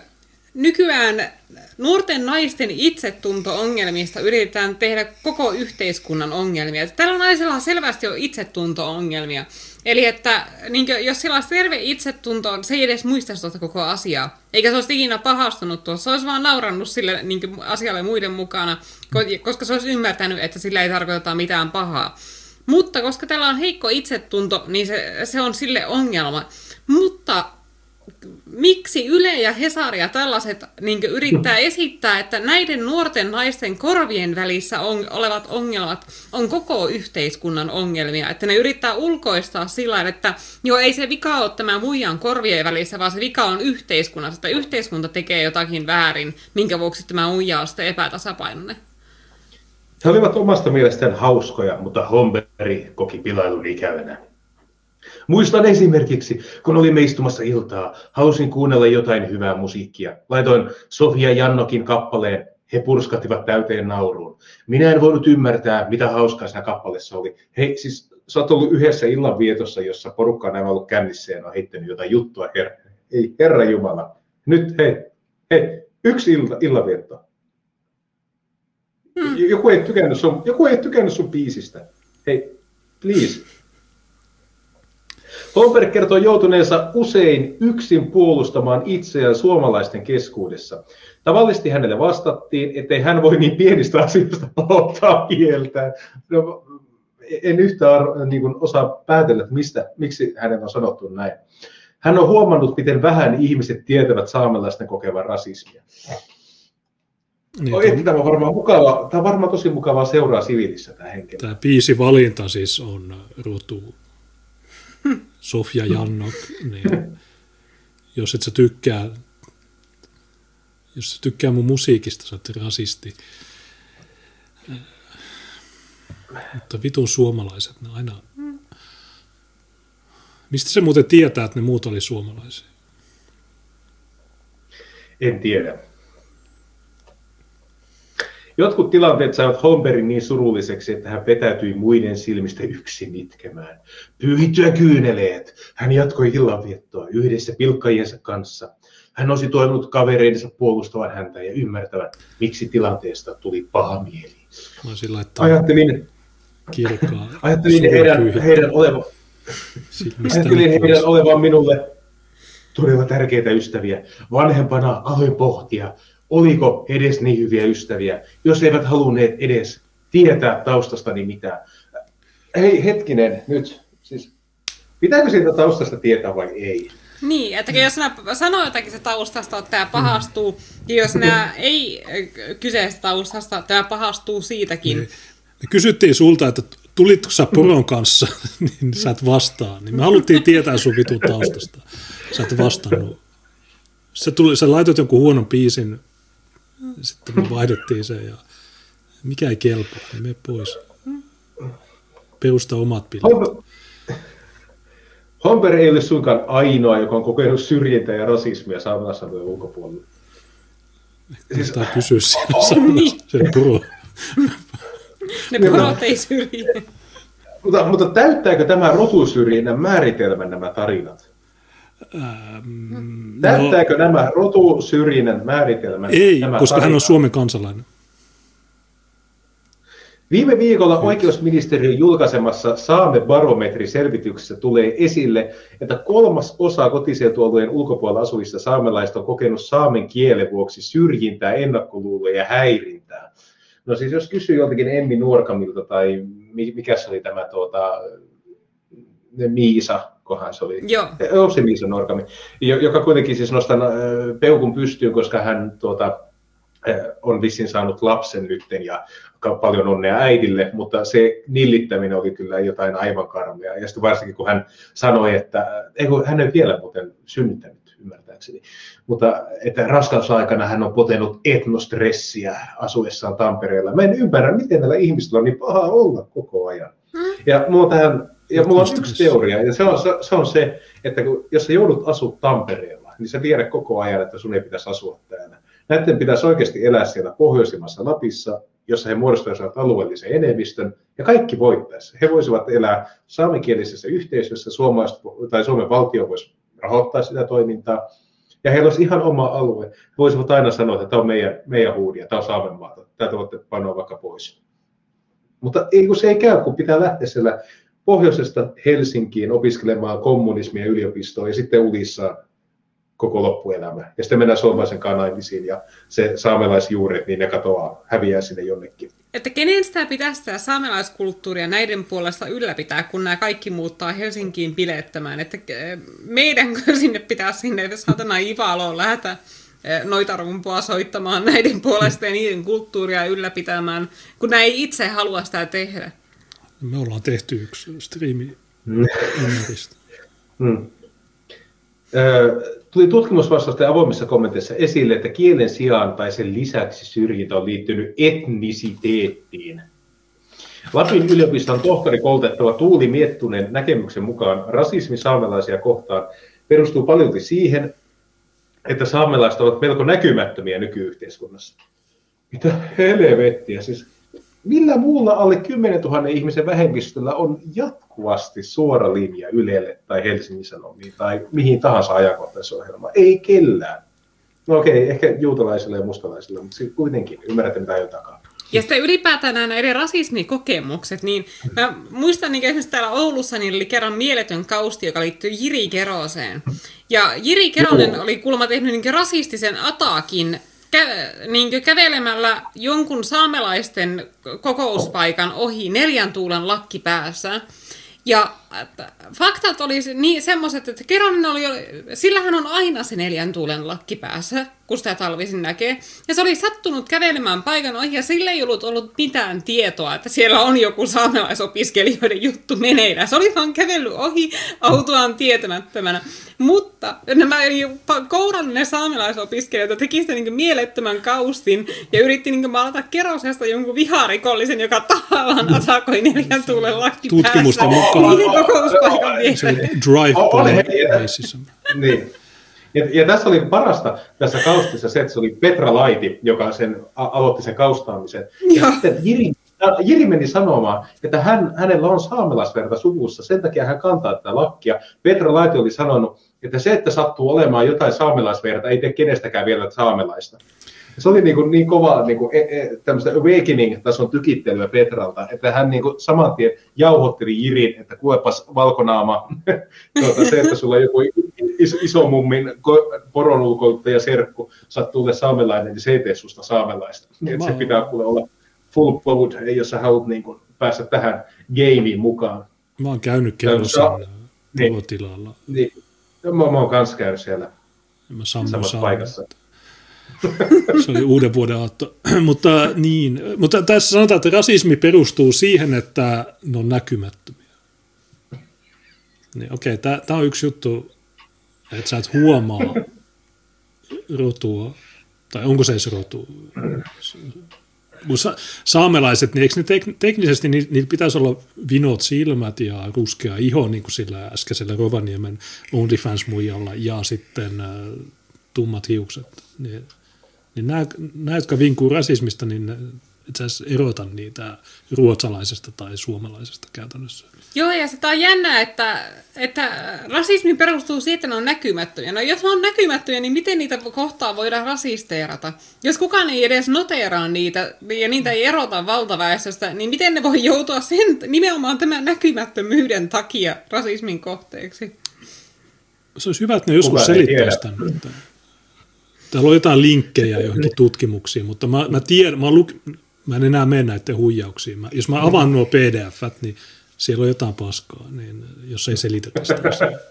nykyään nuorten naisten itsetunto-ongelmista yritetään tehdä koko yhteiskunnan ongelmia. Tällä naisella selvästi on itsetunto-ongelmia. Eli että niin kuin, jos sillä olisi terve itsetunto, se ei edes muistaisi tuota koko asiaa. Eikä se olisi ikinä pahastunut tuossa. Se olisi vaan naurannut sille niin kuin, asialle muiden mukana, koska se olisi ymmärtänyt, että sillä ei tarkoita mitään pahaa. Mutta koska tällä on heikko itsetunto, niin se, se on sille ongelma. Mutta miksi Yle ja Hesari ja tällaiset niin yrittää esittää, että näiden nuorten naisten korvien välissä on, olevat ongelmat on koko yhteiskunnan ongelmia. Että ne yrittää ulkoistaa sillä että joo, ei se vika ole tämä muijan korvien välissä, vaan se vika on yhteiskunnassa. Että yhteiskunta tekee jotakin väärin, minkä vuoksi tämä muija on sitten epätasapainoinen. He olivat omasta mielestään hauskoja, mutta Homberi koki pilailun ikävänä. Muistan esimerkiksi, kun olimme istumassa iltaa, halusin kuunnella jotain hyvää musiikkia. Laitoin Sofia Jannokin kappaleen, he purskattivat täyteen nauruun. Minä en voinut ymmärtää, mitä hauskaa siinä kappaleessa oli. Hei, siis sä oot ollut yhdessä illanvietossa, jossa porukka on ollut kännissä ja on heittänyt jotain juttua. Herra, ei, Herra Jumala. Nyt hei, hei, yksi illa, illanvietto. Hmm. Joku, ei tykännyt sun, joku ei tykännyt sun biisistä. Hei, please, Holmberg kertoo joutuneensa usein yksin puolustamaan itseään suomalaisten keskuudessa. Tavallisesti hänelle vastattiin, ettei hän voi niin pienistä asioista ottaa kieltä. No, en yhtään niin kuin, osaa päätellä, että mistä, miksi hänelle on sanottu näin. Hän on huomannut, miten vähän ihmiset tietävät saamelaisten kokevan rasismia. Niin, Oi, tämä on varmaan mukava, tämä on varmaan tosi mukavaa seuraa siviilissä tämä henkilö. Tämä biisi valinta siis on ruutu Sofia Jannok, niin jos et sä tykkää, jos sä tykkää mun musiikista, sä oot rasisti. Mutta vitun suomalaiset, ne aina... Mistä se muuten tietää, että ne muut oli suomalaisia? En tiedä. Jotkut tilanteet saivat Holmberin niin surulliseksi, että hän petäytyi muiden silmistä yksin itkemään. Pyyhittyä kyyneleet, hän jatkoi illanviettoa yhdessä pilkkajiensa kanssa. Hän olisi toivonut kavereidensa puolustavan häntä ja ymmärtävän, miksi tilanteesta tuli paha mieli. Ajattelin, kirkkaa, ajattelin heidän, heidän, oleva, ajattelin heidän olevan minulle todella tärkeitä ystäviä. Vanhempana aloin pohtia, oliko edes niin hyviä ystäviä, jos eivät halunneet edes tietää taustastani mitään. Hei, hetkinen, nyt, siis pitääkö siitä taustasta tietää vai ei? Niin, että jos nämä sanoo jotakin se taustasta, että tämä pahastuu, ja jos nämä ei kyseistä taustasta, tämä pahastuu siitäkin. Niin. Me kysyttiin sulta, että tulitko sä poron kanssa, niin sä et vastaa. Niin me haluttiin tietää sun vitun taustasta. Sä et vastannut. Sä, tuli, sä laitoit jonkun huonon biisin sitten me vaihdettiin se ja mikä ei kelpaa, niin mene pois. Perusta omat pilvet. Homper ei ole suinkaan ainoa, joka on kokenut syrjintää ja rasismia saamelaisalueen ulkopuolella. Siis... Tämä kysyä oh, niin. sen puro. Ne purot ei syrji. Mutta, mutta täyttääkö tämä rotusyrjinnän määritelmän nämä tarinat? Ähm, Täyttääkö no, nämä rotusyrjinnän määritelmän? Ei, koska tarinat? hän on Suomen kansalainen. Viime viikolla oikeusministeriön julkaisemassa Saame-barometriselvityksessä tulee esille, että kolmas osa kotiseutualueen ulkopuolella asuvista saamelaista on kokenut saamen kielen vuoksi syrjintää, ennakkoluuloja ja häirintää. No siis jos kysyy joltakin Emmi Nuorkamilta tai mikä se oli tämä tuota, Miisa, kohan se oli. Joo. Se Miisa Norkami, joka kuitenkin siis nostan peukun pystyyn, koska hän tuota, on vissiin saanut lapsen nytten ja paljon onnea äidille, mutta se nillittäminen oli kyllä jotain aivan karmea. Ja sitten varsinkin kun hän sanoi, että ei, hän ei vielä muuten synnyttänyt, ymmärtääkseni, mutta että raskausaikana hän on potenut etnostressiä asuessaan Tampereella. Mä en ymmärrä, miten näillä ihmisillä on niin paha olla koko ajan. Hmm. Ja mulla tähän ja mulla on yksi teoria, ja se on se, se, on se että kun, jos sä joudut asua Tampereella, niin sä tiedät koko ajan, että sun ei pitäisi asua täällä. Näiden pitäisi oikeasti elää siellä pohjoisimmassa Lapissa, jossa he muodostaisivat alueellisen enemmistön, ja kaikki voittaisi. He voisivat elää saamenkielisessä yhteisössä, suomalaiset, tai Suomen valtio voisi rahoittaa sitä toimintaa, ja heillä olisi ihan oma alue. He voisivat aina sanoa, että tämä on meidän, meidän huudia, tämä on Saamenmaata, tätä voitte panoa vaikka pois. Mutta ei, kun se ei käy, kun pitää lähteä siellä pohjoisesta Helsinkiin opiskelemaan kommunismia yliopistoon ja sitten ulissa koko loppuelämä. Ja sitten mennään suomalaisen kanaimisiin ja se saamelaisjuuret, niin ne katoaa, häviää sinne jonnekin. Että kenen sitä pitäisi sitä saamelaiskulttuuria näiden puolesta ylläpitää, kun nämä kaikki muuttaa Helsinkiin bilettämään. Että eh, meidän sinne pitää sinne saatana Ivaloon lähteä eh, noita rumpua soittamaan näiden puolesta ja niiden kulttuuria ylläpitämään, kun nämä ei itse halua sitä tehdä. Me ollaan tehty yksi striimi mm. mm. Tuli tutkimusvastausten avoimissa kommenteissa esille, että kielen sijaan tai sen lisäksi syrjintä on liittynyt etnisiteettiin. Lapin yliopiston tohtori koulutettava Tuuli Miettunen näkemyksen mukaan rasismi saamelaisia kohtaan perustuu paljon siihen, että saamelaiset ovat melko näkymättömiä nykyyhteiskunnassa. Mitä helvettiä, siis millä muulla alle 10 000 ihmisen vähemmistöllä on jatkuvasti suora linja Ylelle tai Helsingin Sanomiin tai mihin tahansa ajankohtaisohjelmaan? Ei kellään. No okei, ehkä juutalaisille ja mustalaisille, mutta kuitenkin ymmärrätte mitä jo takaa. Ja sitten ylipäätään nämä eri rasismikokemukset, niin mä muistan niin esimerkiksi täällä Oulussa niin oli kerran mieletön kausti, joka liittyy Jiri Keroseen. Ja Jiri Keronen oli kuulemma tehnyt niin rasistisen atakin kä- niin kävelemällä jonkun saamelaisten kokouspaikan ohi neljän tuulen lakki päässä. Ja faktat oli niin semmoiset, että Keronen oli, sillähän on aina se neljän tuulen lakki päässä, kun sitä talvisin näkee. Ja se oli sattunut kävelemään paikan ohi ja sillä ei ollut ollut mitään tietoa, että siellä on joku saamelaisopiskelijoiden juttu meneillään. Se oli vaan kävellyt ohi autoaan tietämättömänä. Mutta nämä kourannut ne saamelaisopiskelijat teki sitä niin mielettömän kaustin ja yritti niin maalata kerosesta jonkun viharikollisen, joka tahallaan atakoi neljän tuulen lakki Tutkimusten mukaan. Se drive-by Niin. Ja, ja tässä oli parasta tässä kaustissa se, että se oli Petra Laiti, joka sen a- aloitti sen kaustaamisen. Ja, ja sitten Jiri, Jiri meni sanomaan, että hän, hänellä on saamelaisverta suvussa, sen takia hän kantaa tätä lakkia. Petra Laiti oli sanonut, että se, että sattuu olemaan jotain saamelaisverta, ei tee kenestäkään vielä saamelaista. Se oli niin, kuin niin kova niin kuin, e, e, tämmöistä awakening-tason tykittelyä Petralta, että hän niin kuin saman tien jauhotteli Jirin, että kuepas valkonaama, tuota, se, että sulla on joku is, iso mummin poronulkoittaja serkku sattuu olemaan saamelainen, niin se ei tee susta saamelaista. Että se pitää kuule olla full blood, jos sä haluat niin kuin, päästä tähän gameen mukaan. Mä oon käynyt kerrosen niin, tilalla. Niin, mä, mä oon kanssa käynyt siellä mä samassa paikassa. Se oli uuden vuoden aatto. mutta, niin, mutta tässä sanotaan, että rasismi perustuu siihen, että ne on näkymättömiä. Niin, okei, okay, tämä on yksi juttu, että sä et huomaa rotua, tai onko se edes rotu? Sa- saamelaiset, niin eikö ne tek- teknisesti, niin, niillä pitäisi olla vinot silmät ja ruskea iho, niin kuin sillä äskeisellä Rovaniemen OnlyFans-muijalla, ja sitten äh, tummat hiukset. Niin niin nämä, nämä jotka vinkuu rasismista, niin itse asiassa erota niitä ruotsalaisesta tai suomalaisesta käytännössä. Joo, ja sitä on jännää, että, että rasismi perustuu siihen, että ne on näkymättömiä. No jos ne on näkymättömiä, niin miten niitä kohtaa voidaan rasisteerata? Jos kukaan ei edes noteeraa niitä ja niitä ei erota valtaväestöstä, niin miten ne voi joutua sen nimenomaan tämän näkymättömyyden takia rasismin kohteeksi? Se olisi hyvä, että ne joskus selittäisi tämän. Täällä on jotain linkkejä johonkin tutkimuksiin, mutta mä, mä tiedän, mä, luk, mä en enää mene näiden huijauksiin. Mä, jos mä avaan nuo pdf niin siellä on jotain paskaa, niin jos ei selitetä sitä asiaa.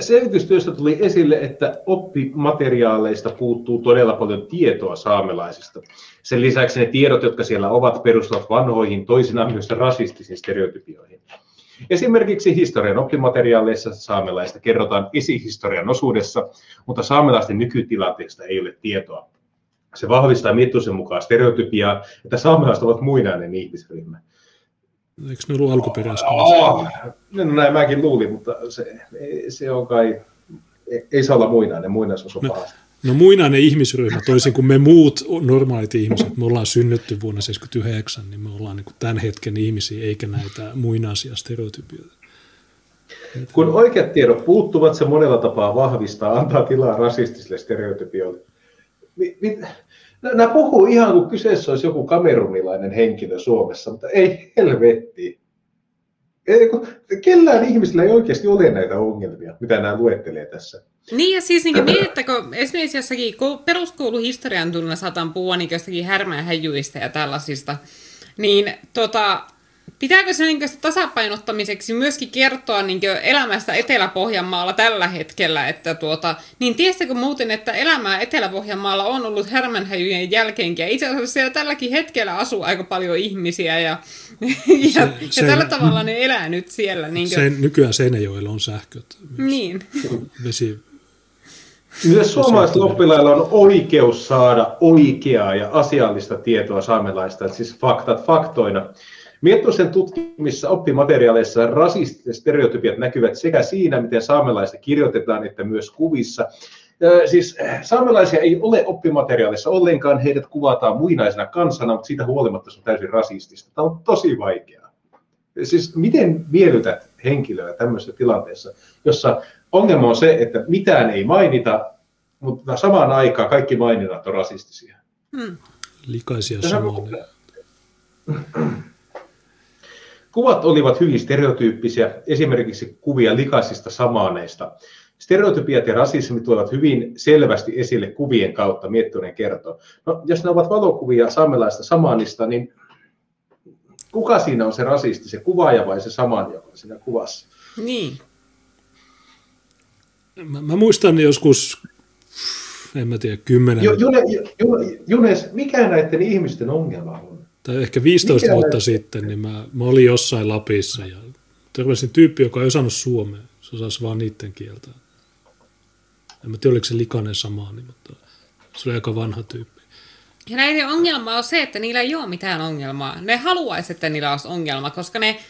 Selvitystyöstä tuli esille, että oppimateriaaleista puuttuu todella paljon tietoa saamelaisista. Sen lisäksi ne tiedot, jotka siellä ovat, perustuvat vanhoihin, toisinaan myös rasistisiin stereotypioihin. Esimerkiksi historian oppimateriaaleissa saamelaista kerrotaan esihistorian osuudessa, mutta saamelaisten nykytilanteesta ei ole tietoa. Se vahvistaa Mittusen mukaan stereotypiaa, että saamelaiset ovat muinainen ihmisryhmä. Eikö ne ollut alkuperäisessä? Oh, no näin mäkin luulin, mutta se, se on kai, ei saa olla muinainen, muinaisuus on no, pahasti. No muinainen ihmisryhmä, toisin kuin me muut normaalit ihmiset, me ollaan synnytty vuonna 1979, niin me ollaan niin tämän hetken ihmisiä, eikä näitä muinaisia stereotypioita. Kun oikeat tiedot puuttuvat, se monella tapaa vahvistaa, antaa tilaa rasistisille stereotypioille. Nämä puhuu ihan kuin kyseessä olisi joku kamerunilainen henkilö Suomessa, mutta ei helvetti. Ei, kellään ihmisillä ei oikeasti ole näitä ongelmia, mitä nämä luettelee tässä. Niin ja siis niin mietittäkö, esimerkiksi jossakin peruskouluhistorian tunnilla saatan puhua niin jostakin härmähäjuista ja tällaisista, niin tota, Pitääkö se niin tasapainottamiseksi myöskin kertoa niin elämästä Etelä-Pohjanmaalla tällä hetkellä? Että tuota, niin tiessäkö muuten, että elämää Etelä-Pohjanmaalla on ollut härmänhäjyjen jälkeenkin? Ja itse asiassa siellä tälläkin hetkellä asuu aika paljon ihmisiä ja, ja, se, ja se, tällä tavalla ne elää nyt siellä. Niin kuin... se, nykyään Seinäjoella on sähköt. Myös. Niin. Vesi, myös suomalaisilla oppilailla on oikeus saada oikeaa ja asiallista tietoa saamelaista, siis faktat faktoina. Miettosen tutkimissa oppimateriaaleissa rasistiset stereotypiat näkyvät sekä siinä, miten saamelaista kirjoitetaan, että myös kuvissa. Siis saamelaisia ei ole oppimateriaalissa ollenkaan, heidät kuvataan muinaisena kansana, mutta siitä huolimatta se on täysin rasistista. Tämä on tosi vaikeaa. Siis miten miellytät henkilöä tämmöisessä tilanteessa, jossa ongelma on se, että mitään ei mainita, mutta samaan aikaan kaikki maininnat on rasistisia. Hmm. Likaisia samoja. Kuvat olivat hyvin stereotyyppisiä, esimerkiksi kuvia likaisista samaaneista. Stereotypiat ja rasismi tulevat hyvin selvästi esille kuvien kautta, Miettunen kertoo. No, jos ne ovat valokuvia saamelaista samaanista, niin kuka siinä on se rasisti, se kuvaaja vai se samaan, joka on siinä kuvassa? Niin. Mä, mä muistan joskus, en mä tiedä, kymmenen... June, Junes, mikä näiden ihmisten ongelma on? tai ehkä 15 Mikä vuotta näin? sitten, niin mä, mä olin jossain Lapissa ja törmäsin tyyppi, joka ei osannut suomea. Se osasi vaan niiden kieltä. En mä tiedä, oliko se likainen sama, niin, mutta se oli aika vanha tyyppi. Ja näiden ongelma on se, että niillä ei ole mitään ongelmaa. Ne haluaisi, että niillä olisi ongelma, koska ne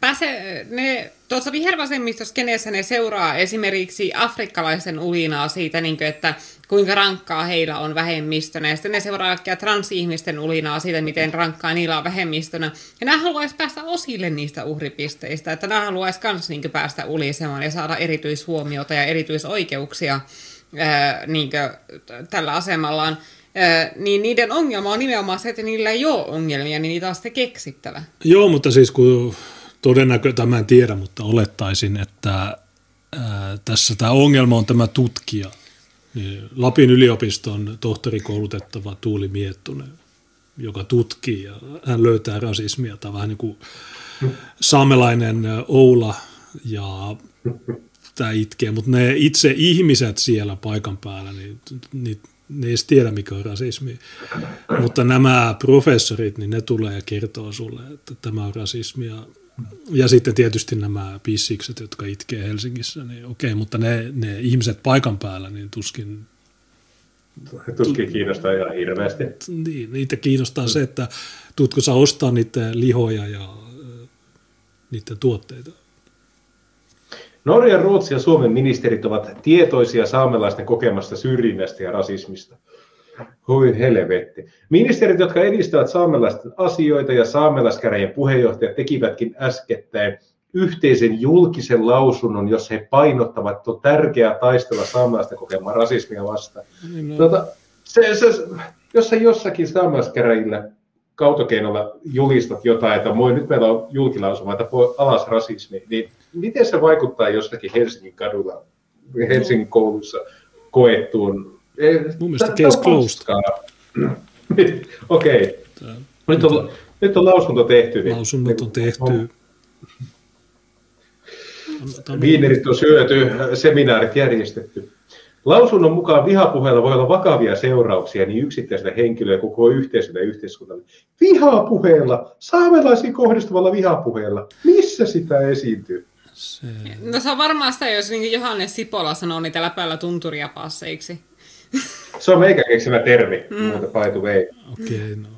pääse, ne, tuossa vihervasemmistossa ne seuraa esimerkiksi afrikkalaisen ulinaa siitä, niin kuin, että kuinka rankkaa heillä on vähemmistönä. Ja sitten ne seuraa kaikkia transihmisten ulinaa siitä, miten rankkaa niillä on vähemmistönä. Ja nämä haluaisi päästä osille niistä uhripisteistä. Että nämä haluaisi myös niin päästä ulisemaan ja saada erityishuomiota ja erityisoikeuksia ää, niin kuin, tällä asemallaan. Niin niiden ongelma on nimenomaan se, että niillä ei ole ongelmia, niin niitä on sitten keksittävä. Joo, mutta siis kun todennäköisesti, tämä en tiedä, mutta olettaisin, että ää, tässä tämä ongelma on tämä tutkija. Niin Lapin yliopiston tohtorikoulutettava Tuuli Miettunen, joka tutkii ja hän löytää rasismia. Tämä vähän niin kuin saamelainen Oula ja tämä itkee, mutta ne itse ihmiset siellä paikan päällä, niin, niin ne ei tiedä, mikä on rasismi. Mutta nämä professorit, niin ne tulee ja kertoo sulle, että tämä on rasismia. Ja sitten tietysti nämä pissikset, jotka itkee Helsingissä, niin okei, mutta ne, ne ihmiset paikan päällä, niin tuskin... Tuskin kiinnostaa ihan hirveästi. Niin, niitä kiinnostaa se, että tutko sä ostaa niiden lihoja ja niiden tuotteita. Norjan, Ruotsi ja Suomen ministerit ovat tietoisia saamelaisten kokemasta syrjinnästä ja rasismista. Hui helvetti. Ministerit, jotka edistävät saamelaisten asioita ja saamelaiskäräjien puheenjohtajat tekivätkin äskettäin yhteisen julkisen lausunnon, jos he painottavat, että on tärkeää taistella saamelaisten kokemaa rasismia vastaan. Niin. Tuota, se, se, jos sä jossakin saamelaiskäräjillä kautokeinolla julistat jotain, että moi, nyt meillä on julkilausuma, että alas rasismi, niin miten se vaikuttaa jostakin Helsingin kadulla, Helsingin koulussa koettuun? Mun mielestä case closed. Okei. Okay. Nyt on, nyt on lausunto tehty. Niin, Lausunnot on tehty. Viinerit on syöty, seminaarit järjestetty. Lausunnon mukaan vihapuheella voi olla vakavia seurauksia niin yksittäiselle henkilölle koko yhteisölle ja yhteiskunnalle. Vihapuheella, saamelaisiin kohdistuvalla vihapuheella, missä sitä esiintyy? Se... No se on varmaan sitä, jos niin Johannes Sipola sanoo niitä läpällä tunturia passeiksi. Se on meikä keksimä termi, mm. muuta by the way. Okei, okay, no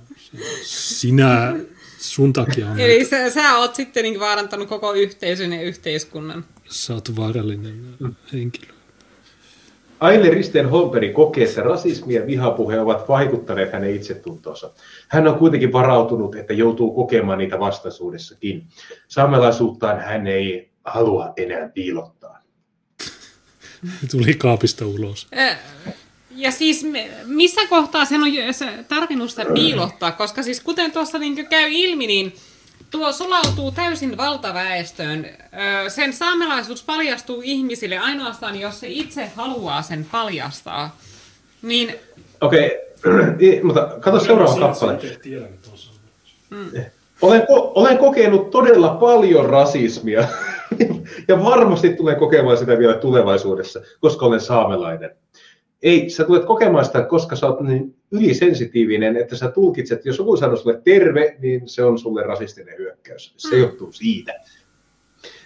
sinä, sun takia on... Eli sä, sä oot sitten niin vaarantanut koko yhteisön ja yhteiskunnan. Sä oot vaarallinen mm. henkilö. Aile Risten Holperi kokee, että rasismi ja vihapuhe ovat vaikuttaneet hänen itsetuntoonsa. Hän on kuitenkin varautunut, että joutuu kokemaan niitä vastaisuudessakin. Saamelaisuuttaan hän ei halua enää piilottaa. Tuli kaapista ulos. Ja siis missä kohtaa sen on tarvinnut sitä piilottaa, koska siis kuten tuossa niin käy ilmi, niin tuo sulautuu täysin valtaväestöön. Sen saamelaisuus paljastuu ihmisille ainoastaan, jos se itse haluaa sen paljastaa. Niin... Okei, okay. mutta katso seuraava kappale. Mm. Olen, ko- olen kokenut todella paljon rasismia ja varmasti tulen kokemaan sitä vielä tulevaisuudessa, koska olen saamelainen ei, sä tulet kokemaan sitä, koska sä oot niin ylisensitiivinen, että sä tulkitset, jos joku sanoo sulle terve, niin se on sulle rasistinen hyökkäys. Se mm. johtuu siitä.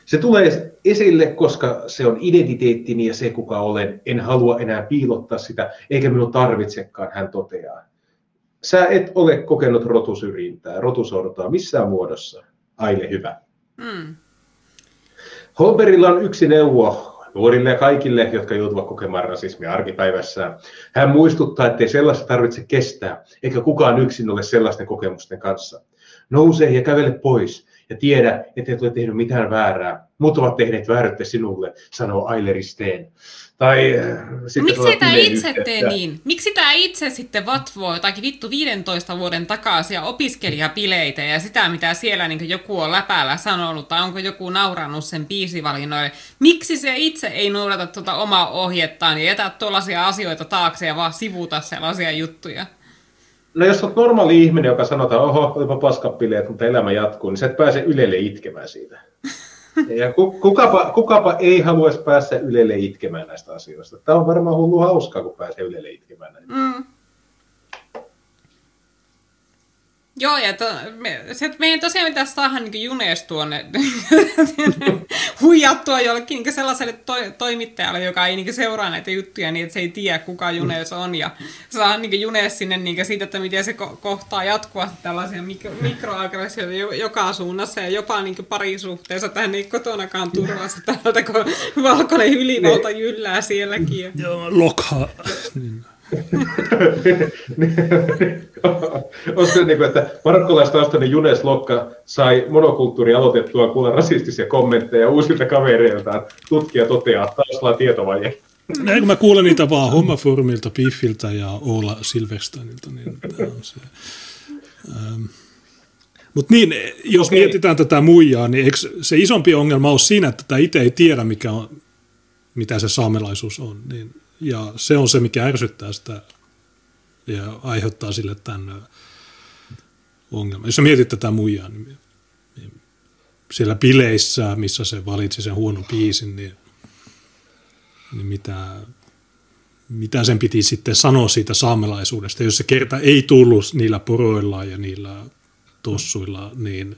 Se tulee esille, koska se on identiteettini ja se, kuka olen. En halua enää piilottaa sitä, eikä minun tarvitsekaan, hän toteaa. Sä et ole kokenut rotusyrjintää, rotusortoa missään muodossa. Aile hyvä. Mm. Holberilla on yksi neuvo nuorille ja kaikille, jotka joutuvat kokemaan rasismia arkipäivässään. Hän muistuttaa, että ei sellaista tarvitse kestää, eikä kukaan yksin ole sellaisten kokemusten kanssa. Nouse ja kävele pois ja tiedä, että et ole tehnyt mitään väärää. Muut ovat tehneet vääryyttä sinulle, sanoo Aileristeen. Tai, äh, Miksi tämä itse tee niin? Miksi tämä itse sitten vatvoo jotakin vittu 15 vuoden takaisin opiskelijapileitä ja sitä, mitä siellä niin joku on läpäällä sanonut, tai onko joku naurannut sen biisivalinnoille? Miksi se itse ei noudata tuota omaa ohjettaan ja jätä tuollaisia asioita taakse ja vaan sivuta sellaisia juttuja? No jos olet normaali ihminen, joka sanotaan, oho, olipa paskapileet, mutta elämä jatkuu, niin sä et pääse Ylelle itkemään siitä. Ja kukapa, kukapa ei haluaisi päästä Ylelle itkemään näistä asioista. Tämä on varmaan hullu hauskaa, kun pääsee Ylelle itkemään näistä. Mm. Joo, ja to, me, se, meidän tosiaan pitäisi saada niin Junes tuonne huijattua jollekin niin sellaiselle to, toimittajalle, joka ei niin seuraa näitä juttuja niin, että se ei tiedä, kuka Junes on. Ja saa niin Junes sinne niin siitä, että miten se ko- kohtaa jatkuvasti tällaisia mikro, mikroaggressioita joka suunnassa ja jopa niin parisuhteessa, että hän ei kotonakaan turvassa täältä, kun valkoinen ylivalta jyllää sielläkin. Joo, lokha. Olisiko niin kuin, että marokkolaistaustinen Junes Lokka sai monokulttuuri aloitettua kuulla rasistisia kommentteja uusilta kavereiltaan. Tutkija toteaa, taustalla tietovaje. Näin kun mä kuulen niitä vaan Hommaformilta, Biffiltä ja Oula Silversteinilta, niin tämä on se. Ähm. Mutta niin, jos okay. mietitään tätä muijaa, niin eikö se isompi ongelma ole siinä, että tämä itse ei tiedä, mikä on, mitä se saamelaisuus on. Niin ja se on se, mikä ärsyttää sitä ja aiheuttaa sille tämän ongelman. Jos mietit tätä muijaa, niin, niin siellä bileissä, missä se valitsi sen huonon biisin, niin, niin mitä, mitä sen piti sitten sanoa siitä saamelaisuudesta, jos se kerta ei tullut niillä poroilla ja niillä tossuilla, niin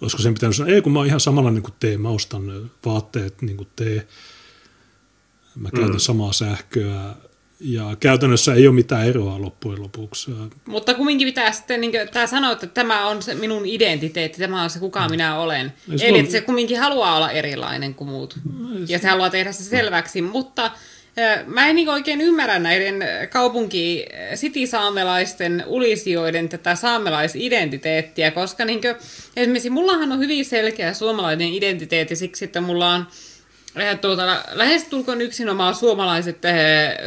olisiko sen pitänyt sanoa, ei kun mä oon ihan samanlainen kuin te, mä ostan vaatteet niin kuin te, Mä käytän mm. samaa sähköä ja käytännössä ei ole mitään eroa loppujen lopuksi. Mutta kumminkin pitää sitten, niin tämä sanoa, että tämä on se minun identiteetti, tämä on se kuka mm. minä olen. Se Eli on... se kumminkin haluaa olla erilainen kuin muut. No, ja se haluaa tehdä se selväksi, mutta Mä en niin oikein ymmärrä näiden kaupunki sitisaamelaisten ulisioiden tätä saamelaisidentiteettiä, koska niin kuin, esimerkiksi mullahan on hyvin selkeä suomalainen identiteetti siksi, että mulla on tuota, lähestulkoon yksinomaan suomalaiset äh,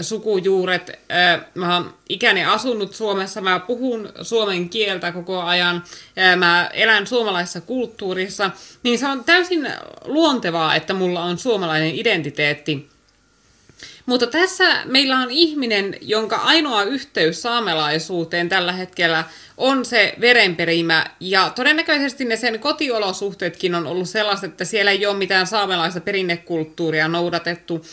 sukujuuret. Äh, mä oon ikäni asunut Suomessa, mä puhun suomen kieltä koko ajan, äh, mä elän suomalaisessa kulttuurissa, niin se on täysin luontevaa, että mulla on suomalainen identiteetti. Mutta tässä meillä on ihminen, jonka ainoa yhteys saamelaisuuteen tällä hetkellä on se verenperimä. Ja todennäköisesti ne sen kotiolosuhteetkin on ollut sellaiset, että siellä ei ole mitään saamelaista perinnekulttuuria noudatettu.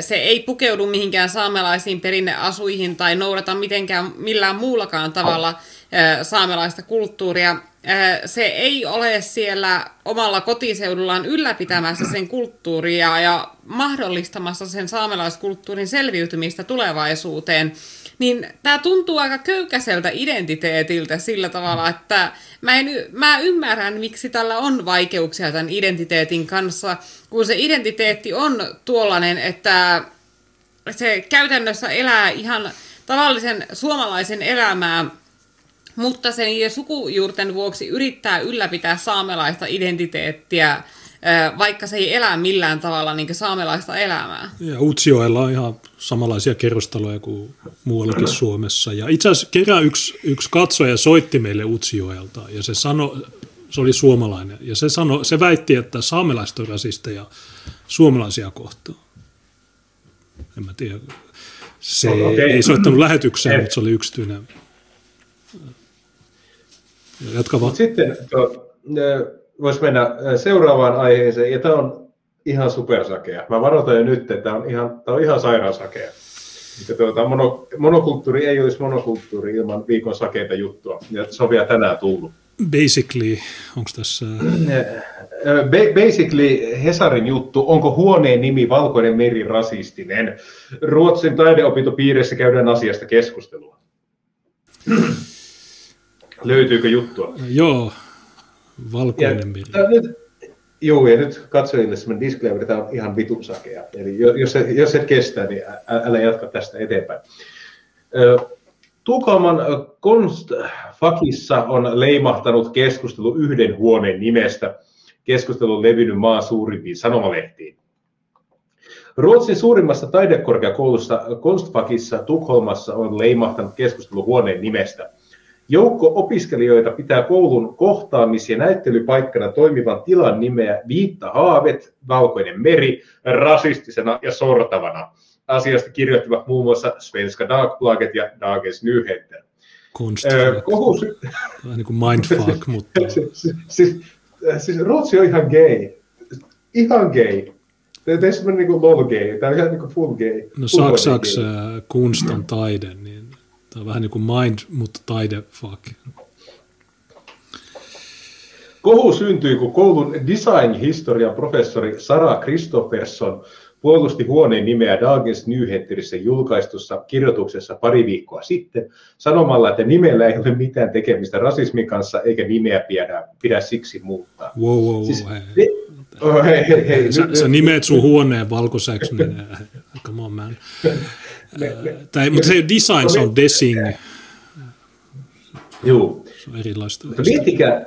Se ei pukeudu mihinkään saamelaisiin perinneasuihin tai noudata mitenkään millään muullakaan tavalla saamelaista kulttuuria. Se ei ole siellä omalla kotiseudullaan ylläpitämässä sen kulttuuria ja mahdollistamassa sen saamelaiskulttuurin selviytymistä tulevaisuuteen, niin tämä tuntuu aika köykäiseltä identiteetiltä sillä tavalla, että mä, en, mä ymmärrän, miksi tällä on vaikeuksia tämän identiteetin kanssa, kun se identiteetti on tuollainen, että se käytännössä elää ihan tavallisen suomalaisen elämää mutta sen sukujuurten vuoksi yrittää ylläpitää saamelaista identiteettiä vaikka se ei elä millään tavalla niin saamelaista elämää. Ja Utsjoella on ihan samanlaisia kerrostaloja kuin muuallakin Suomessa. Ja itse asiassa kerran yksi, yksi katsoja soitti meille Utsjoelta ja se, sano, se oli suomalainen. Ja se, sano, se väitti, että saamelaiset on rasisteja suomalaisia kohtaan. En mä tiedä. Se okay. ei soittanut lähetykseen, mutta se oli yksityinen. Jatka vaan. Sitten to, voisi mennä seuraavaan aiheeseen, ja tämä on ihan supersakea. Mä varoitan jo nyt, että tämä on ihan, tämä on ihan sairaansakea. Että tuota, mono, monokulttuuri ei olisi monokulttuuri ilman viikon sakeita juttua, ja se on vielä tänään tullut. Basically, onko tässä... Basically Hesarin juttu, onko huoneen nimi Valkoinen meri rasistinen? Ruotsin taideopintopiirissä käydään asiasta keskustelua. Löytyykö juttua? Joo, Valkoinen meri. Nyt, Joo, ja nyt katsojille semmoinen disclaimer, tämä on ihan vitun sakea. Eli jos, jos et kestä, niin älä jatka tästä eteenpäin. Tukholman Konstfakissa on leimahtanut keskustelu yhden huoneen nimestä. Keskustelu on levinnyt maan suurimpiin sanomalehtiin. Ruotsin suurimmassa taidekorkeakoulussa Konstfakissa Tukholmassa on leimahtanut keskustelu huoneen nimestä. Joukko opiskelijoita pitää koulun kohtaamis- ja näyttelypaikkana toimivan tilan nimeä Viitta Haavet, Valkoinen meri, rasistisena ja sortavana. Asiasta kirjoittivat muun muassa Svenska Dagbladet ja Dagens Nyheter. Öö, kohu... Vähän niin kuin mindfuck, mutta... siis, siis, siis Ruotsi on ihan gay. Ihan gay. Tämä on semmoinen niin lol gay. Tämä on ihan niin kuin full gay. No saksaks äh, kunst on taide, niin Tämä on vähän niin kuin mind, mutta taide fuck. Kohu syntyi, kun koulun design-historian professori Sara Kristoffersson puolusti huoneen nimeä Dagens Nyheterissä julkaistussa kirjoituksessa pari viikkoa sitten sanomalla, että nimellä ei ole mitään tekemistä rasismin kanssa eikä nimeä pidä, pidä siksi muuttaa. Wow, wow, siis, hei. Ne, oh, hei, hei, hei, sä, nyt, sä nimeet sun huoneen valkoiseksi, niin come on man. Me, me, tai, mutta se design, se on desing. Joo. Se on erilaista. Mutta miettikää,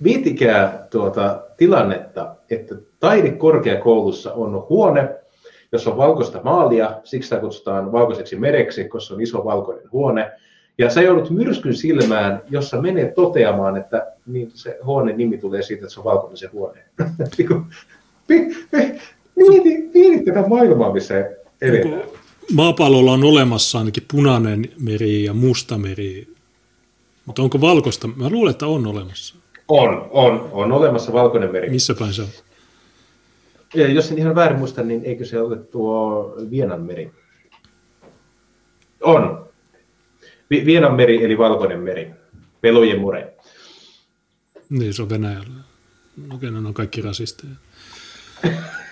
miettikää tuota tilannetta, että taidekorkeakoulussa on huone, jossa on valkoista maalia, siksi sitä kutsutaan valkoiseksi mereksi, koska se on iso valkoinen huone. Ja sä joudut myrskyn silmään, jossa menee toteamaan, että niin se huoneen nimi tulee siitä, että se on valkoinen se huone. Mieti, mieti tätä maailmaa, missä eletään maapallolla on olemassa ainakin punainen meri ja musta meri, mutta onko valkoista? Mä luulen, että on olemassa. On, on, on olemassa valkoinen meri. Missä päin se on? Ja jos en ihan väärin muista, niin eikö se ole tuo Vienan meri? On. Vienan meri eli valkoinen meri. Pelojen mure. Niin, se on Venäjällä. Okei, no, ne on kaikki rasisteja.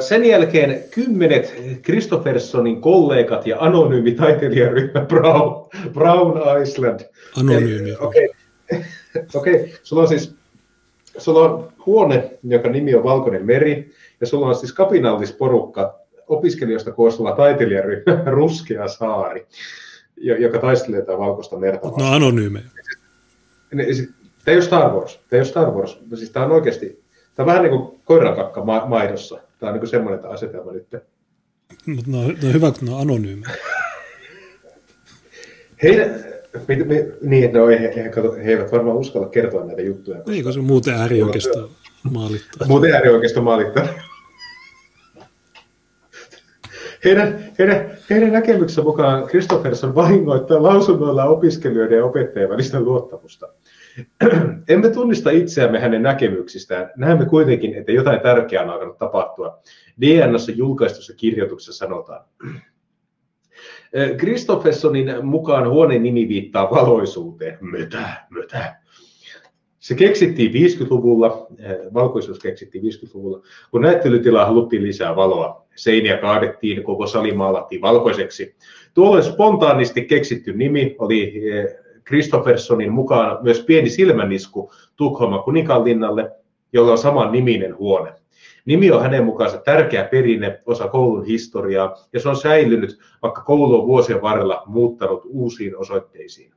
Sen jälkeen kymmenet Kristoffersonin kollegat ja anonyymi taiteilijaryhmä Brown, Brown Island. Anonyymi. Okei, okay. okay. sulla on siis sulla on huone, joka nimi on Valkoinen meri, ja sulla on siis kapinallisporukka opiskelijoista koostuva taiteilijaryhmä Ruskea saari, joka taistelee tätä valkoista merta No anonyymejä. Tämä ei ole Star Wars. Tämä ei ole Star Wars. Siis tämä on oikeasti, tämä on vähän niin kuin koirankakka ma- maidossa. Tämä on niin semmoinen asetelma nyt. Mutta no, no hyvä, kun ne on anonyymejä. Heidän, me, me, niin, no, he, he, he, eivät varmaan uskalla kertoa näitä juttuja. Koska... Niin, kun se muuten äärioikeisto maalittaa. Muuten äärioikeisto maalittaa. Heidän, heidän, heidän näkemyksensä mukaan Kristofferson vahingoittaa lausunnoilla opiskelijoiden ja opettajien välistä luottamusta. Emme tunnista itseämme hänen näkemyksistään. Näemme kuitenkin, että jotain tärkeää on alkanut tapahtua. DNS julkaistussa kirjoituksessa sanotaan. Kristoffersonin mukaan huoneen nimi viittaa valoisuuteen. Mötä, mötä. Se keksittiin 50-luvulla, valkoisuus keksittiin 50-luvulla, kun näyttelytilaa haluttiin lisää valoa. Seiniä kaadettiin, koko sali maalattiin valkoiseksi. Tuolloin spontaanisti keksitty nimi oli Kristoffersonin mukaan myös pieni silmänisku Tukholman kuninkaanlinnalle, jolla on saman niminen huone. Nimi on hänen mukaansa tärkeä perinne, osa koulun historiaa, ja se on säilynyt, vaikka koulu on vuosien varrella muuttanut uusiin osoitteisiin.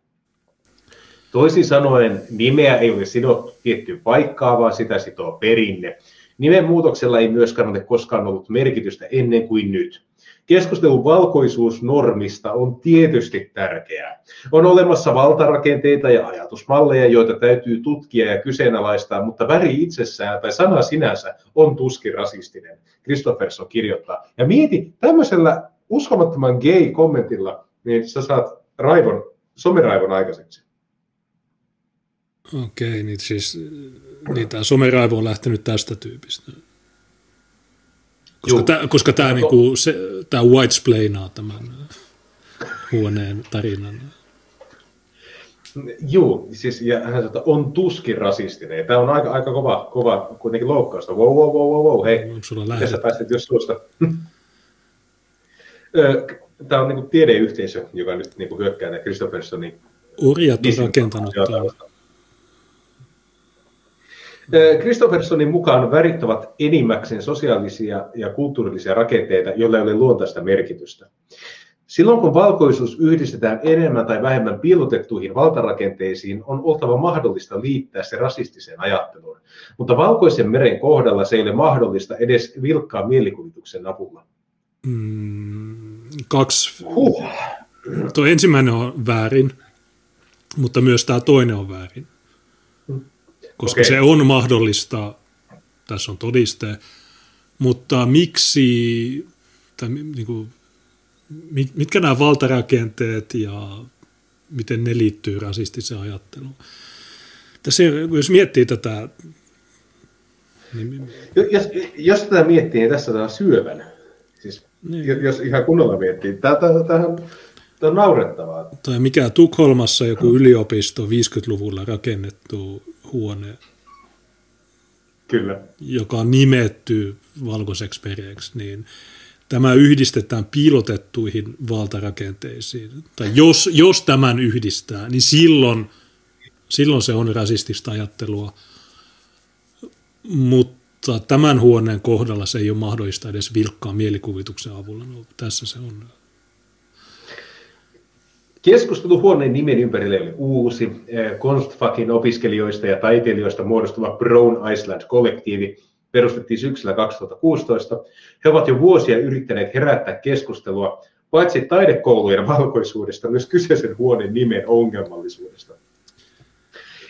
Toisin sanoen nimeä ei ole sidottu tiettyyn paikkaan, vaan sitä sitoo perinne. Nimen muutoksella ei myöskään ole koskaan ollut merkitystä ennen kuin nyt. Keskustelu valkoisuusnormista on tietysti tärkeää. On olemassa valtarakenteita ja ajatusmalleja, joita täytyy tutkia ja kyseenalaistaa, mutta väri itsessään tai sana sinänsä on tuskin rasistinen. Christopherson kirjoittaa. Ja mieti, tämmöisellä uskomattoman gay-kommentilla, niin sä saat raivon, someraivon aikaiseksi. Okei, niin siis niin tämä someraivo on lähtenyt tästä tyypistä. Koska, tämä, koska tämä, no, niinku, se, tämä whitesplainaa tämän huoneen tarinan. Joo, siis ja hän sanoo, että on tuskin rasistinen. Tämä on aika, aika kova, kova kuitenkin loukkausta. Wow, wow, wow, wow, wow. hei, miten sä päästit jos tuosta? Tämä on niin tiedeyhteisö, joka nyt niin hyökkää Christophersonin. Urjat on rakentanut Kristoffersonin mukaan värit ovat enimmäkseen sosiaalisia ja kulttuurillisia rakenteita, joilla ei ole luontaista merkitystä. Silloin kun valkoisuus yhdistetään enemmän tai vähemmän piilotettuihin valtarakenteisiin, on oltava mahdollista liittää se rasistiseen ajatteluun. Mutta valkoisen meren kohdalla se ei ole mahdollista edes vilkkaa mielikuvituksen avulla. Mm, kaksi. Huh. Tuo ensimmäinen on väärin, mutta myös tämä toinen on väärin koska okay. se on mahdollista, tässä on todiste, mutta miksi, tai niin kuin, mitkä nämä valtarakenteet ja miten ne liittyy rasistiseen ajatteluun? Tässä, jos miettii tätä... Niin... Jos, jos tätä miettii, niin tässä on syövän. Siis, niin. Jos ihan kunnolla miettii. Tämä, tämä, tämä, tämä on naurettavaa. Tai mikä Tukholmassa joku yliopisto 50-luvulla rakennettu huone, Kyllä. joka on nimetty valkoiseksi pereksi, niin tämä yhdistetään piilotettuihin valtarakenteisiin. Tai jos, jos tämän yhdistää, niin silloin, silloin se on rasistista ajattelua, mutta tämän huoneen kohdalla se ei ole mahdollista edes vilkkaa mielikuvituksen avulla. No, tässä se on Keskustelu huoneen nimen ympärille oli uusi. Konstfakin opiskelijoista ja taiteilijoista muodostuva Brown Island-kollektiivi perustettiin syksyllä 2016. He ovat jo vuosia yrittäneet herättää keskustelua paitsi taidekoulujen valkoisuudesta, myös kyseisen huoneen nimen ongelmallisuudesta.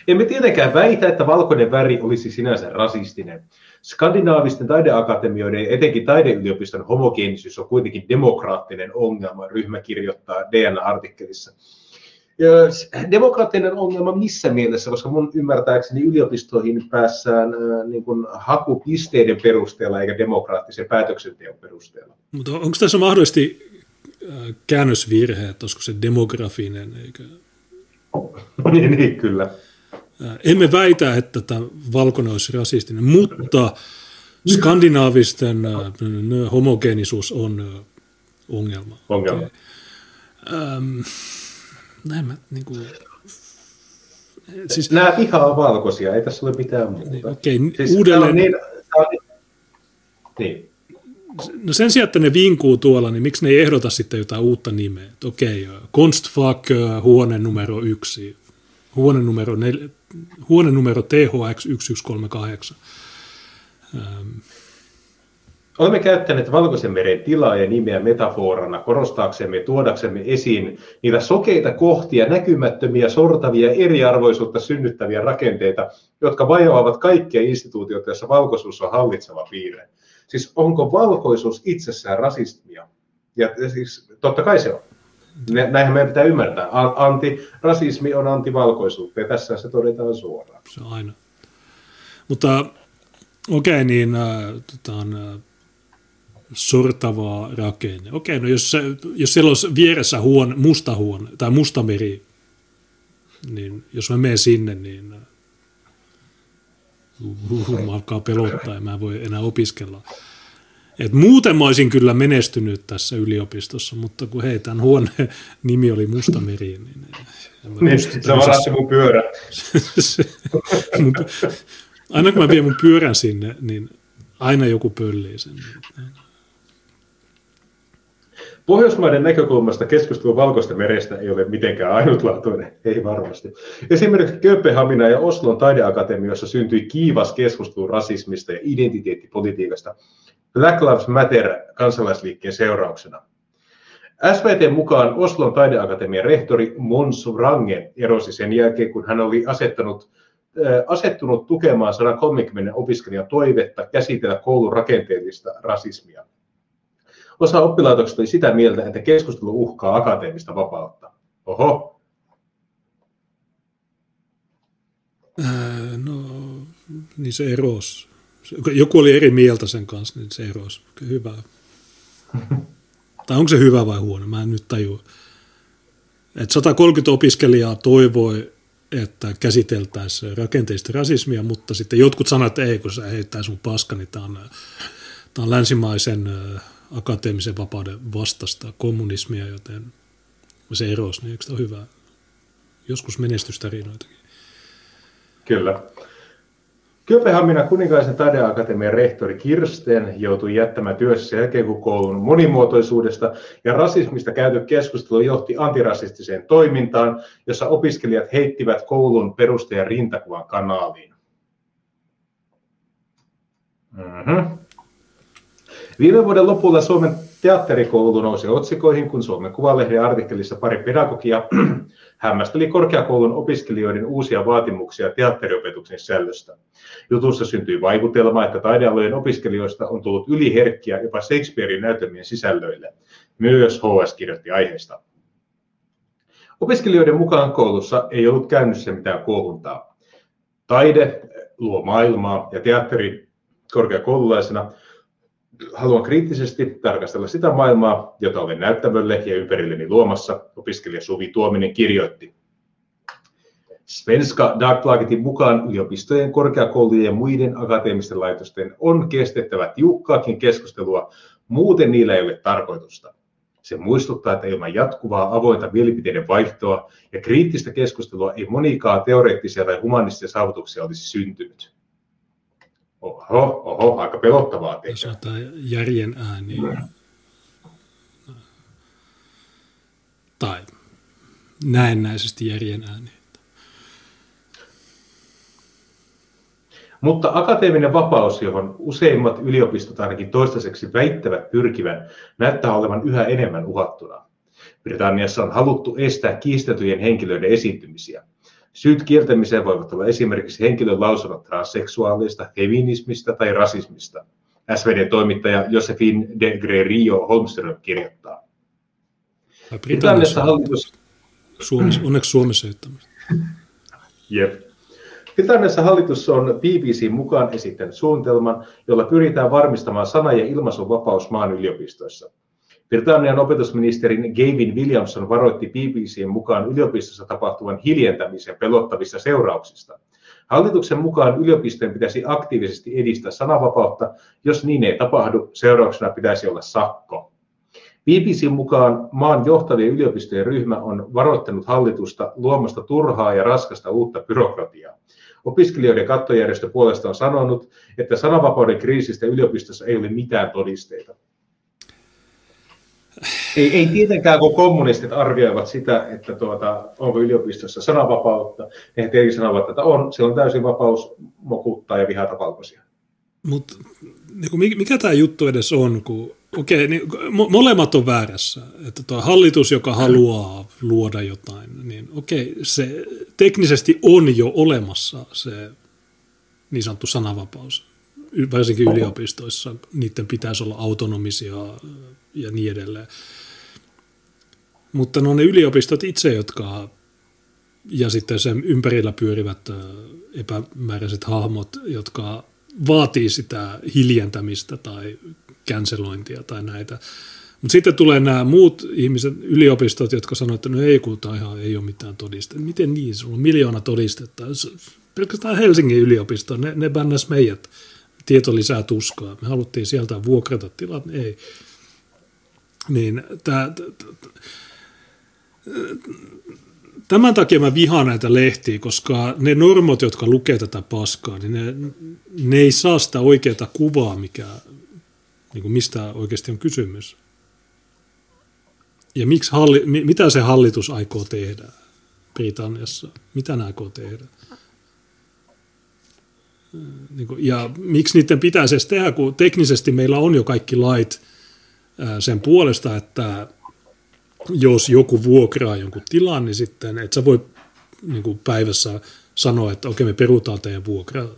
Emme tietenkään väitä, että valkoinen väri olisi sinänsä rasistinen. Skandinaavisten taideakatemioiden ja etenkin taideyliopiston homogeenisyys on kuitenkin demokraattinen ongelma, ryhmä kirjoittaa DNA-artikkelissa. Demokraattinen ongelma missä mielessä, koska mun ymmärtääkseni yliopistoihin päässään niin kuin hakupisteiden perusteella eikä demokraattisen päätöksenteon perusteella. Mutta onko tässä mahdollisesti käännösvirhe, että olisiko se demografinen? Eikä... niin, niin, kyllä. Emme väitä, että tämä valkoinen olisi rasistinen, mutta skandinaavisten homogeenisuus on ongelma. Ongelma. Okay. Ähm, näin mä, niin kuin, siis, Nämä vihaa valkoisia, ei tässä ole mitään muuta. Niin, Okei, okay, siis uudelleen... Niin, niin. No sen sijaan, että ne vinkuu tuolla, niin miksi ne ei ehdota sitten jotain uutta nimeä? Okei, okay, Konstfak huone numero yksi, huone numero, nel, huone numero THX 1138. Ähm. Olemme käyttäneet Valkoisen meren tilaa ja nimeä metaforana korostaaksemme tuodaksemme esiin niitä sokeita kohtia, näkymättömiä, sortavia, eriarvoisuutta synnyttäviä rakenteita, jotka vajoavat kaikkia instituutioita, joissa valkoisuus on hallitseva piirre. Siis onko valkoisuus itsessään rasismia? Ja siis totta kai se on. Näinhän meidän pitää ymmärtää. Antirasismi on antivalkoisuutta ja tässä se todetaan suoraan. Se on aina. Mutta okei, okay, niin äh, tota, äh, sortavaa rakenne. Okei, okay, no jos, jos siellä olisi vieressä huone, musta huone tai musta meri, niin jos mä menen sinne, niin uh, uh, mä alkaa pelottaa ja mä en voi enää opiskella. Et muuten mä olisin kyllä menestynyt tässä yliopistossa, mutta kun hei, tämän huoneen nimi oli Mustameri, niin... niin se varasti mun pyörä. mun, aina kun mä vien mun pyörän sinne, niin aina joku pöllii sen. Pohjoismaiden näkökulmasta keskustelu Valkoista merestä ei ole mitenkään ainutlaatuinen, ei varmasti. Esimerkiksi Kööpenhamina ja Oslon taideakatemioissa syntyi kiivas keskustelu rasismista ja identiteettipolitiikasta Black Lives Matter kansalaisliikkeen seurauksena. SVT mukaan Oslon taideakatemian rehtori Mons Range erosi sen jälkeen, kun hän oli asettanut, äh, asettunut tukemaan 130 opiskelijan toivetta käsitellä koulun rakenteellista rasismia. Osa oppilaitoksista oli sitä mieltä, että keskustelu uhkaa akateemista vapautta. Oho. Ää, no, niin se erosi. Joku oli eri mieltä sen kanssa, niin se erosi. Hyvä. tai onko se hyvä vai huono? Mä en nyt tajua. Et 130 opiskelijaa toivoi, että käsiteltäisiin rakenteista rasismia, mutta sitten jotkut että ei, kun sä heittää sun paska, niin tämä on, tämä on länsimaisen akateemisen vapauden vastasta kommunismia, joten se erosi, niin eikö tämä ole hyvä? Joskus menestystarinoitakin. Kyllä. Kööpenhamina kuninkaisen taideakatemian rehtori Kirsten joutui jättämään työssä jälkeen, kun koulun monimuotoisuudesta ja rasismista käyty keskustelu johti antirasistiseen toimintaan, jossa opiskelijat heittivät koulun perustajan rintakuvan kanaaliin. Mm-hmm. Viime vuoden lopulla Suomen teatterikoulu nousi otsikoihin, kun Suomen Kuvalehden artikkelissa pari pedagogia hämmästeli korkeakoulun opiskelijoiden uusia vaatimuksia teatteriopetuksen sisällöstä. Jutussa syntyi vaikutelma, että taidealojen opiskelijoista on tullut yliherkkiä jopa Shakespearein näytelmien sisällöille. Myös HS kirjoitti aiheesta. Opiskelijoiden mukaan koulussa ei ollut käynnissä mitään kuohuntaa. Taide luo maailmaa ja teatteri korkeakoululaisena haluan kriittisesti tarkastella sitä maailmaa, jota olen näyttämölle ja ympärilleni luomassa, opiskelija Suvi Tuominen kirjoitti. Svenska Dagbladetin mukaan yliopistojen, korkeakoulujen ja muiden akateemisten laitosten on kestettävä tiukkaakin keskustelua, muuten niillä ei ole tarkoitusta. Se muistuttaa, että ilman jatkuvaa avointa mielipiteiden vaihtoa ja kriittistä keskustelua ei monikaan teoreettisia tai humanistisia saavutuksia olisi syntynyt. Oho, oho, aika pelottavaa tekee. järjen ääni. Mm. Tai näennäisesti järjen ääni. Mutta akateeminen vapaus, johon useimmat yliopistot ainakin toistaiseksi väittävät pyrkivän, näyttää olevan yhä enemmän uhattuna. Britanniassa on haluttu estää kiisteltyjen henkilöiden esiintymisiä. Syyt kieltämiseen voivat olla esimerkiksi henkilön lausunnot transseksuaalista, feminismistä tai rasismista. SVD-toimittaja Josephine de Grerio Holmström kirjoittaa. Britanniassa hallitus... Suomessa, onneksi Suomessa Jep. Britanniassa hallitus on BBC mukaan esittänyt suunnitelman, jolla pyritään varmistamaan sana- ja ilmaisunvapaus maan yliopistoissa. Britannian opetusministerin Gavin Williamson varoitti BBCn mukaan yliopistossa tapahtuvan hiljentämisen pelottavista seurauksista. Hallituksen mukaan yliopistojen pitäisi aktiivisesti edistää sananvapautta. Jos niin ei tapahdu, seurauksena pitäisi olla sakko. BBCn mukaan maan johtavien yliopistojen ryhmä on varoittanut hallitusta luomasta turhaa ja raskasta uutta byrokratiaa. Opiskelijoiden kattojärjestö puolestaan on sanonut, että sananvapauden kriisistä yliopistossa ei ole mitään todisteita. Ei, ei tietenkään, kun kommunistit arvioivat sitä, että tuota, onko yliopistossa sananvapautta, he tietenkin sanovat, että on, se on täysin vapaus mokuttaa ja vihata valkoisia. Mutta niin mikä tämä juttu edes on, kun okei, niin, molemmat on väärässä. Että tuo hallitus, joka haluaa luoda jotain, niin okei, se teknisesti on jo olemassa se niin sanottu sananvapaus. Varsinkin yliopistoissa niiden pitäisi olla autonomisia ja niin edelleen. Mutta ne on ne yliopistot itse, jotka ja sitten sen ympärillä pyörivät epämääräiset hahmot, jotka vaatii sitä hiljentämistä tai cancelointia tai näitä. Mutta sitten tulee nämä muut ihmiset, yliopistot, jotka sanoo, että no ei kun ihan ei ole mitään todistetta. Miten niin? Sulla on miljoona todistetta. Pelkästään Helsingin yliopisto, ne, ne bännäs meidät. Tieto lisää tuskaa. Me haluttiin sieltä vuokrata tilat, ei. Niin tämä, tämän takia mä vihaan näitä lehtiä, koska ne normot, jotka lukee tätä paskaa, niin ne, ne ei saa sitä oikeaa kuvaa, mikä, niin kuin mistä oikeasti on kysymys. Ja miksi halli, mitä se hallitus aikoo tehdä Britanniassa? Mitä nämä aikoo tehdä? Niin ja miksi niiden pitäisi edes tehdä, kun teknisesti meillä on jo kaikki lait sen puolesta, että jos joku vuokraa jonkun tilan, niin sitten et sä voi niin kuin päivässä sanoa, että okei, me perutaan teidän vuokra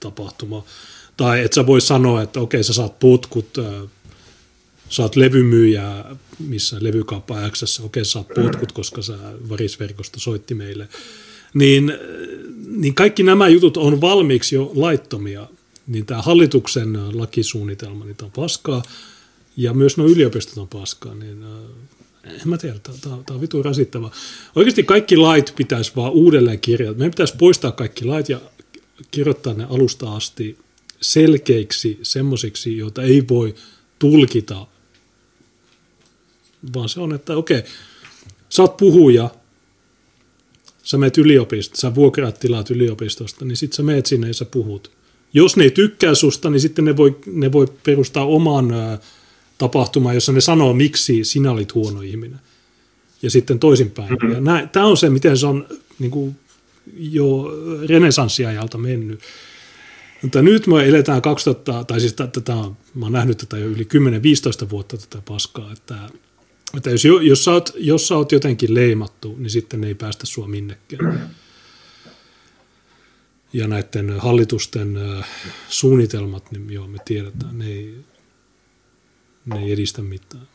tapahtuma. Tai et sä voi sanoa, että okei, sä saat potkut, saat levymyyjä, missä levykauppa X, okei, sä saat potkut, koska sä varisverkosta soitti meille. Niin, niin kaikki nämä jutut on valmiiksi jo laittomia. Niin tämä hallituksen lakisuunnitelma, niin on paskaa. Ja myös nuo yliopistot on paskaa, niin en mä tiedä, tämä on vitu rasittava. Oikeasti kaikki lait pitäisi vaan uudelleen kirjata. Meidän pitäisi poistaa kaikki lait ja kirjoittaa ne alusta asti selkeiksi semmoisiksi, joita ei voi tulkita, vaan se on, että okei, sä oot puhuja, sä meet yliopistosta, sä vuokraat tilat yliopistosta, niin sitten sä meet sinne ja sä puhut. Jos ne ei tykkää susta, niin sitten ne voi, ne voi perustaa oman tapahtuma, jossa ne sanoo, miksi sinä olit huono ihminen. Ja sitten toisinpäin. Mm-hmm. Tämä on se, miten se on niin kuin, jo renesanssiajalta mennyt. Mutta nyt me eletään 2000, tai siis tätä, mä oon nähnyt tätä jo yli 10-15 vuotta tätä paskaa, että, että jos, jos, sä oot, jos sä oot jotenkin leimattu, niin sitten ei päästä sua minnekään. Ja näiden hallitusten suunnitelmat, niin joo, me tiedetään, ne ei, ne ei edistä mitään.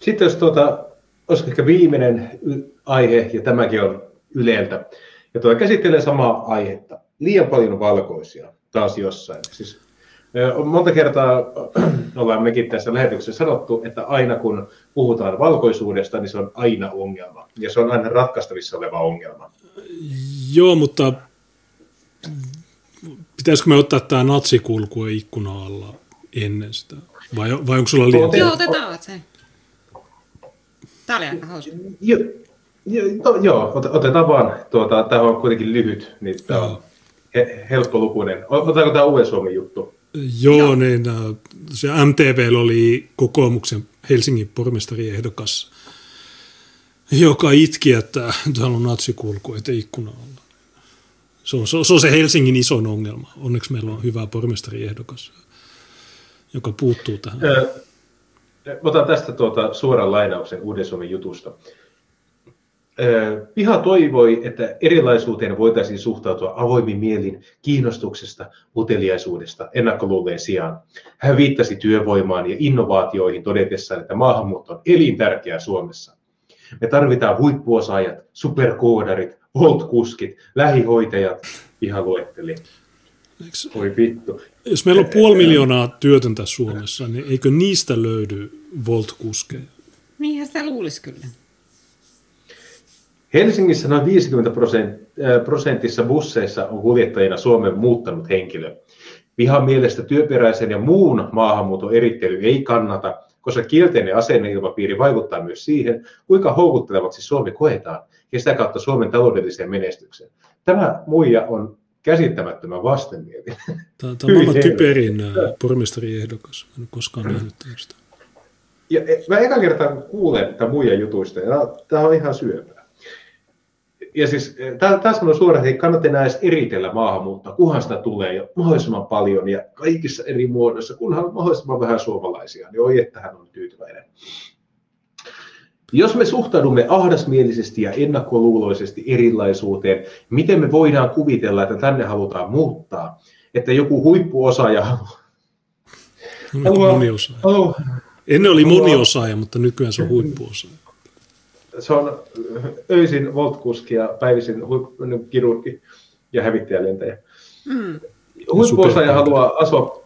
Sitten jos tuota, olisiko ehkä viimeinen aihe, ja tämäkin on Yleltä, ja tuo käsittelee samaa aihetta. Liian paljon valkoisia taas jossain. Siis, monta kertaa ollaan mekin tässä lähetyksessä sanottu, että aina kun puhutaan valkoisuudesta, niin se on aina ongelma. Ja se on aina ratkaistavissa oleva ongelma. Joo, mutta pitäisikö me ottaa tämä natsikulku ikkuna alla ennen sitä? Vai, vai onko sulla liian? Joo, otetaan se. Tämä oli aika hauska. Jo, jo, to, joo, otetaan vaan. Tuota, tämä on kuitenkin lyhyt, niin tämä on he, helppolukuinen. Otetaanko tämä Uuden Suomen juttu? Joo, joo. niin se MTV oli kokoomuksen Helsingin pormestariehdokas, joka itki, että täällä on natsikulku, ettei ikkuna olla. Se on, se on se Helsingin isoin ongelma. Onneksi meillä on hyvä pormestariehdokas joka puuttuu tähän? otan tästä tuota suoran lainauksen Uuden Suomen jutusta. Piha toivoi, että erilaisuuteen voitaisiin suhtautua avoimin mielin kiinnostuksesta, uteliaisuudesta, ennakkoluuleen sijaan. Hän viittasi työvoimaan ja innovaatioihin todetessaan, että maahanmuutto on elintärkeää Suomessa. Me tarvitaan huippuosaajat, superkoodarit, voltkuskit, lähihoitajat, piha luetteli. Oi vittu. Jos meillä on puoli miljoonaa työtöntä Suomessa, niin eikö niistä löydy Volt-kuskeja? Niinhän sitä luulisi kyllä. Helsingissä noin 50 prosentissa busseissa on kuljettajina Suomen muuttanut henkilö. Vihan mielestä työperäisen ja muun maahanmuuton erittely ei kannata, koska kielteinen asenneilmapiiri vaikuttaa myös siihen, kuinka houkuttelevaksi Suomi koetaan ja sitä kautta Suomen taloudelliseen menestykseen. Tämä muija on käsittämättömän vastenmielinen. Tämä, tämä on maailman typerin pormestariehdokas. En ole koskaan nähnyt tästä. Ja e, mä eka kertaa kuulen tämän muijan jutuista, ja tämä on ihan syöpää. Ja siis e, tämä sanoo suoraan, että ei kannata enää edes eritellä maahanmuuttoa, kunhan sitä tulee jo mahdollisimman paljon ja kaikissa eri muodoissa, kunhan mahdollisimman vähän suomalaisia, niin oi, että hän on tyytyväinen. Jos me suhtaudumme ahdasmielisesti ja ennakkoluuloisesti erilaisuuteen, miten me voidaan kuvitella, että tänne halutaan muuttaa? Että joku huippuosaaja haluaa... Moniosaaja. Haluaa, Ennen oli moniosaaja, mutta nykyään se on huippuosaaja. Se on öisin voltkuski ja päivisin kirurgi ja hävittäjälentäjä. Mm. Huippuosaaja haluaa asua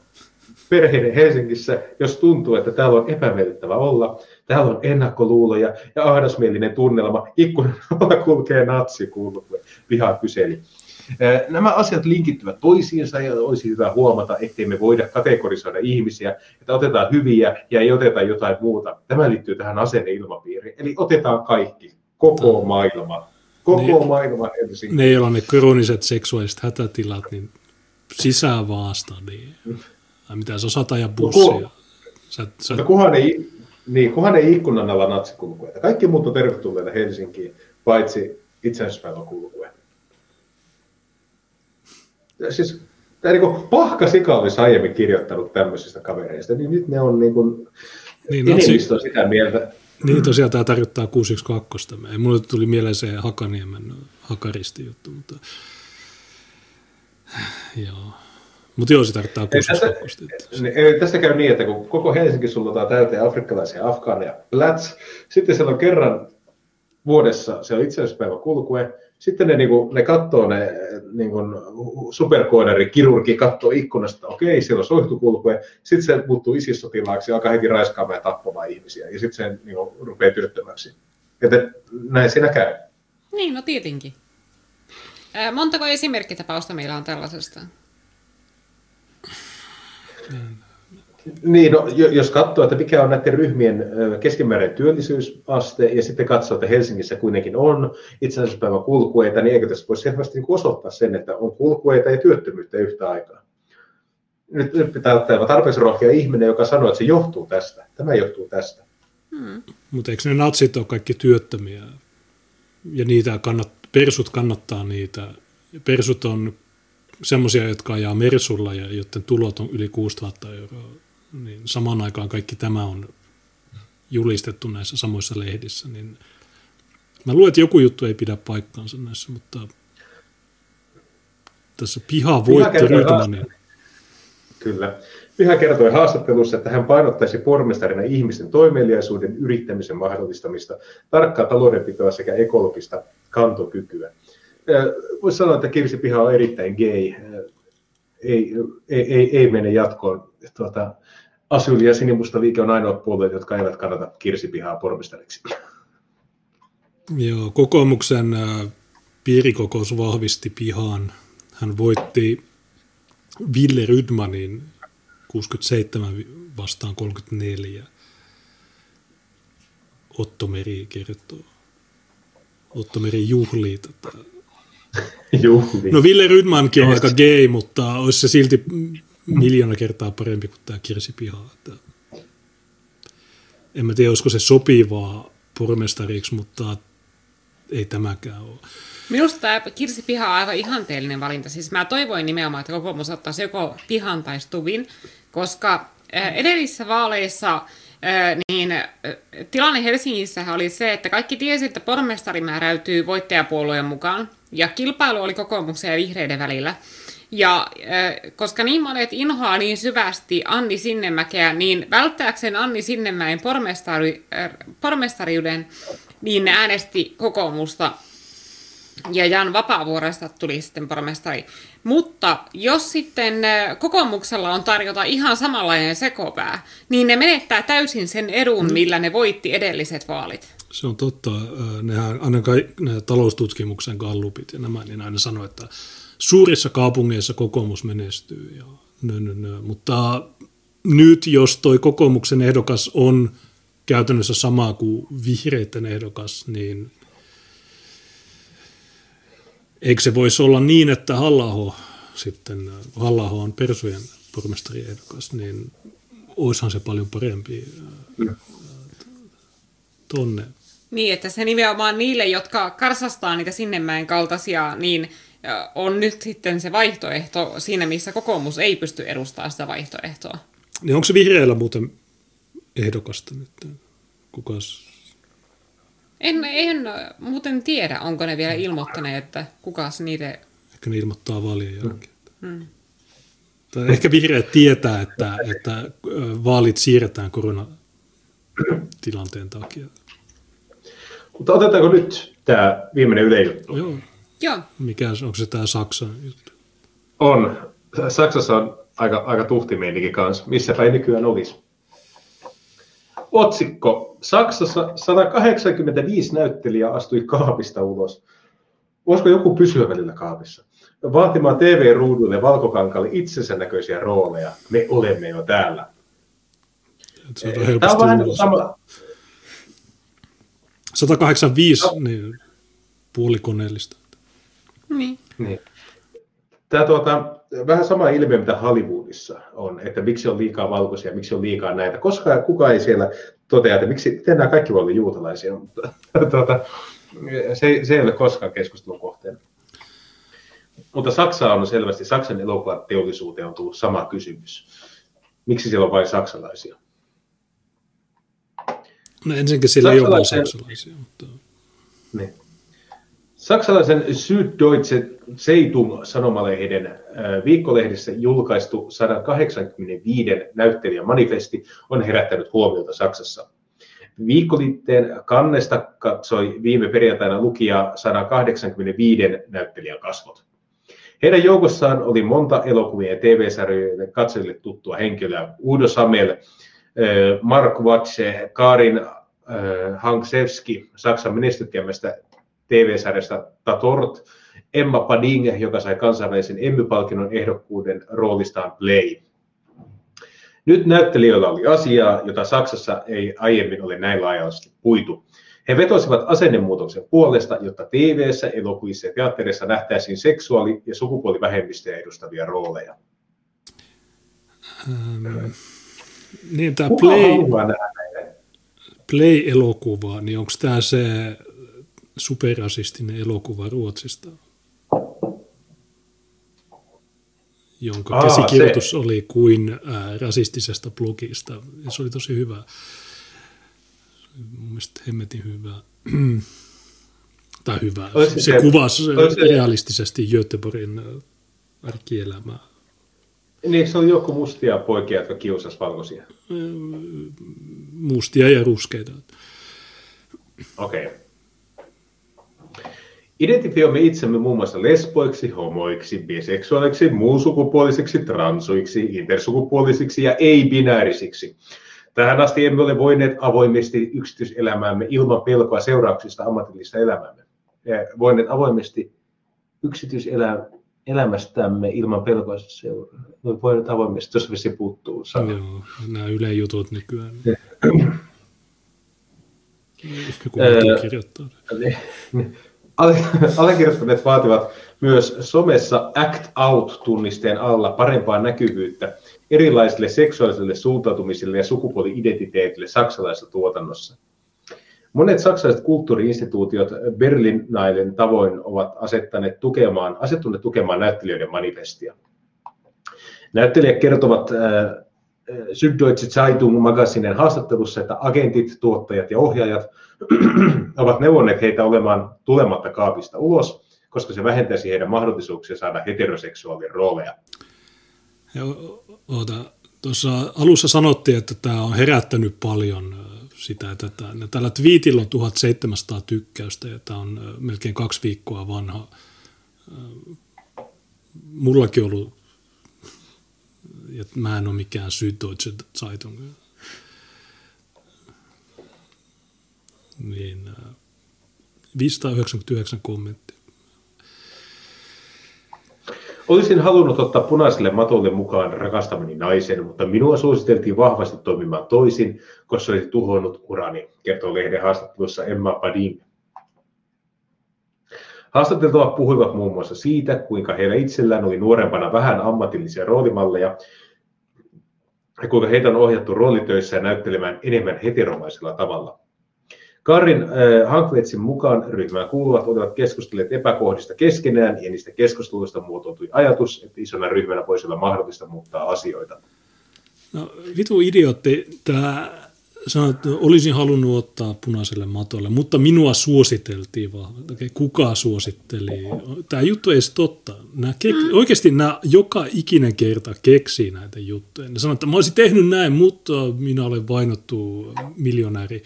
perheiden Helsingissä, jos tuntuu, että täällä on epämiellyttävä olla, täällä on ennakkoluuloja ja ahdasmielinen tunnelma, ikkunan alla kulkee natsikulku, viha kyseli. Nämä asiat linkittyvät toisiinsa ja olisi hyvä huomata, ettei me voida kategorisoida ihmisiä, että otetaan hyviä ja ei oteta jotain muuta. Tämä liittyy tähän asenneilmapiiriin. Eli otetaan kaikki, koko maailma. Koko ne, maailma ensin. Ne, joilla on ne krooniset seksuaaliset hätätilat, niin sisään vaasta. Niin. Tai mitä sä osaat ajaa bussia. Sä, sä... Mutta kunhan ei, Niin, kunhan ei ikkunan alla natsikulkueita. Kaikki muut on tervetulleita Helsinkiin, paitsi itsenäisyyspäivän kulkue. Siis tämä niin Pahka Sika olisi aiemmin kirjoittanut tämmöisistä kavereista, niin nyt ne on niin kuin, niin, enemmistö natsi... sitä mieltä. Niin tosiaan tämä tarkoittaa 612. Mulle tuli mieleen se Hakaniemen Hakaristi juttu, mutta joo. Mutta joo, se tarkoittaa 612. Tästä, tästä käy niin, että kun koko Helsinki sullotaan täyteen afrikkalaisia afgaaneja, plats, sitten siellä on kerran vuodessa, se on itsenäisyyspäivä kulkue, sitten ne, niinku, ne katsoo ne niinku, superkooderi, kirurgi katsoo ikkunasta, okei, siellä on soihtukulkue, sitten se muuttuu isissotilaaksi ja alkaa heti raiskaamaan ja tappamaan ihmisiä, ja sitten se niinku, rupeaa työttömäksi. Että näin siinä käy. Niin, no tietenkin. Ää, montako esimerkkitapausta meillä on tällaisesta? Niin, no, jos katsoo, että mikä on näiden ryhmien keskimääräinen työllisyysaste, ja sitten katsoo, että Helsingissä kuitenkin on itsenäisyyspäivän kulkueita, niin eikö tässä voisi selvästi niin osoittaa sen, että on kulkueita ja työttömyyttä yhtä aikaa. Nyt, nyt pitää ottaa tarpeeksi rohkea ihminen, joka sanoo, että se johtuu tästä. Tämä johtuu tästä. Hmm. Mutta eikö ne natsit ole kaikki työttömiä? Ja niitä kannat, persut kannattaa niitä. Persut on semmoisia, jotka ajaa Mersulla ja joiden tulot on yli 6000 euroa niin samaan aikaan kaikki tämä on julistettu näissä samoissa lehdissä, niin mä luulen, että joku juttu ei pidä paikkaansa näissä, mutta tässä piha voitti Rydmanin. Kyllä. Pyhä kertoi haastattelussa, että hän painottaisi pormestarina ihmisten toimeliaisuuden yrittämisen mahdollistamista, tarkkaa taloudenpitoa sekä ekologista kantokykyä. Voisi sanoa, että Kirsi Piha on erittäin gay. Ei, ei, ei, ei mene jatkoon. Tuota, Asyli ja Sinimusta liike on ainoa puolueet, jotka eivät kannata Kirsipihaa pormestariksi. Joo, kokoomuksen piirikokous vahvisti pihaan. Hän voitti Ville Rydmanin 67 vastaan 34. Otto Meri kertoo. Otto Meri juhlii tätä. Juhlii. No Ville Rydmankin on aika gay, mutta olisi se silti miljoona kertaa parempi kuin tämä Kirsi Piha. Että en mä tiedä, olisiko se sopivaa pormestariksi, mutta ei tämäkään ole. Minusta tämä Kirsi Piha on aivan ihanteellinen valinta. Siis mä toivoin nimenomaan, että kokoomus ottaisi joko Pihan tai Stuvin, koska edellisissä vaaleissa niin tilanne Helsingissä oli se, että kaikki tiesi, että pormestari määräytyy voittajapuolueen mukaan, ja kilpailu oli kokoomuksen ja vihreiden välillä. Ja koska niin monet inhoaa niin syvästi Anni Sinnemäkeä, niin välttääkseen Anni Sinnemäen pormestari, pormestariuden, niin ne äänesti kokoomusta ja Jan Vapaavuoresta tuli sitten pormestari. Mutta jos sitten kokoomuksella on tarjota ihan samanlainen sekopää, niin ne menettää täysin sen edun, mm. millä ne voitti edelliset vaalit. Se on totta. Nehän, ainakaan nämä taloustutkimuksen gallupit ja nämä, niin aina sanoo, että suurissa kaupungeissa kokoomus menestyy. Ja nö, nö, nö. Mutta nyt, jos toi kokoomuksen ehdokas on käytännössä sama kuin vihreiden ehdokas, niin eikö se voisi olla niin, että halla sitten, halla on Persujen pormestariehdokas, niin oishan se paljon parempi tonne. Niin, että se nimenomaan niille, jotka karsastaa niitä Sinnemäen kaltaisia, niin on nyt sitten se vaihtoehto siinä, missä kokoomus ei pysty edustamaan sitä vaihtoehtoa. Niin onko se vihreällä muuten ehdokasta nyt? Kukas? En, en muuten tiedä, onko ne vielä ilmoittaneet, että kukas niitä... Ehkä ne ilmoittaa vaalien jälkeen. Hmm. Tai ehkä vihreät tietää, että, että vaalit siirretään koronatilanteen takia. Mutta otetaanko nyt tämä viimeinen yleisjuttu? Joo. Joo. Mikä, onko se tämä Saksan juttu? On. Saksassa on aika, aika tuhti meininki kanssa. Missäpä ei nykyään olisi. Otsikko. Saksassa 185 näyttelijää astui kaapista ulos. Voisiko joku pysyä välillä kaapissa? Vaatimaan TV-ruuduille valkokankalle itsensä näköisiä rooleja. Me olemme jo täällä. Tämä on vähän sama. 185, niin puolikoneellista. Niin. niin. Tämä tuota, vähän sama ilmiö, mitä Hollywoodissa on, että miksi on liikaa valkoisia, miksi on liikaa näitä. Koska kukaan ei siellä toteaa, että miksi, miten nämä kaikki voi olla juutalaisia, mutta tuota, se, se ei ole koskaan keskustelun kohteena. Mutta Saksa on selvästi, Saksan elokuvateollisuuteen on tullut sama kysymys. Miksi siellä on vain saksalaisia? No ensinnäkin sillä ei ole vain saksalaisia. Mutta... Niin. Saksalaisen Süddeutsche Zeitung sanomalehden äh, viikkolehdessä julkaistu 185 näyttelijän manifesti on herättänyt huomiota Saksassa. Viikkoliitteen kannesta katsoi viime perjantaina lukija 185 näyttelijän kasvot. Heidän joukossaan oli monta elokuvien ja TV-sarjojen katsojille tuttua henkilöä. Udo Samel, Mark Watche, Karin Hanksevski, Saksan menestyttiämästä TV-sarjasta Tatort, Emma Pading, joka sai kansainvälisen Emmy-palkinnon ehdokkuuden roolistaan Play. Nyt näyttelijöillä oli asiaa, jota Saksassa ei aiemmin ole näin laajasti puitu. He vetosivat asennemuutoksen puolesta, jotta TV-ssä, elokuvissa ja teatterissa nähtäisiin seksuaali- ja sukupuolivähemmistöjä edustavia rooleja. Ähm, niin, tämä Play, Play-elokuva, niin onko tämä se superrasistinen elokuva Ruotsista, jonka Aa, käsikirjoitus se. oli kuin ää, rasistisesta blogista. Ja se oli tosi hyvä. Mun mielestä hemmetin hyvä. tai hyvä. se, se kuvasi se... realistisesti Göteborgin arkielämää. Niin, se oli joku mustia poikia, jotka kiusasivat valkoisia? Mustia ja ruskeita. Okei. Okay. Identifioimme itsemme muun muassa lesboiksi, homoiksi, biseksuaaliksi, muunsukupuolisiksi, transuiksi, intersukupuolisiksi ja ei-binäärisiksi. Tähän asti emme ole voineet avoimesti yksityiselämäämme ilman pelkoa seurauksista ammatillista elämäämme. Ja voineet avoimesti yksityiselämästämme ilman pelkoa seurauksista. Voineet avoimesti, jos vesi puuttuu. Joo, nämä Yle jutut nykyään. Joku kirjoittaa. Allekirjoittaneet vaativat myös somessa Act Out-tunnisteen alla parempaa näkyvyyttä erilaisille seksuaalisille suuntautumisille ja sukupuoli-identiteetille saksalaisessa tuotannossa. Monet saksalaiset kulttuuriinstituutiot Berlinailen tavoin ovat asettaneet tukemaan, asettuneet tukemaan näyttelijöiden manifestia. Näyttelijät kertovat äh, Süddeutsche Zeitung magasinen haastattelussa, että agentit, tuottajat ja ohjaajat ovat neuvonneet heitä olemaan tulematta kaapista ulos, koska se vähentäisi heidän mahdollisuuksia saada heteroseksuaalien rooleja. Oota, tuossa alussa sanottiin, että tämä on herättänyt paljon sitä, että tällä twiitillä on 1700 tykkäystä ja tämä on melkein kaksi viikkoa vanha. Mullakin ollut ja mä en ole mikään Süddeutsche Zeitung. Niin, 599 äh, kommenttia. Olisin halunnut ottaa punaiselle matolle mukaan rakastamani naisen, mutta minua suositeltiin vahvasti toimimaan toisin, koska olisi tuhonnut urani, kertoo lehden haastattelussa Emma Padin. Haastateltavat puhuivat muun muassa siitä, kuinka heillä itsellään oli nuorempana vähän ammatillisia roolimalleja, ja kuinka heitä on ohjattu roolitöissä näyttelemään enemmän heteromaisella tavalla. Karin äh, Hankvetsin mukaan ryhmään kuuluvat olivat keskustelleet epäkohdista keskenään ja niistä keskusteluista muotoutui ajatus, että isona ryhmänä voisi olla mahdollista muuttaa asioita. No vitu idiootti, tämä sanoin, että olisin halunnut ottaa punaiselle matolle, mutta minua suositeltiin vaan. Okay, kuka suositteli? Tämä juttu ei edes totta. Nämä kek- mm. Oikeasti nämä joka ikinen kerta keksii näitä juttuja. Ne sanoo, että mä olisin tehnyt näin, mutta minä olen vainottu miljonääri.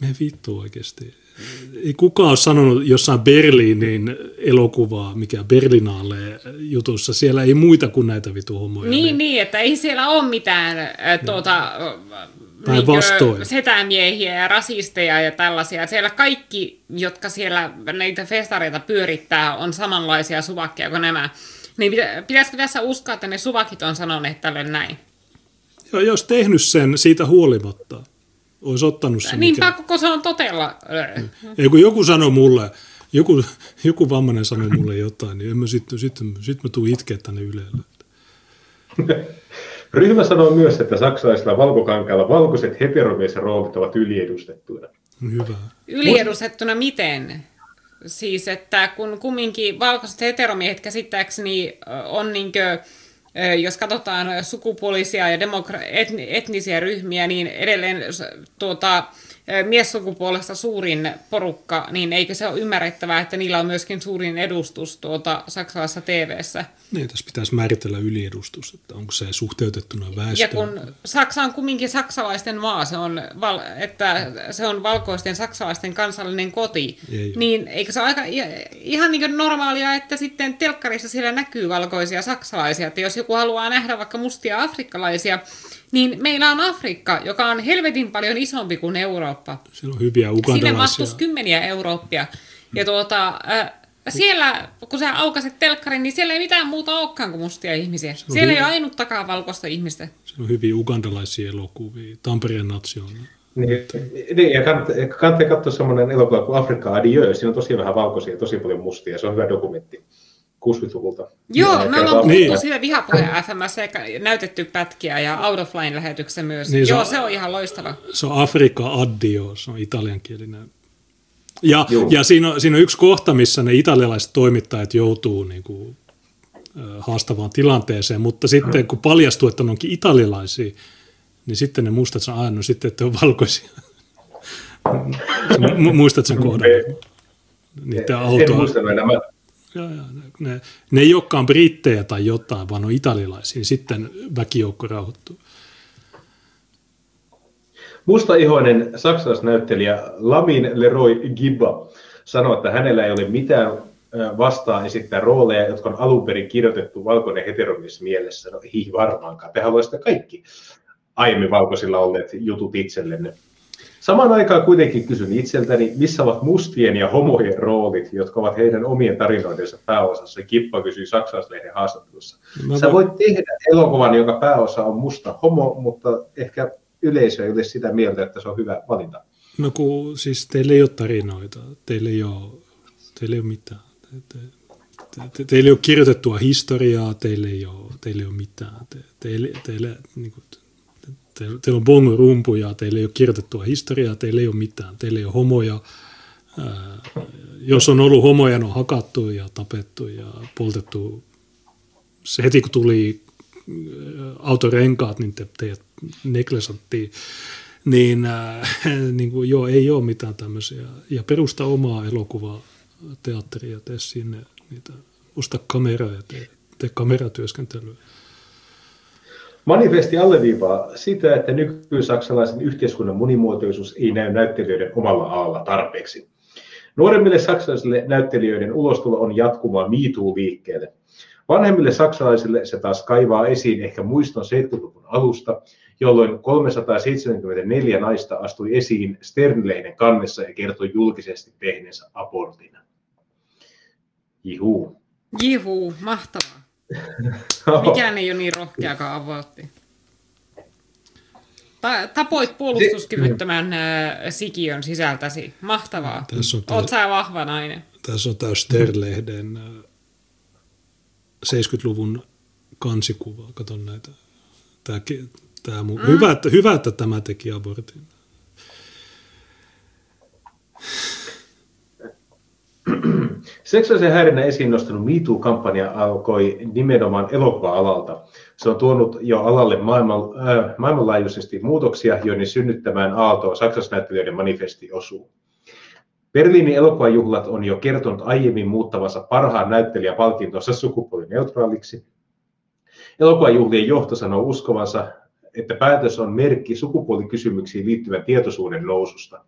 Me vittu oikeasti. Ei kukaan ole sanonut jossain Berliinin elokuvaa, mikä Berlinaalle jutussa. Siellä ei muita kuin näitä vitu homoja. Niin, niin, että ei siellä ole mitään äh, tuota. Niin setämiehiä ja rasisteja ja tällaisia. Siellä kaikki, jotka siellä näitä festareita pyörittää, on samanlaisia suvakkeja kuin nämä. Niin pitäisikö tässä uskoa, että ne suvakit on sanoneet tälle näin? Joo, jos tehnyt sen siitä huolimatta, olisi ottanut sen. Niin mikä... koko se on totella. Ei kun joku sanoi mulle, joku, joku vammainen sanoi mulle jotain, niin en mä sitten sit, sit mä tuun itkeä tänne Ylelle. Ryhmä sanoo myös, että saksalaisilla valkokankailla valkoiset heteromiesroolit ovat yliedustettuina. Hyvä. Yliedustettuna miten? Siis, että kun kumminkin valkoiset heteromiehet käsittääkseni on niinkö, jos katsotaan sukupuolisia ja demokra- etnisiä ryhmiä, niin edelleen tuota, miessukupuolesta suurin porukka, niin eikö se ole ymmärrettävää, että niillä on myöskin suurin edustus tuota saksalaisessa TV-ssä? Niin, tässä pitäisi määritellä yliedustus, että onko se suhteutettuna väestöön. Ja kun Saksa on kumminkin saksalaisten maa, se on, val, että se on valkoisten saksalaisten kansallinen koti, Ei niin eikö se ole aika ihan niin normaalia, että sitten telkkarissa siellä näkyy valkoisia saksalaisia, että jos joku haluaa nähdä vaikka mustia afrikkalaisia, niin meillä on Afrikka, joka on helvetin paljon isompi kuin Eurooppa. Siellä on hyviä ugandalaisia. Sinne mahtuisi kymmeniä Eurooppia. Ja tuota, äh, siellä, kun sä aukaset telkkarin, niin siellä ei mitään muuta olekaan kuin mustia ihmisiä. Siellä ei ole ainuttakaan valkoista ihmistä. Siellä on hyviä ugandalaisia elokuvia, Tampereen natsioon. Niin, niin, ja kannattaa, kannattaa katsoa semmoinen elokuva kuin Afrikka Adieu. Siinä on tosi vähän valkoisia ja tosi paljon mustia. Se on hyvä dokumentti. 60-luvulta. Joo, me ollaan puhuttu niin. siitä vihapuheen FMS näytetty pätkiä ja Out of Line lähetyksessä myös. Niin, Joo, se on, se on ihan loistava. Se on Afrika Addio, se on italiankielinen. Ja, ja siinä, on, siinä on yksi kohta, missä ne italialaiset toimittajat joutuu niin kuin, haastavaan tilanteeseen, mutta sitten kun paljastuu, että ne onkin italialaisia, niin sitten ne muistat sen aina, no sitten, että on valkoisia. Muistat sen kohdan? Niiden autoa. En muista ja, ne, ne ei olekaan brittejä tai jotain, vaan on italialaisia, niin sitten väkijoukko rauhoittuu. Mustaihoinen saksalaisnäyttelijä Lamin Leroy Gibba sanoi, että hänellä ei ole mitään vastaan esittää rooleja, jotka on alun perin kirjoitettu valkoinen heteromies mielessä. No ei varmaankaan. Te haluaisitte kaikki aiemmin valkoisilla olleet jutut itsellenne. Samaan aikaan kuitenkin kysyn itseltäni, missä ovat mustien ja homojen roolit, jotka ovat heidän omien tarinoidensa pääosassa. Kippa kysyi saksalaislehden haastattelussa. Mä Sä voit tehdä elokuvan, joka pääosa on musta homo, mutta ehkä yleisö ei ole sitä mieltä, että se on hyvä valinta. No kun siis teillä ei ole tarinoita, teillä ei ole, teillä ei ole mitään. Te, te, te, teillä ei ole kirjoitettua historiaa, teillä ei ole, teillä ei ole mitään. Te, teille, teille, niin kuin, Teillä, teillä on bongo-rumpuja, teillä ei ole kirjoitettua historiaa, teillä ei ole mitään, teillä ei ole homoja. Ää, jos on ollut homoja, ne on hakattu ja tapettu ja poltettu. Se heti kun tuli autorenkaat, niin te, teidät neklesattiin. Niin, äh, niin kuin, joo, ei ole mitään tämmöisiä. Ja perusta omaa elokuvaa, teatteria, tee sinne niitä, osta kameraa ja tee, tee kameratyöskentelyä. Manifesti alleviivaa sitä, että nykysaksalaisen yhteiskunnan monimuotoisuus ei näy näyttelijöiden omalla alalla tarpeeksi. Nuoremmille saksalaisille näyttelijöiden ulostulo on jatkumaa MeToo-liikkeelle. Vanhemmille saksalaisille se taas kaivaa esiin ehkä muiston 70-luvun alusta, jolloin 374 naista astui esiin Sternlehden kannessa ja kertoi julkisesti tehneensä abortin. Jihuu. Jihuu, mahtavaa. Mikään ei ole niin rohkeakaan abortti. Tapoit puolustuskyvyttömän sikiön sisältäsi. Mahtavaa. Tässä on Oot sä vahva nainen. Tässä on tämä Sterlehden 70-luvun kansikuva. Kato näitä. Tämä, tämä mm. hyvä, että, hyvä, että tämä teki abortin. Seksuaalisen häirinnän esiin nostanut MeToo-kampanja alkoi nimenomaan elokuva-alalta. Se on tuonut jo alalle maailman, äh, maailmanlaajuisesti muutoksia, joiden synnyttämään aaltoon saksalaisnäyttelijöiden manifesti osuu. Berliinin elokuvajuhlat on jo kertonut aiemmin muuttavansa parhaan näyttelijän palkintonsa sukupuolineutraaliksi. Elokuvajuhlien johto sanoo uskovansa, että päätös on merkki sukupuolikysymyksiin liittyvän tietoisuuden noususta.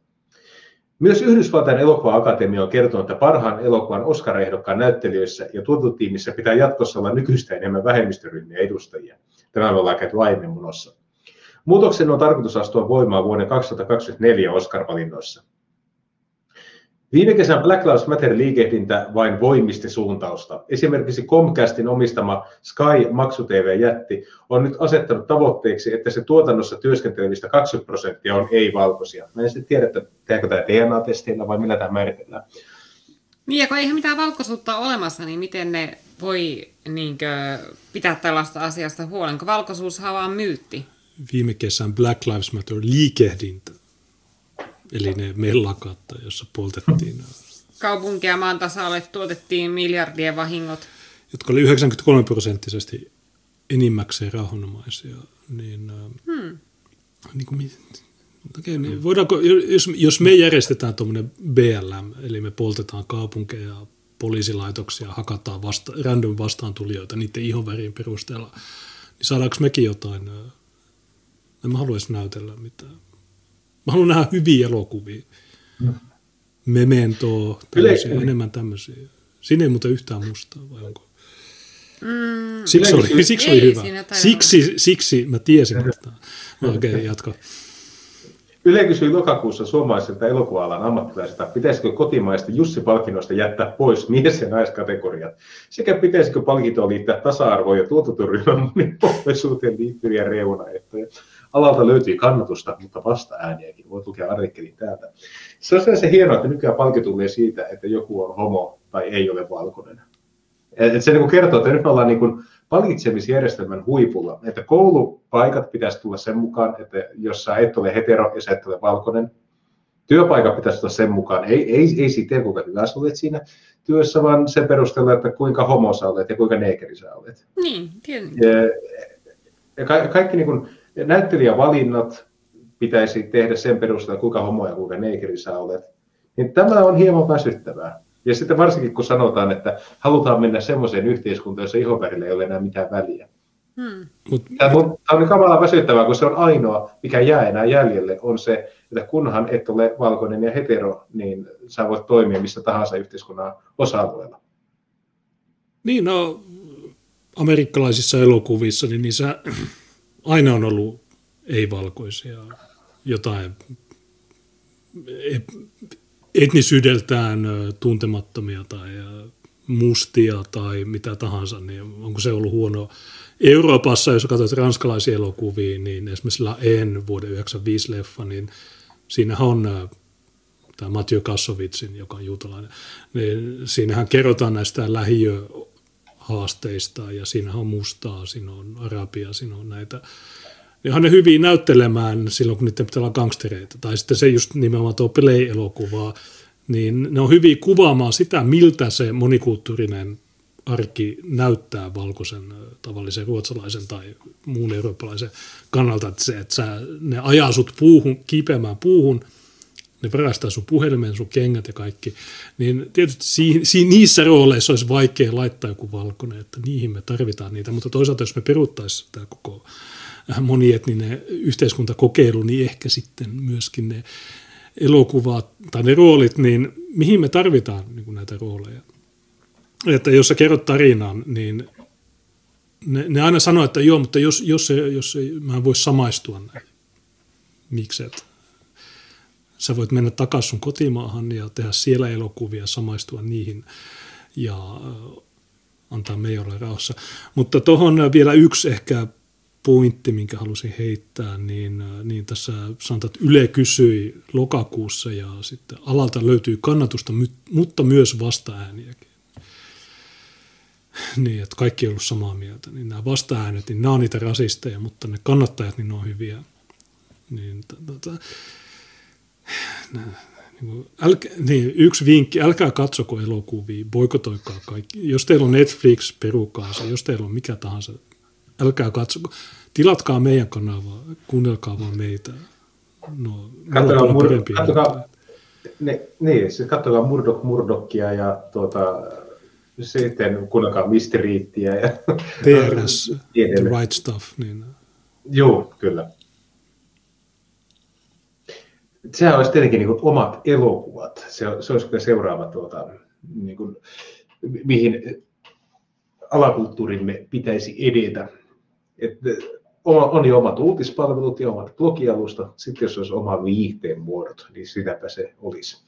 Myös Yhdysvaltain elokuva-akatemia on kertonut, että parhaan elokuvan Oscar-ehdokkaan näyttelijöissä ja tuotantotiimissä pitää jatkossa olla nykyistä enemmän vähemmistöryhmiä edustajia. Tämä me ollaan käyty aiemmin munossa. Muutoksen on tarkoitus astua voimaan vuoden 2024 Oscar-valinnoissa. Viime kesän Black Lives Matter-liikehdintä vain voimisti suuntausta. Esimerkiksi Comcastin omistama Sky Maksu TV-jätti on nyt asettanut tavoitteeksi, että se tuotannossa työskentelevistä 20 prosenttia on ei-valkoisia. Mä en sitten tiedä, että tehdäänkö tämä DNA-testeillä vai millä tämä määritellään. Niin, ja kun eihän mitään valkoisuutta ole olemassa, niin miten ne voi niinkö, pitää tällaista asiasta huolen, kun valkoisuus on vaan myytti. Viime kesän Black Lives Matter liikehdintä, eli ne mellakat, jossa poltettiin. Kaupunkia maan tasalle tuotettiin miljardien vahingot. Jotka oli 93 prosenttisesti enimmäkseen rauhanomaisia. Niin, hmm. niin kuin, Okay, niin voidaanko, jos, jos me järjestetään tuommoinen BLM, eli me poltetaan kaupunkeja, poliisilaitoksia, hakataan vasta, random vastaantulijoita niiden ihonvärin perusteella, niin saadaanko mekin jotain? En mä haluaisi näytellä mitään. Mä haluan nähdä hyviä elokuvia. Hmm. Mementoa, tämmöisiä, enemmän tämmöisiä. Siinä ei muuten yhtään mustaa, vai onko? Mm, siksi oli, siksi oli hyvä. Siksi, siksi mä tiesin, että... Okei, okay, jatka. Yle kysyi lokakuussa suomalaisilta elokuva-alan ammattilaisilta, pitäisikö kotimaista Jussi-palkinnosta jättää pois mies- ja naiskategoriat, sekä pitäisikö palkintoon liittää tasa-arvoon ja tuotantoryhmän monipuolisuuteen liittyviä reunaehtoja. Alalta löytyy kannatusta, mutta vasta ääniäkin. Voi lukea artikkelin täältä. Se on se hienoa, että nykyään palkinto tulee siitä, että joku on homo tai ei ole valkoinen. Et se niin kertoo, että nyt me ollaan niin kuin palkitsemisjärjestelmän huipulla, että koulupaikat pitäisi tulla sen mukaan, että jos sä et ole hetero ja sä et ole valkoinen, työpaikat pitäisi tulla sen mukaan, ei, ei, ei siitä, kuinka hyvä sä olet siinä työssä, vaan sen perusteella, että kuinka homo sä olet ja kuinka neekeri sä olet. Niin, tietenkin. Ja, ja ka- kaikki niin kuin, näyttelijävalinnat pitäisi tehdä sen perusteella, kuinka homo ja kuinka neekeri sä olet. Niin tämä on hieman väsyttävää. Ja sitten varsinkin kun sanotaan, että halutaan mennä semmoiseen yhteiskuntaan, jossa ihonvärillä ei ole enää mitään väliä. Hmm. Mut, Tämä on kamala väsyttävää, kun se on ainoa, mikä jää enää jäljelle, on se, että kunhan et ole valkoinen ja hetero, niin sä voit toimia missä tahansa yhteiskunnan osa-alueella. Niin, no amerikkalaisissa elokuvissa, niin niissä aina on ollut ei-valkoisia, jotain etnisyydeltään tuntemattomia tai mustia tai mitä tahansa, niin onko se ollut huono. Euroopassa, jos katsot ranskalaisia elokuvia, niin esimerkiksi La En vuoden 1995 leffa, niin siinähän on tämä Mathieu Kassovitsin, joka on juutalainen, niin siinähän kerrotaan näistä lähiöhaasteista ja siinä on mustaa, siinä on arabia, siinä on näitä on ne hyviä näyttelemään silloin, kun niiden pitää olla gangstereita. Tai sitten se just nimenomaan tuo Play-elokuvaa, niin ne on hyviä kuvaamaan sitä, miltä se monikulttuurinen arki näyttää valkoisen tavallisen ruotsalaisen tai muun eurooppalaisen kannalta, että, se, että sä, ne ajaa sut puuhun, kiipeämään puuhun, ne varastaa sun puhelimen, sun kengät ja kaikki, niin tietysti niissä rooleissa olisi vaikea laittaa joku valkoinen, että niihin me tarvitaan niitä, mutta toisaalta jos me peruttaisiin tämä koko monietninen yhteiskuntakokeilu, niin ehkä sitten myöskin ne elokuvat tai ne roolit, niin mihin me tarvitaan niin näitä rooleja. Että jos sä kerrot tarinan, niin ne, ne aina sanoo, että joo, mutta jos, jos, jos ei, mä en voi samaistua näin. Miksi et? Sä voit mennä takaisin sun kotimaahan ja tehdä siellä elokuvia, samaistua niihin ja antaa meidän rauhassa. Mutta tuohon vielä yksi ehkä pointti, minkä halusin heittää, niin, äh, niin tässä sanotaan, että Yle kysyi lokakuussa ja sitten alalta löytyy kannatusta, mutta myös vastaääniäkin. Niin, että kaikki ei ollut samaa mieltä. Niin nämä vastaäänet, niin nämä on niitä rasisteja, mutta ne kannattajat, niin ne on hyviä. Niin, tota, niin, älkä, niin, yksi vinkki, älkää katsoko elokuvia, boikotoikaa kaikki. Jos teillä on Netflix, perukaa se. Jos teillä on mikä tahansa älkää katsoko. Tilatkaa meidän kanavaa, kuunnelkaa vaan meitä. No, katsokaa, mur, katsokaa, ne, niin, siis katsokaa Murdoch Murdockia ja tuota, sitten kuunnelkaa Misteriittiä. Ja TRS, The Right Stuff. Niin. Joo, kyllä. Sehän olisi tietenkin niin kuin omat elokuvat. Se, se olisi kyllä seuraava, tuota, niin kuin, mihin alakulttuurimme pitäisi edetä. Että on jo omat uutispalvelut ja omat blogialusta. Sitten jos olisi oma viihteen muodot, niin sitäpä se olisi.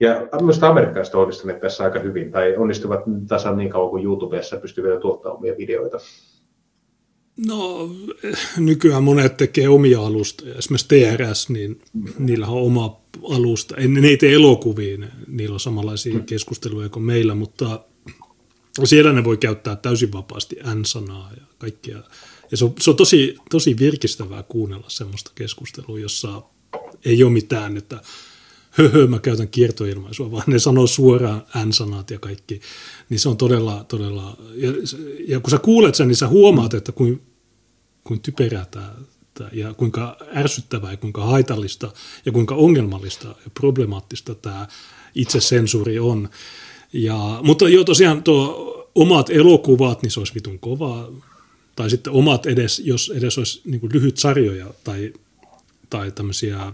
Ja myös amerikkalaiset onnistuneet tässä aika hyvin, tai onnistuvat tasan niin kauan kuin YouTubessa pystyvät tuottamaan omia videoita. No nykyään monet tekee omia alustoja. Esimerkiksi TRS, niin niillä on oma alusta. En, ne ei tee elokuviin, niillä on samanlaisia mm. keskusteluja kuin meillä, mutta siellä ne voi käyttää täysin vapaasti N-sanaa ja kaikkia. Ja se on, se on tosi, tosi virkistävää kuunnella semmoista keskustelua, jossa ei ole mitään, että höhö, mä käytän kiertoilmaisua, vaan ne sanoo suoraan N-sanat ja kaikki. Niin se on todella, todella, ja, ja kun sä kuulet sen, niin sä huomaat, että kuin, kuin typerää tämä, ja kuinka ärsyttävää ja kuinka haitallista ja kuinka ongelmallista ja problemaattista tämä itsesensuuri on. Ja, mutta joo, tosiaan tuo omat elokuvat, niin se olisi vitun kovaa. Tai sitten omat edes, jos edes olisi niin kuin lyhyt sarjoja tai, tai tämmöisiä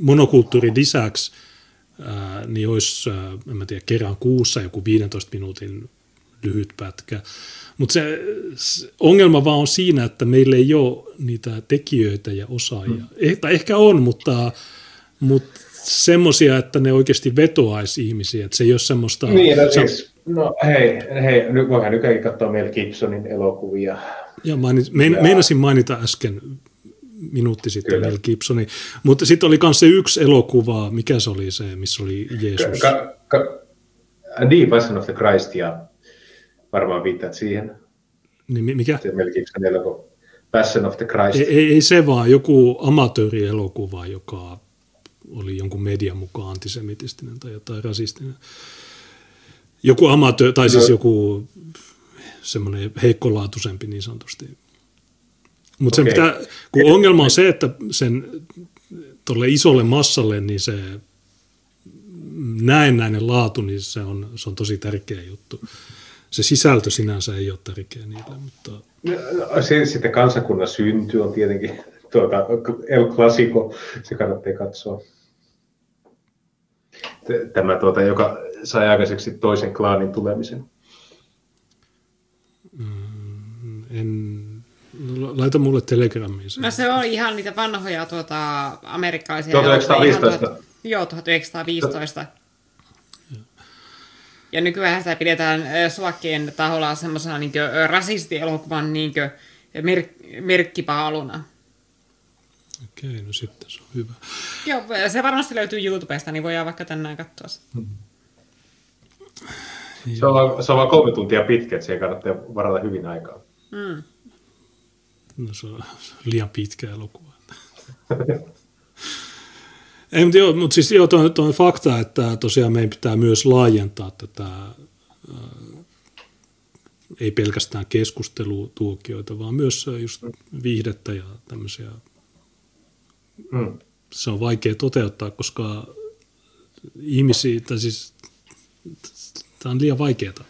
monokulttuurin lisäksi, ää, niin olisi, ää, en mä tiedä, kerran kuussa joku 15 minuutin lyhyt pätkä. Mutta se, se ongelma vaan on siinä, että meillä ei ole niitä tekijöitä ja osaajia. Hmm. Eh, tai ehkä on, mutta, mutta semmoisia, että ne oikeasti vetoaisi ihmisiä. Että se ei ole semmoista... Niin, no, siis, no hei, hei nyt voihan nykyään katsoa Mel Gibsonin elokuvia. Ja mainit, mein, ja... meinasin mainita äsken minuutti sitten Kyllä. Mel Gibsoni. Mutta sitten oli myös se yksi elokuva, mikä se oli se, missä oli Jeesus? Ka, ka, The Passion of the Christ, ja varmaan viittaat siihen. Niin, mikä? Se Mel Gibson elokuva. Passion of the Christ. Ei, ei, ei se vaan, joku amatöörielokuva, joka oli jonkun median mukaan antisemitistinen tai jotain rasistinen. Joku amatöö, tai siis no. joku semmoinen heikkolaatuisempi niin sanotusti. Mutta okay. pitää, kun ongelma on se, että sen tuolle isolle massalle, niin se näennäinen laatu, niin se on, se on tosi tärkeä juttu. Se sisältö sinänsä ei ole tärkeä niille, mutta... No, no sitten kansakunnan synty on tietenkin tuota, El Clasico, se kannattaa katsoa. Tämä, tuota, joka sai aikaiseksi toisen klaanin tulemisen. Mm, en Laita mulle telegrammiin se. No se on ihan niitä vanhoja tuota, amerikkalaisia. 1915. Tuota, joo, 1915. Ja nykyään sitä pidetään suakkien taholla semmoisena niin rasistielokuvan niin merk- merkkipaaluna. Okei, no sitten se on hyvä. Joo, se varmasti löytyy YouTubesta, niin voidaan vaikka tänään katsoa se. Hmm. Se on, se on vain kolme tuntia pitkä, että siihen kannattaa varata hyvin aikaa. Mm. No se on liian pitkä elokuva. Ei, mutta, joo, mutta siis joo, tuo, tuo fakta, että tosiaan meidän pitää myös laajentaa tätä, ää, ei pelkästään keskustelutuokioita, vaan myös just viihdettä ja tämmöisiä. Mm. Se on vaikea toteuttaa, koska ihmisiä, tai siis tämä on liian vaikeaa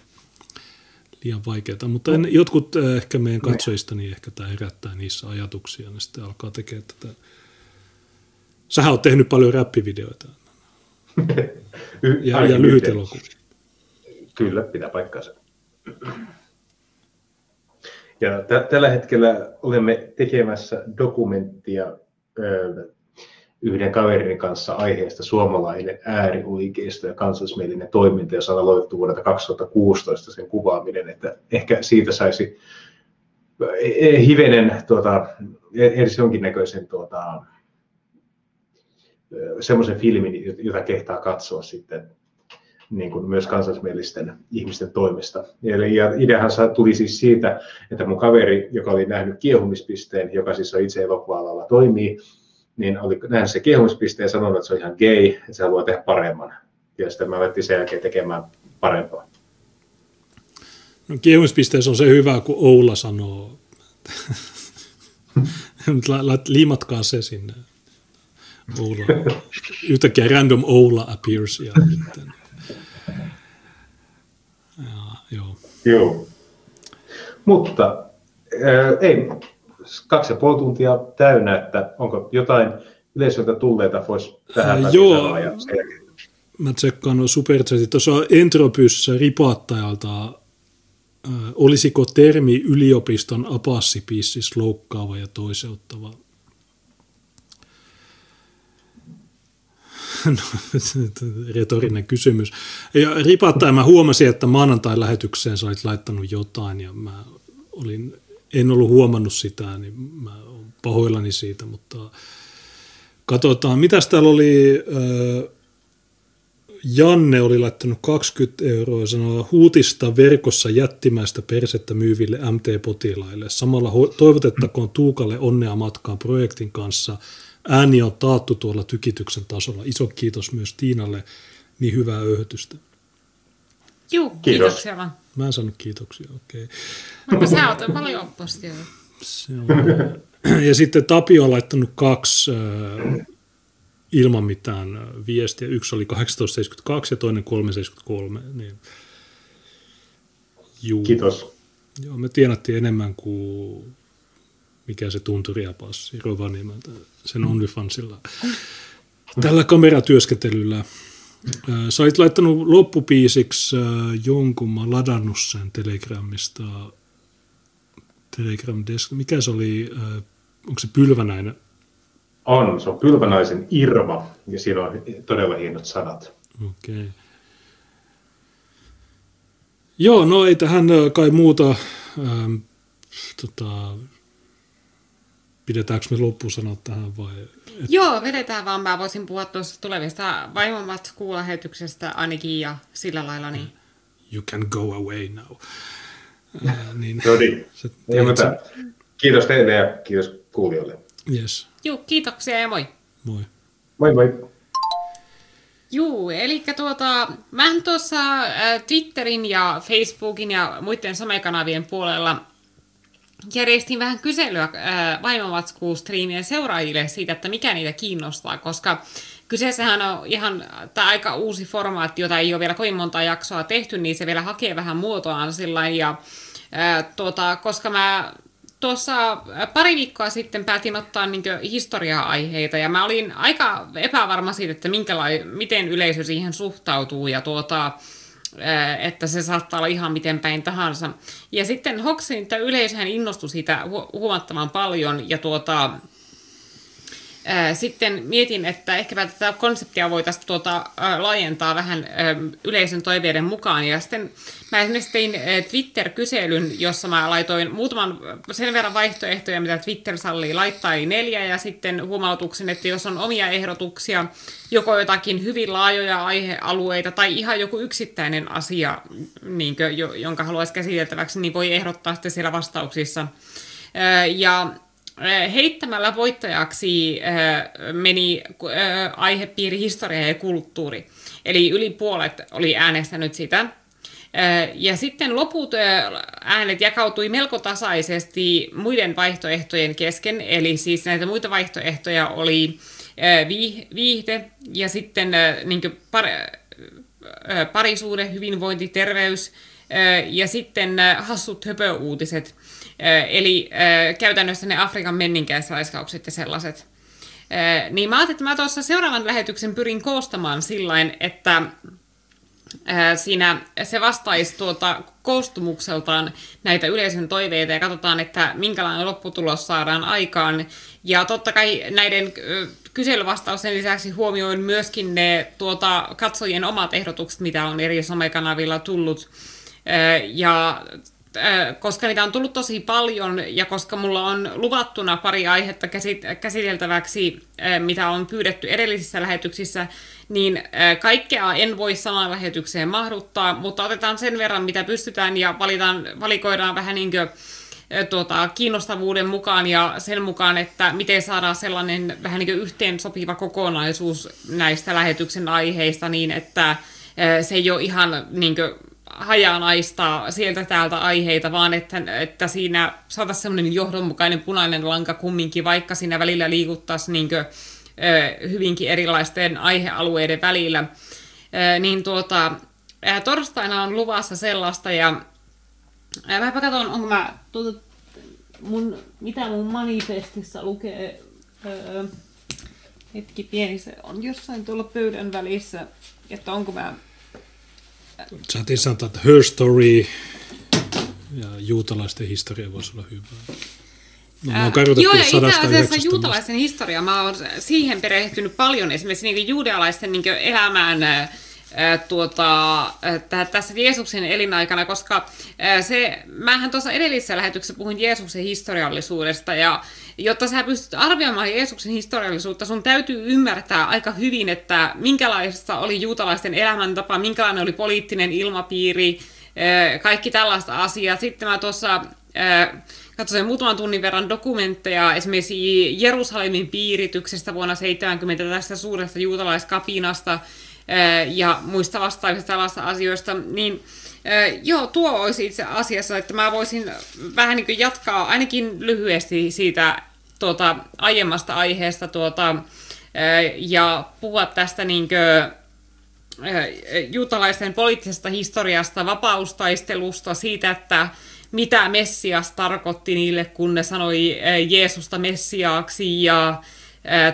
liian vaikeaa, mutta en, jotkut äh, ehkä meidän katsojista, niin ehkä tämä herättää niissä ajatuksia, niin sitten alkaa tekemään tätä. Sähän oot tehnyt paljon räppivideoita. ja, ja lyhyt elokuvia. Kyllä, pitää paikkaansa. Ja t- tällä hetkellä olemme tekemässä dokumenttia yhden kaverin kanssa aiheesta suomalainen äärioikeisto ja kansallismielinen toiminta, jos on aloitettu vuodelta 2016 sen kuvaaminen, että ehkä siitä saisi e, e, hivenen tuota, e, edes jonkinnäköisen tuota, semmoisen filmin, jota kehtaa katsoa sitten niin kuin myös kansallismielisten ihmisten toimesta. Eli ja ideahan tuli siis siitä, että mun kaveri, joka oli nähnyt kiehumispisteen, joka siis on itse elokuva toimii, niin oli nähnyt se kehumispiste ja sanonut, että se on ihan gay, että se haluaa tehdä paremman. Ja sitten mä alettiin sen jälkeen tekemään parempaa. No kehumispisteessä on se hyvä, kun Oula sanoo. Liimatkaa se sinne. Oula. Yhtäkkiä random Oula appears. Ja, sitten. Ja, joo. joo. Mutta äh, ei, kaksi ja puoli tuntia täynnä, että onko jotain yleisöltä tulleita voisi tähän äh, Joo, mä tsekkaan nuo superchatit. Tuossa Entropyssä ripaattajalta, äh, olisiko termi yliopiston apassipissis loukkaava ja toiseuttava? retorinen kysymys. Ja ripattaja mä huomasin, että maanantai lähetykseen sä olit laittanut jotain ja mä olin en ollut huomannut sitä, niin mä olen pahoillani siitä, mutta katsotaan. Mitäs täällä oli, Janne oli laittanut 20 euroa ja sanoo huutista verkossa jättimäistä persettä myyville MT-potilaille. Samalla toivotettakoon Tuukalle onnea matkaan projektin kanssa. Ääni on taattu tuolla tykityksen tasolla. Iso kiitos myös Tiinalle. Niin hyvää öyhötystä. Juu, Kiitos. kiitoksia vaan. Mä en saanut kiitoksia, okei. Okay. No, sä oot paljon oppositiota. Se on, ja sitten Tapio on laittanut kaksi äh, ilman mitään viestiä. Yksi oli 1872 ja toinen 373. Niin, juu. Kiitos. Joo, me tienattiin enemmän kuin mikä se tunturiapassi Rovaniemeltä sen OnlyFansilla. Tällä kameratyöskentelyllä Sä olit laittanut loppupiisiksi jonkun, mä ladannut sen Telegramista. Telegram Desk. Mikä se oli, onko se Pylvänäinen? On, se on Pylvänäisen Irma ja siinä on todella hienot sanat. Okei. Okay. Joo, no ei tähän kai muuta ähm, tota, pidetäänkö me loppusanat tähän vai? Et... Joo, vedetään vaan. Mä voisin puhua tuossa tulevista vaimomatskuulähetyksestä ainakin ja sillä lailla. Niin. You can go away now. Äh, niin, no niin. Se, mutta, kiitos teille ja kiitos kuulijoille. Yes. Joo, kiitoksia ja moi. Moi. Moi moi. Juu, eli tuota, mä tuossa äh, Twitterin ja Facebookin ja muiden somekanavien puolella järjestin vähän kyselyä äh, vaimomatskuustriimien seuraajille siitä, että mikä niitä kiinnostaa, koska kyseessähän on ihan tämä aika uusi formaatti, jota ei ole vielä kovin monta jaksoa tehty, niin se vielä hakee vähän muotoaan sillä ja äh, tuota, koska mä tuossa pari viikkoa sitten päätin ottaa niin historia-aiheita ja mä olin aika epävarma siitä, että miten yleisö siihen suhtautuu ja tuota, että se saattaa olla ihan miten päin tahansa. Ja sitten että yleisöhän innostui siitä hu- huomattavan paljon, ja tuota, sitten mietin, että ehkä tätä konseptia voitaisiin tuota, laajentaa vähän yleisön toiveiden mukaan. Ja sitten mä esimerkiksi tein Twitter-kyselyn, jossa mä laitoin muutaman sen verran vaihtoehtoja, mitä Twitter sallii laittaa, eli neljä, ja sitten huomautuksen, että jos on omia ehdotuksia, joko jotakin hyvin laajoja aihealueita tai ihan joku yksittäinen asia, niin kuin, jonka haluaisi käsiteltäväksi, niin voi ehdottaa sitten siellä vastauksissa. Ja heittämällä voittajaksi meni aihepiiri historia ja kulttuuri. Eli yli puolet oli äänestänyt sitä. Ja sitten loput äänet jakautui melko tasaisesti muiden vaihtoehtojen kesken, eli siis näitä muita vaihtoehtoja oli viihde ja sitten niin par, parisuuden, hyvinvointi, terveys ja sitten hassut höpöuutiset, eli käytännössä ne Afrikan menninkäisraiskaukset ja sellaiset. Niin mä ajattelin, että mä tuossa seuraavan lähetyksen pyrin koostamaan sillain, että siinä se vastaisi tuota koostumukseltaan näitä yleisön toiveita ja katsotaan, että minkälainen lopputulos saadaan aikaan. Ja totta kai näiden kyselyvastausten lisäksi huomioin myöskin ne tuota, katsojien omat ehdotukset, mitä on eri somekanavilla tullut. Ja koska niitä on tullut tosi paljon ja koska mulla on luvattuna pari aihetta käsiteltäväksi, mitä on pyydetty edellisissä lähetyksissä, niin kaikkea en voi samaan lähetykseen mahduttaa, mutta otetaan sen verran, mitä pystytään ja valitaan, valikoidaan vähän niin kuin tuota, kiinnostavuuden mukaan ja sen mukaan, että miten saadaan sellainen vähän niin kuin yhteen sopiva kokonaisuus näistä lähetyksen aiheista niin, että se ei ole ihan niin kuin hajanaista sieltä täältä aiheita, vaan että, että siinä saataisiin sellainen johdonmukainen punainen lanka kumminkin, vaikka siinä välillä liikuttaisiin niin kuin, hyvinkin erilaisten aihealueiden välillä. Niin tuota, torstaina on luvassa sellaista ja Mäpä katson, onko mä, tuota, mun, mitä mun manifestissa lukee, öö, hetki pieni se on jossain tuolla pöydän välissä, että onko mä... Saatiin sanoa, että her story ja juutalaisten historia voisi olla hyvä. No, äh, joo, ja itse asiassa juutalaisen historia, mä oon siihen perehtynyt paljon, esimerkiksi niin juudalaisten niin elämään tuota, tässä Jeesuksen elinaikana, koska se, mähän tuossa edellisessä lähetyksessä puhuin Jeesuksen historiallisuudesta, ja jotta sä pystyt arvioimaan Jeesuksen historiallisuutta, sun täytyy ymmärtää aika hyvin, että minkälaista oli juutalaisten elämäntapa, minkälainen oli poliittinen ilmapiiri, kaikki tällaista asiaa. Sitten mä tuossa katsoin muutaman tunnin verran dokumentteja esimerkiksi Jerusalemin piirityksestä vuonna 70 tästä suuresta juutalaiskapinasta, ja muista vastaavista tällaista asioista, niin joo, tuo olisi itse asiassa, että mä voisin vähän niin jatkaa ainakin lyhyesti siitä tuota, aiemmasta aiheesta tuota, ja puhua tästä niin kuin, juutalaisten poliittisesta historiasta, vapaustaistelusta, siitä, että mitä Messias tarkoitti niille, kun ne sanoi Jeesusta Messiaaksi ja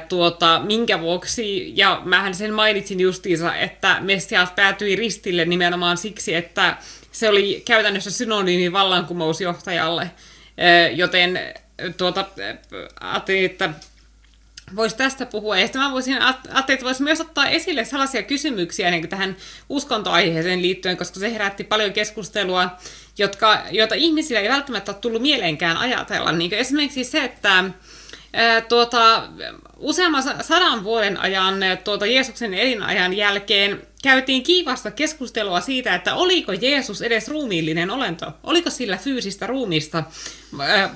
tuota, minkä vuoksi, ja mähän sen mainitsin justiinsa, että Messias päätyi ristille nimenomaan siksi, että se oli käytännössä synonyymi vallankumousjohtajalle, joten tuota, ajattelin, että voisi tästä puhua. Ja sitten mä voisin, ajattelin, että voisi myös ottaa esille sellaisia kysymyksiä niin tähän uskontoaiheeseen liittyen, koska se herätti paljon keskustelua, jotka, joita ihmisillä ei välttämättä ole tullut mieleenkään ajatella. Niin esimerkiksi se, että tuota, useamman sadan vuoden ajan tuota Jeesuksen elinajan jälkeen käytiin kiivasta keskustelua siitä, että oliko Jeesus edes ruumiillinen olento, oliko sillä fyysistä ruumista,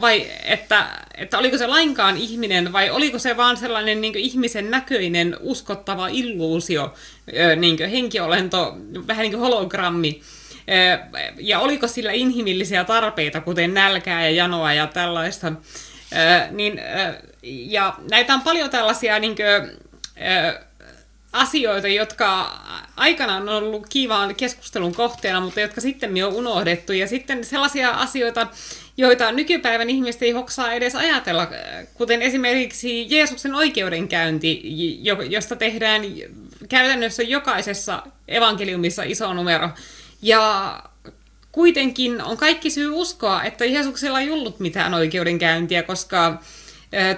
vai että, että oliko se lainkaan ihminen, vai oliko se vaan sellainen niin ihmisen näköinen uskottava illuusio, niin henkiolento, vähän niin kuin hologrammi, ja oliko sillä inhimillisiä tarpeita, kuten nälkää ja janoa ja tällaista? Niin, ja näitä on paljon tällaisia niin kuin, asioita, jotka aikanaan on ollut kiivaan keskustelun kohteena, mutta jotka sitten on unohdettu. Ja sitten sellaisia asioita, joita nykypäivän ihmiset ei hoksaa edes ajatella, kuten esimerkiksi Jeesuksen oikeudenkäynti, josta tehdään käytännössä jokaisessa evankeliumissa iso numero. Ja kuitenkin on kaikki syy uskoa, että Jeesuksella ei ollut mitään oikeudenkäyntiä, koska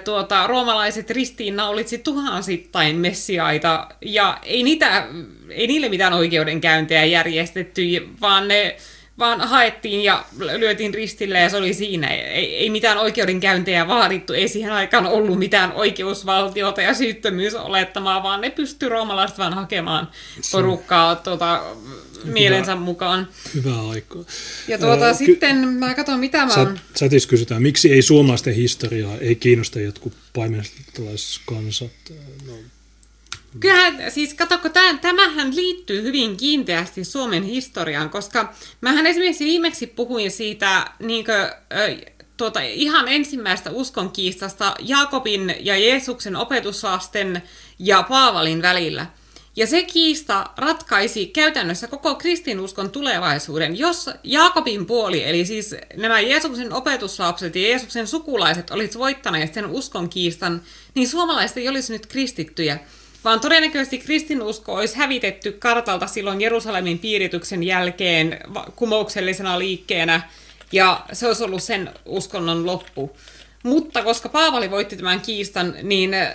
tuota, roomalaiset ristiinnaulitsi tuhansittain messiaita, ja ei, niitä, ei niille mitään oikeudenkäyntiä järjestetty, vaan ne vaan haettiin ja lyötiin ristille ja se oli siinä. Ei, ei mitään oikeudenkäyntejä vaadittu, ei siihen aikaan ollut mitään oikeusvaltiota ja syyttömyysolettamaa, vaan ne pystyi roomalaiset vaan hakemaan porukkaa tuota, mielensä hyvä, mukaan. Hyvää aikaa. Ja tuota, äh, sitten ky- mä katson, mitä mä oon... Sätis kysytään, miksi ei suomalaisten historiaa, ei kiinnosta jotkut paimentalaiskansat? No, Kyllähän, siis katsokko, tämähän liittyy hyvin kiinteästi Suomen historiaan, koska mähän esimerkiksi viimeksi puhuin siitä niin kuin, tuota, ihan ensimmäistä uskonkiistasta Jaakobin ja Jeesuksen opetuslasten ja Paavalin välillä. Ja se kiista ratkaisi käytännössä koko kristinuskon tulevaisuuden. Jos Jaakobin puoli, eli siis nämä Jeesuksen opetuslapset ja Jeesuksen sukulaiset olisivat voittaneet sen uskon kiistan, niin suomalaiset ei olisi nyt kristittyjä vaan todennäköisesti kristinusko olisi hävitetty kartalta silloin Jerusalemin piirityksen jälkeen kumouksellisena liikkeenä, ja se olisi ollut sen uskonnon loppu. Mutta koska Paavali voitti tämän kiistan, niin äh,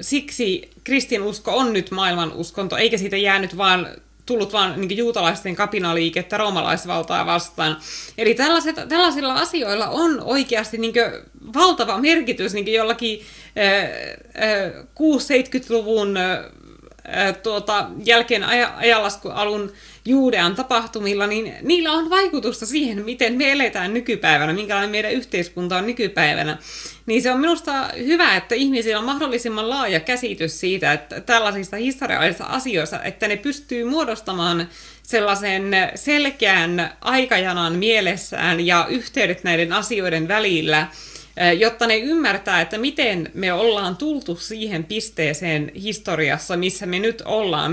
siksi kristinusko on nyt maailman uskonto, eikä siitä jäänyt vaan tullut vaan niin juutalaisten kapinaliikettä roomalaisvaltaa vastaan. Eli tällaiset, tällaisilla asioilla on oikeasti niin valtava merkitys niin jollakin äh, äh, 6-70-luvun äh, tuota, jälkeen ajanlaskualun Juudean tapahtumilla, niin niillä on vaikutusta siihen, miten me eletään nykypäivänä, minkälainen meidän yhteiskunta on nykypäivänä. Niin se on minusta hyvä, että ihmisillä on mahdollisimman laaja käsitys siitä, että tällaisista historiallisista asioista, että ne pystyy muodostamaan sellaisen selkeän aikajanan mielessään ja yhteydet näiden asioiden välillä – jotta ne ymmärtää, että miten me ollaan tultu siihen pisteeseen historiassa, missä me nyt ollaan,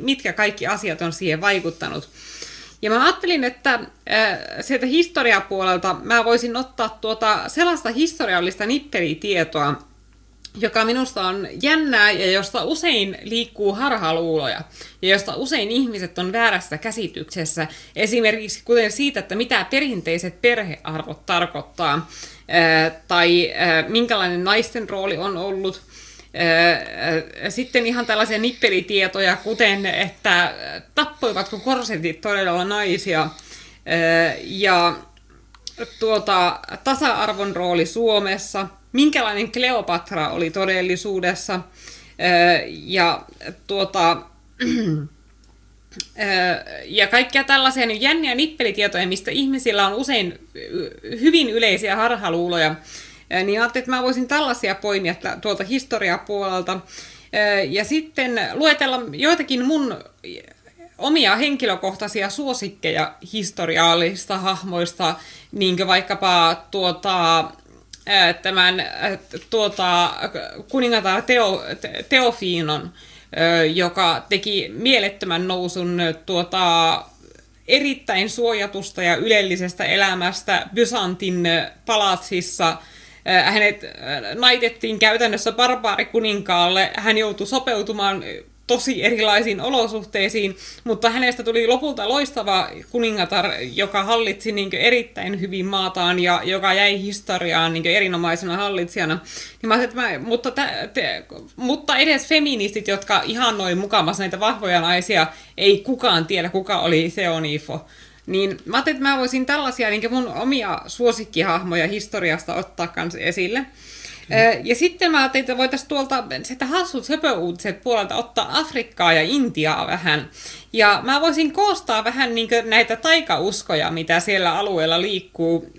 mitkä kaikki asiat on siihen vaikuttanut. Ja mä ajattelin, että sieltä historiapuolelta mä voisin ottaa tuota sellaista historiallista nippelitietoa, joka minusta on jännää ja josta usein liikkuu harhaluuloja ja josta usein ihmiset on väärässä käsityksessä. Esimerkiksi kuten siitä, että mitä perinteiset perhearvot tarkoittaa tai minkälainen naisten rooli on ollut. Sitten ihan tällaisia nippelitietoja, kuten että tappoivatko korsetit todella naisia? Ja tuota, tasa-arvon rooli Suomessa, minkälainen Kleopatra oli todellisuudessa? Ja tuota, ja kaikkia tällaisia niin jänniä nippelitietoja, mistä ihmisillä on usein hyvin yleisiä harhaluuloja, niin ajattelin, että mä voisin tällaisia poimia tuolta historiapuolelta. Ja sitten luetella joitakin mun omia henkilökohtaisia suosikkeja historiaalista hahmoista, niin kuin vaikkapa tuota, tämän tuota, kuningatar Teo, Teofiinon, joka teki mielettömän nousun tuota, erittäin suojatusta ja ylellisestä elämästä Byzantin palatsissa – hänet naitettiin käytännössä barbaarikuninkaalle. Hän joutui sopeutumaan tosi erilaisiin olosuhteisiin, mutta hänestä tuli lopulta loistava kuningatar, joka hallitsi niin erittäin hyvin maataan ja joka jäi historiaan niin erinomaisena hallitsijana. Niin mä että mä, mutta, tä, te, mutta edes feministit, jotka ihan noin mukamassa näitä vahvoja naisia, ei kukaan tiedä, kuka oli Seonifo. Niin mä ajattelin, että mä voisin tällaisia niin mun omia suosikkihahmoja historiasta ottaa kanssa esille. Ja sitten mä ajattelin, että voitaisiin tuolta sitä hassut söpöuutiset puolelta ottaa Afrikkaa ja Intiaa vähän. Ja mä voisin koostaa vähän niin näitä taikauskoja, mitä siellä alueella liikkuu,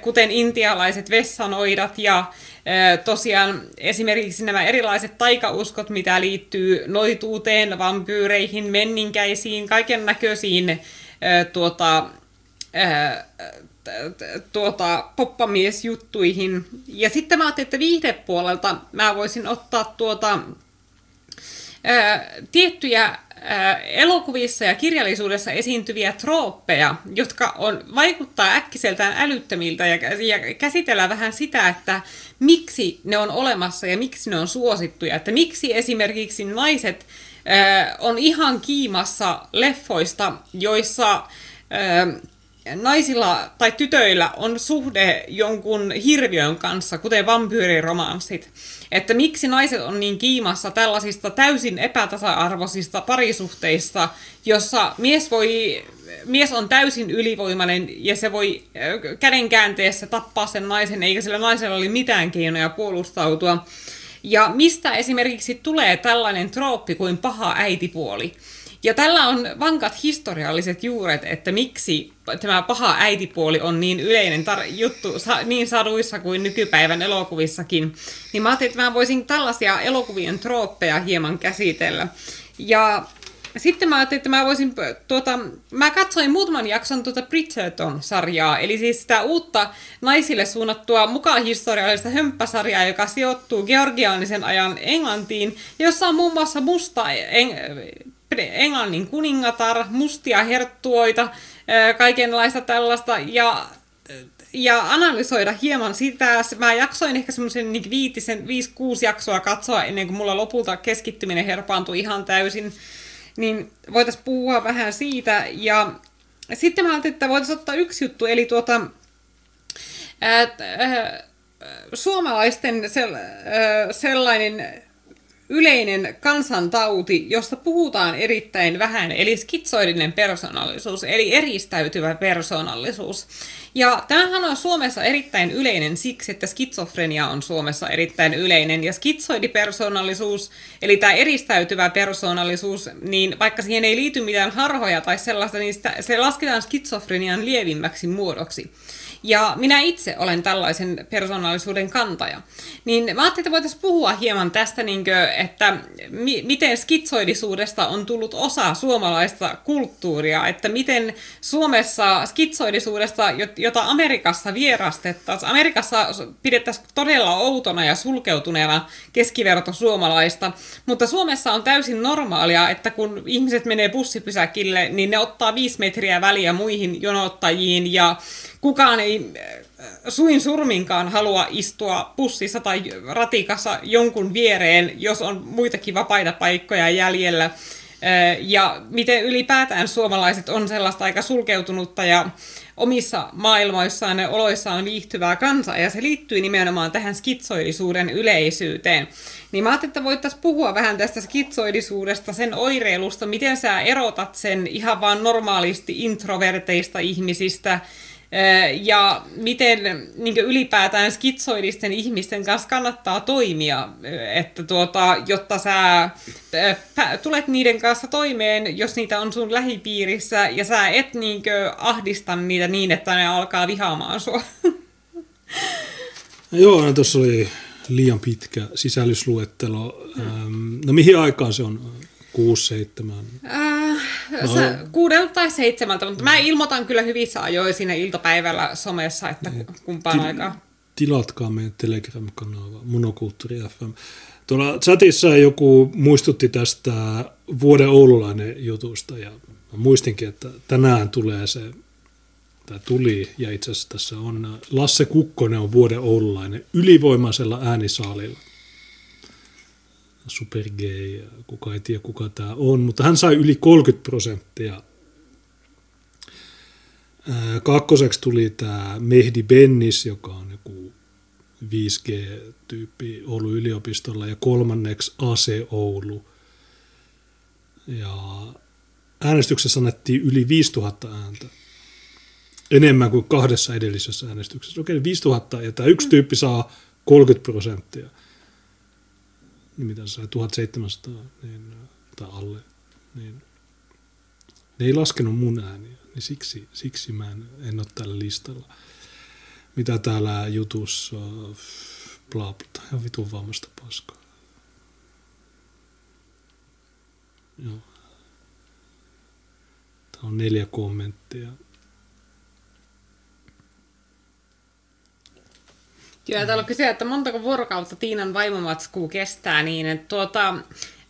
kuten intialaiset vessanoidat ja tosiaan esimerkiksi nämä erilaiset taikauskot, mitä liittyy noituuteen, vampyyreihin, menninkäisiin, kaiken näköisiin tuota, tuota, poppamiesjuttuihin. Ja sitten mä ajattelin, että viihdepuolelta mä voisin ottaa tuota, ää, tiettyjä ää, elokuvissa ja kirjallisuudessa esiintyviä trooppeja, jotka on, vaikuttaa äkkiseltään älyttömiltä ja, ja käsitellä vähän sitä, että miksi ne on olemassa ja miksi ne on suosittuja. Että miksi esimerkiksi naiset ää, on ihan kiimassa leffoista, joissa ää, naisilla tai tytöillä on suhde jonkun hirviön kanssa, kuten vampyyriromanssit. Että miksi naiset on niin kiimassa tällaisista täysin epätasa-arvoisista parisuhteista, jossa mies, voi, mies on täysin ylivoimainen ja se voi käden käänteessä tappaa sen naisen, eikä sillä naisella ole mitään keinoja puolustautua. Ja mistä esimerkiksi tulee tällainen trooppi kuin paha äitipuoli? Ja tällä on vankat historialliset juuret, että miksi tämä paha äitipuoli on niin yleinen tar- juttu sa- niin saduissa kuin nykypäivän elokuvissakin. Niin mä ajattelin, että mä voisin tällaisia elokuvien trooppeja hieman käsitellä. Ja sitten mä ajattelin, että mä voisin, tuota, mä katsoin muutaman jakson tuota Bridgerton-sarjaa, eli siis sitä uutta naisille suunnattua mukaan historiallista hömppäsarjaa, joka sijoittuu georgiaanisen ajan Englantiin, jossa on muun muassa musta en- Englannin kuningatar, mustia herttuoita, kaikenlaista tällaista, ja, ja analysoida hieman sitä. Mä jaksoin ehkä semmoisen niin viitisen, viisi, kuusi jaksoa katsoa ennen kuin mulla lopulta keskittyminen herpaantui ihan täysin. Niin voitaisiin puhua vähän siitä. Ja sitten mä ajattelin, että voitaisiin ottaa yksi juttu, eli tuota, ää, ää, suomalaisten sel, sellainen yleinen kansantauti, josta puhutaan erittäin vähän, eli skitsoidinen persoonallisuus, eli eristäytyvä persoonallisuus. Ja tämähän on Suomessa erittäin yleinen siksi, että skitsofrenia on Suomessa erittäin yleinen, ja skitsoidipersoonallisuus, eli tämä eristäytyvä persoonallisuus, niin vaikka siihen ei liity mitään harhoja tai sellaista, niin sitä, se lasketaan skitsofrenian lievimmäksi muodoksi. Ja minä itse olen tällaisen persoonallisuuden kantaja. Niin mä ajattelin, että voitaisiin puhua hieman tästä, niin kuin, että mi- miten skitsoidisuudesta on tullut osa suomalaista kulttuuria, että miten Suomessa skitsoidisuudesta, jota Amerikassa vierastettaisiin, Amerikassa pidettäisiin todella outona ja sulkeutuneena keskiverto suomalaista, mutta Suomessa on täysin normaalia, että kun ihmiset menee bussipysäkille, niin ne ottaa viisi metriä väliä muihin jonottajiin ja kukaan ei äh, suin surminkaan halua istua pussissa tai ratikassa jonkun viereen, jos on muitakin vapaita paikkoja jäljellä. ja miten ylipäätään suomalaiset on sellaista aika sulkeutunutta ja omissa maailmoissaan ja oloissaan viihtyvää kansaa, ja se liittyy nimenomaan tähän skitsoidisuuden yleisyyteen. Niin mä ajattelin, että voitaisiin puhua vähän tästä skitsoidisuudesta, sen oireilusta, miten sä erotat sen ihan vaan normaalisti introverteista ihmisistä, ja miten niin ylipäätään skitsoidisten ihmisten kanssa kannattaa toimia, että tuota, jotta sä tulet niiden kanssa toimeen, jos niitä on sun lähipiirissä, ja sä et niin ahdista niitä niin, että ne alkaa vihaamaan sua. Joo, no tuossa oli liian pitkä sisällysluettelo. No mihin aikaan se on? 6-7? Äh, no. kuudelta tai seitsemältä, mutta mä ilmoitan kyllä hyvissä ajoin siinä iltapäivällä somessa, että niin. kumpaan Til- aikaa. Tilatkaa meidän Telegram-kanava, Monokulttuuri FM. Tuolla chatissa joku muistutti tästä vuoden oululainen jutusta ja mä muistinkin, että tänään tulee se, tai tuli, ja itse asiassa tässä on Lasse Kukkonen on vuoden oululainen ylivoimaisella äänisaalilla supergay, kuka ei tiedä kuka tämä on, mutta hän sai yli 30 prosenttia. Kakkoseksi tuli tämä Mehdi Bennis, joka on joku 5G-tyyppi Oulu yliopistolla, ja kolmanneksi Ase Oulu. Ja äänestyksessä annettiin yli 5000 ääntä. Enemmän kuin kahdessa edellisessä äänestyksessä. Okei, 5000, ja tämä yksi tyyppi saa 30 prosenttia niin mitä se 1700 niin, tai alle, niin ne ei laskenut mun ääniä, niin siksi, siksi mä en, en ole tällä listalla. Mitä täällä jutussa, bla bla, ihan vitun vammasta paskaa. Joo. Tää on neljä kommenttia. Joo, täällä on kyse, että montako vuorokautta Tiinan vaimomatskuu kestää, niin että tuota,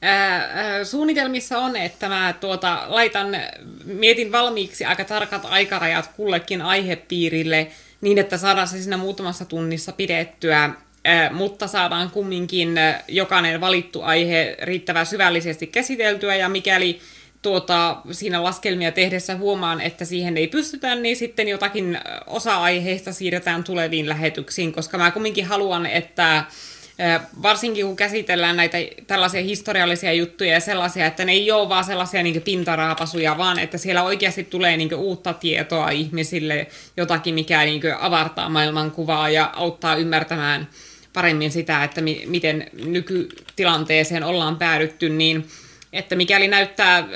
ää, suunnitelmissa on, että mä tuota, laitan, mietin valmiiksi aika tarkat aikarajat kullekin aihepiirille, niin että saadaan se siinä muutamassa tunnissa pidettyä, ää, mutta saadaan kumminkin jokainen valittu aihe riittävän syvällisesti käsiteltyä, ja mikäli tuota, siinä laskelmia tehdessä huomaan, että siihen ei pystytä, niin sitten jotakin osa-aiheista siirretään tuleviin lähetyksiin, koska mä kumminkin haluan, että varsinkin kun käsitellään näitä tällaisia historiallisia juttuja ja sellaisia, että ne ei ole vaan sellaisia niin pintaraapasuja, vaan että siellä oikeasti tulee niin uutta tietoa ihmisille, jotakin mikä niin avartaa maailmankuvaa ja auttaa ymmärtämään paremmin sitä, että mi- miten nykytilanteeseen ollaan päädytty, niin että mikäli näyttää äh,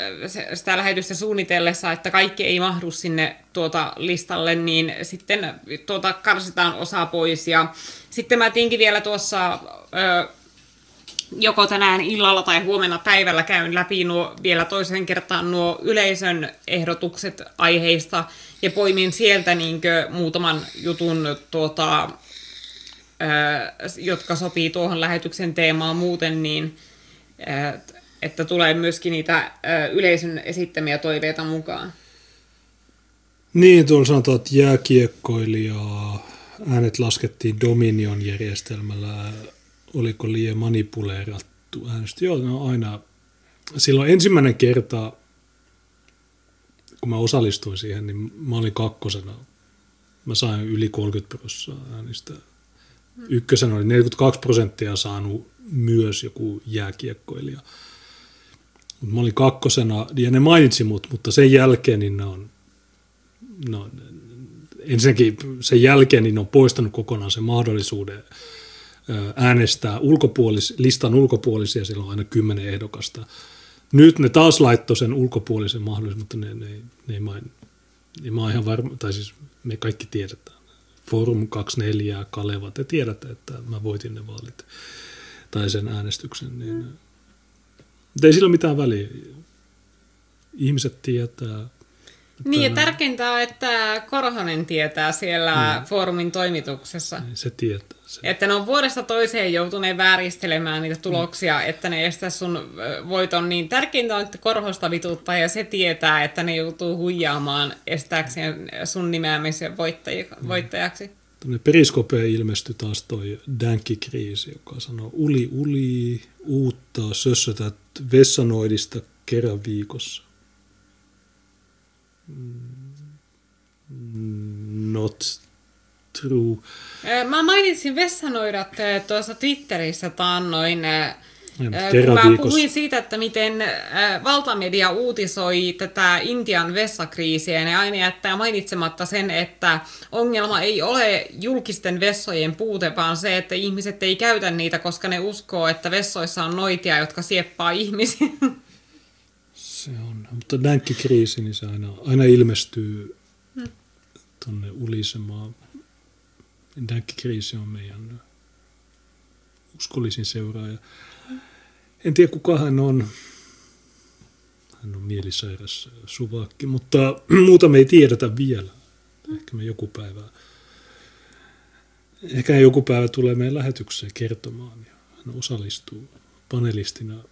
sitä lähetystä suunnitellessa, että kaikki ei mahdu sinne tuota listalle, niin sitten tuota karsitaan osa pois. Ja sitten mä tinkin vielä tuossa ö, joko tänään illalla tai huomenna päivällä käyn läpi nuo, vielä toisen kertaan nuo yleisön ehdotukset aiheista ja poimin sieltä niin muutaman jutun, tuota, ö, jotka sopii tuohon lähetyksen teemaan muuten, niin että tulee myöskin niitä yleisön esittämiä toiveita mukaan. Niin, tuolla sanotaan, että jääkiekkoilijaa äänet laskettiin Dominion järjestelmällä. Oliko liian manipuleerattu äänestä? Joo, no aina. Silloin ensimmäinen kerta, kun mä osallistuin siihen, niin mä olin kakkosena. Mä sain yli 30 prosenttia äänistä. Ykkösenä oli 42 prosenttia saanut myös joku jääkiekkoilija. Mutta mä olin kakkosena, ja ne mainitsi mut, mutta sen jälkeen niin ne on, no, ensinnäkin sen jälkeen niin ne on poistanut kokonaan sen mahdollisuuden äänestää ulkopuolis, listan ulkopuolisia, siellä on aina kymmenen ehdokasta. Nyt ne taas laittoi sen ulkopuolisen mahdollisuuden, mutta ne, ne, ne ei main, ja mä ihan varma, tai siis me kaikki tiedetään. Forum 24, Kaleva, te tiedätte, että mä voitin ne vaalit tai sen äänestyksen, niin mutta ei sillä ole mitään väliä. Ihmiset tietää. Että niin, ja tärkeintä on, että Korhonen tietää siellä mm. foorumin toimituksessa. Niin, se tietää. Se. Että ne on vuodesta toiseen joutuneet vääristelemään niitä tuloksia, mm. että ne estää sun voiton. Niin tärkeintä on, että Korhosta vituttaa ja se tietää, että ne joutuu huijaamaan estääkseen sun nimeämisen voittaj- mm. voittajaksi. Tuonne periskopeen ilmestyi taas toi dänkkikriisi, joka sanoo uli uli, uutta, sössötät vessanoidista kerran viikossa. Not true. Mä mainitsin vessanoidat tuossa Twitterissä taannoin, kun kerran mä viikossa. puhuin siitä, että miten valtamedia uutisoi tätä Intian vessakriisiä, ne aina jättää mainitsematta sen, että ongelma ei ole julkisten vessojen puute, vaan se, että ihmiset ei käytä niitä, koska ne uskoo, että vessoissa on noitia, jotka sieppaa ihmisiä. Se on. Mutta dänkkikriisi, niin se aina, aina ilmestyy tuonne ulisemaan. Dänkkikriisi on meidän uskollisin seuraaja. En tiedä kuka hän on. Hän on mielisairas suvakki, mutta muuta me ei tiedetä vielä. Ehkä me joku päivä, ehkä joku päivä tulee meidän lähetykseen kertomaan ja hän osallistuu panelistina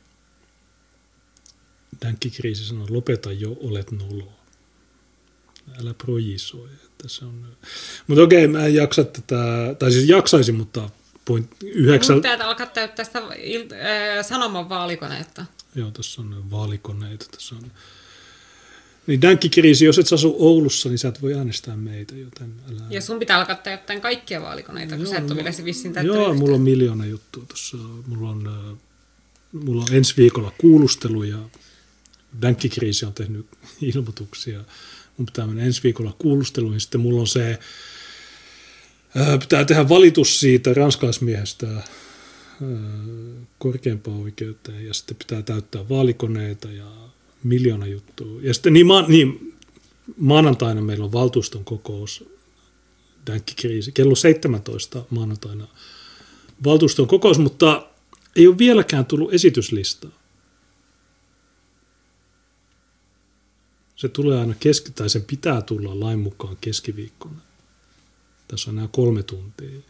dänkkikriisi sanoo, lopeta jo, olet nolo. Älä projisoi. Että se on... Mutta okei, mä en jaksa tätä, tai siis jaksaisin, mutta point yhdeksän... Täältä alkaa täyttää sitä il- äh, sanoman vaalikoneetta. Joo, tässä on vaalikoneita. Tässä on... Niin dänkkikriisi, jos et sä asu Oulussa, niin sä et voi äänestää meitä, joten älä... Ja sun pitää alkaa täyttää kaikkia vaalikoneita, kun Joo, sä et ole vielä se vissiin Joo, yhtään. mulla on miljoona juttua tuossa. Mulla on, mulla on ensi viikolla kuulustelu ja dänkkikriisi on tehnyt ilmoituksia. Mun pitää mennä ensi viikolla kuulusteluun. Sitten mulla on se, pitää tehdä valitus siitä ranskalaismiehestä korkeampaan oikeuteen ja sitten pitää täyttää vaalikoneita ja miljoona juttua. Ja sitten niin, ma, niin maanantaina meillä on valtuuston kokous, dänkkikriisi, kello 17 maanantaina valtuuston kokous, mutta ei ole vieläkään tullut esityslistaa. Se tulee aina keski, tai sen pitää tulla lain mukaan keskiviikkona. Tässä on nämä kolme tuntia.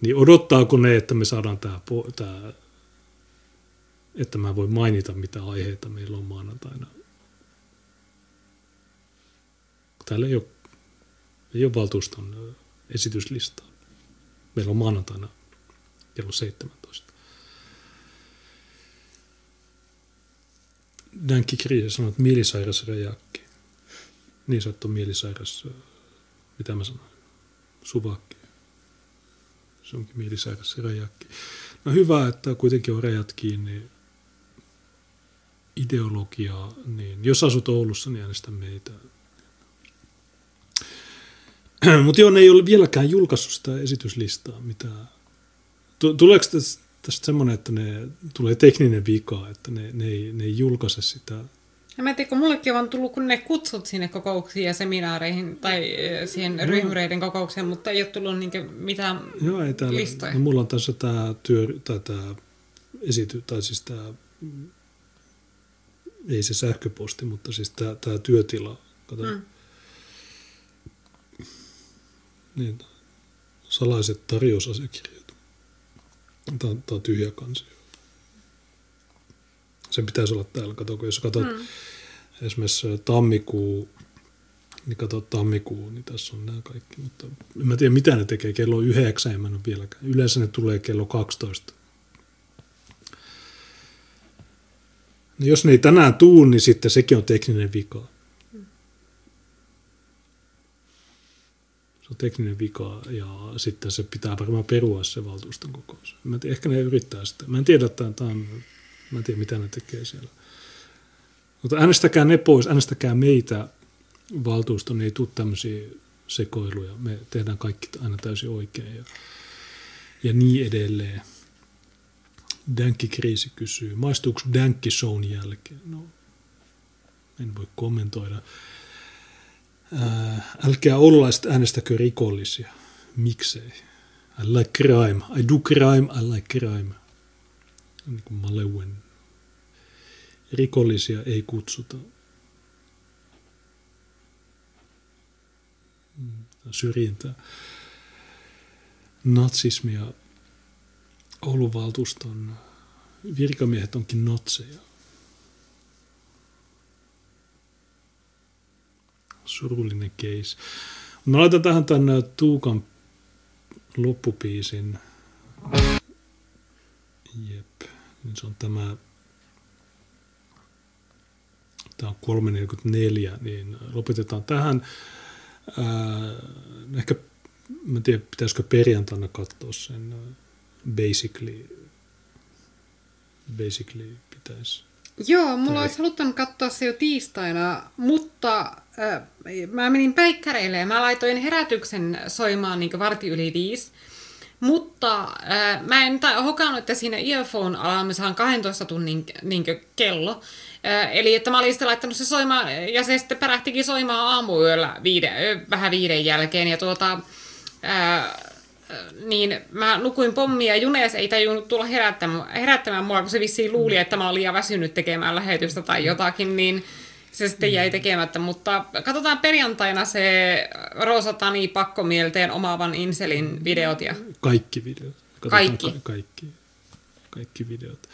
Niin odottaako ne, että me saadaan tämä, tämä että mä voin mainita, mitä aiheita meillä on maanantaina. Täällä ei ole, ei ole valtuuston esityslistaa. Meillä on maanantaina kello 17. Dänki Kriisi sanoi, että mielisairas rejakki. Niin ole mielisairas, mitä mä sanoin, suvakki. Se onkin mielisairas rejakki. No hyvä, että kuitenkin on rajat kiinni ideologiaa, niin jos asut Oulussa, niin äänestä meitä. Mutta joo, ne ei ole vieläkään julkaissut sitä esityslistaa. Mitä... Tu- Tuleeko tästä semmoinen, että ne tulee tekninen vika, että ne, ne, ei, ne ei julkaise sitä? Ja mä en tiedä, kun mullekin on vaan tullut kun ne kutsut sinne kokouksiin ja seminaareihin tai äh, siihen ryhmyreiden kokoukseen, mutta ei ole tullut niinkö mitään Joo, ei täällä. listoja. No, mulla on tässä tämä työ, tai tämä esity, tai siis tämä, ei se sähköposti, mutta siis tämä, tämä työtila. Kato. Mm. Niin, salaiset tarjousasiakirjat. Tämä on, tämä on tyhjä kansi. Sen pitäisi olla täällä. Kato, kun jos katsot mm. esimerkiksi tammikuu, niin kato tammikuu, niin tässä on nämä kaikki. Mutta en mä tiedä, mitä ne tekee. Kello yhdeksän en mä en ole vieläkään. Yleensä ne tulee kello 12. No jos ne ei tänään tuu, niin sitten sekin on tekninen vika. Se on tekninen vika ja sitten se pitää varmaan perua se valtuuston kokous. Mä tiedä, ehkä ne yrittää sitä. Mä en tiedä, että tämä on, mä en tiedä mitä ne tekee siellä. Mutta äänestäkää ne pois, äänestäkää meitä valtuuston, ei tule tämmöisiä sekoiluja. Me tehdään kaikki aina täysin oikein ja, ja niin edelleen. Dänkkikriisi kysyy, maistuuko dänkki shown jälkeen? No, en voi kommentoida. Ää, älkää ollaiset äänestäkö rikollisia. Miksei? I like crime. I do crime, I like crime. Niin kuin Malewen. Rikollisia ei kutsuta. Syrjintää. Natsismia Oulun valtuuston virkamiehet onkin notseja. Surullinen case. Mä laitan tähän tämän Tuukan loppupiisin. Jep. Niin se on tämä tämä on 3.44, niin lopetetaan tähän. Ää, ehkä, mä en tiedä, pitäisikö perjantaina katsoa sen basically, basically pitäisi. Joo, mulla olisi haluttanut katsoa se jo tiistaina, mutta äh, mä menin päikkäreille ja mä laitoin herätyksen soimaan niin varti yli viisi. Mutta äh, mä en hokannut, että siinä earphone alarmissa on 12 tunnin niin kello. Äh, eli että mä olin sitten laittanut se soimaan, ja se sitten pärähtikin soimaan aamuyöllä viide, vähän viiden jälkeen. Ja tuota, äh, niin mä nukuin pommia ja Junes ei tajunnut tulla herättämään, herättämään mua, kun se vissiin luuli, että mä olin liian väsynyt tekemään lähetystä tai jotakin, niin se sitten jäi tekemättä, mutta katsotaan perjantaina se Roosa Tani pakkomielteen omaavan Inselin videot. Ja... Kaikki videot. Katsotaan kaikki. Ka- kaikki. Kaikki videot.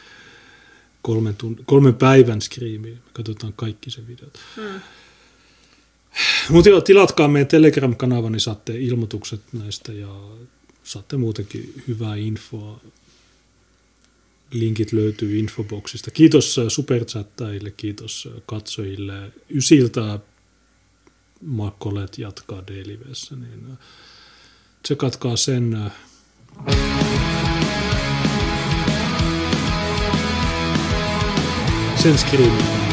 Kolmen, tun- kolmen päivän skriimi. Katsotaan kaikki se videot. Hmm. Mutta joo, tilatkaa meidän Telegram-kanava, niin saatte ilmoitukset näistä ja saatte muutenkin hyvää infoa. Linkit löytyy infoboxista. Kiitos äh, superchattajille, kiitos äh, katsojille. Ysiltä Makkolet jatkaa Dailywessä, niin äh, tsekatkaa sen. Sen screenin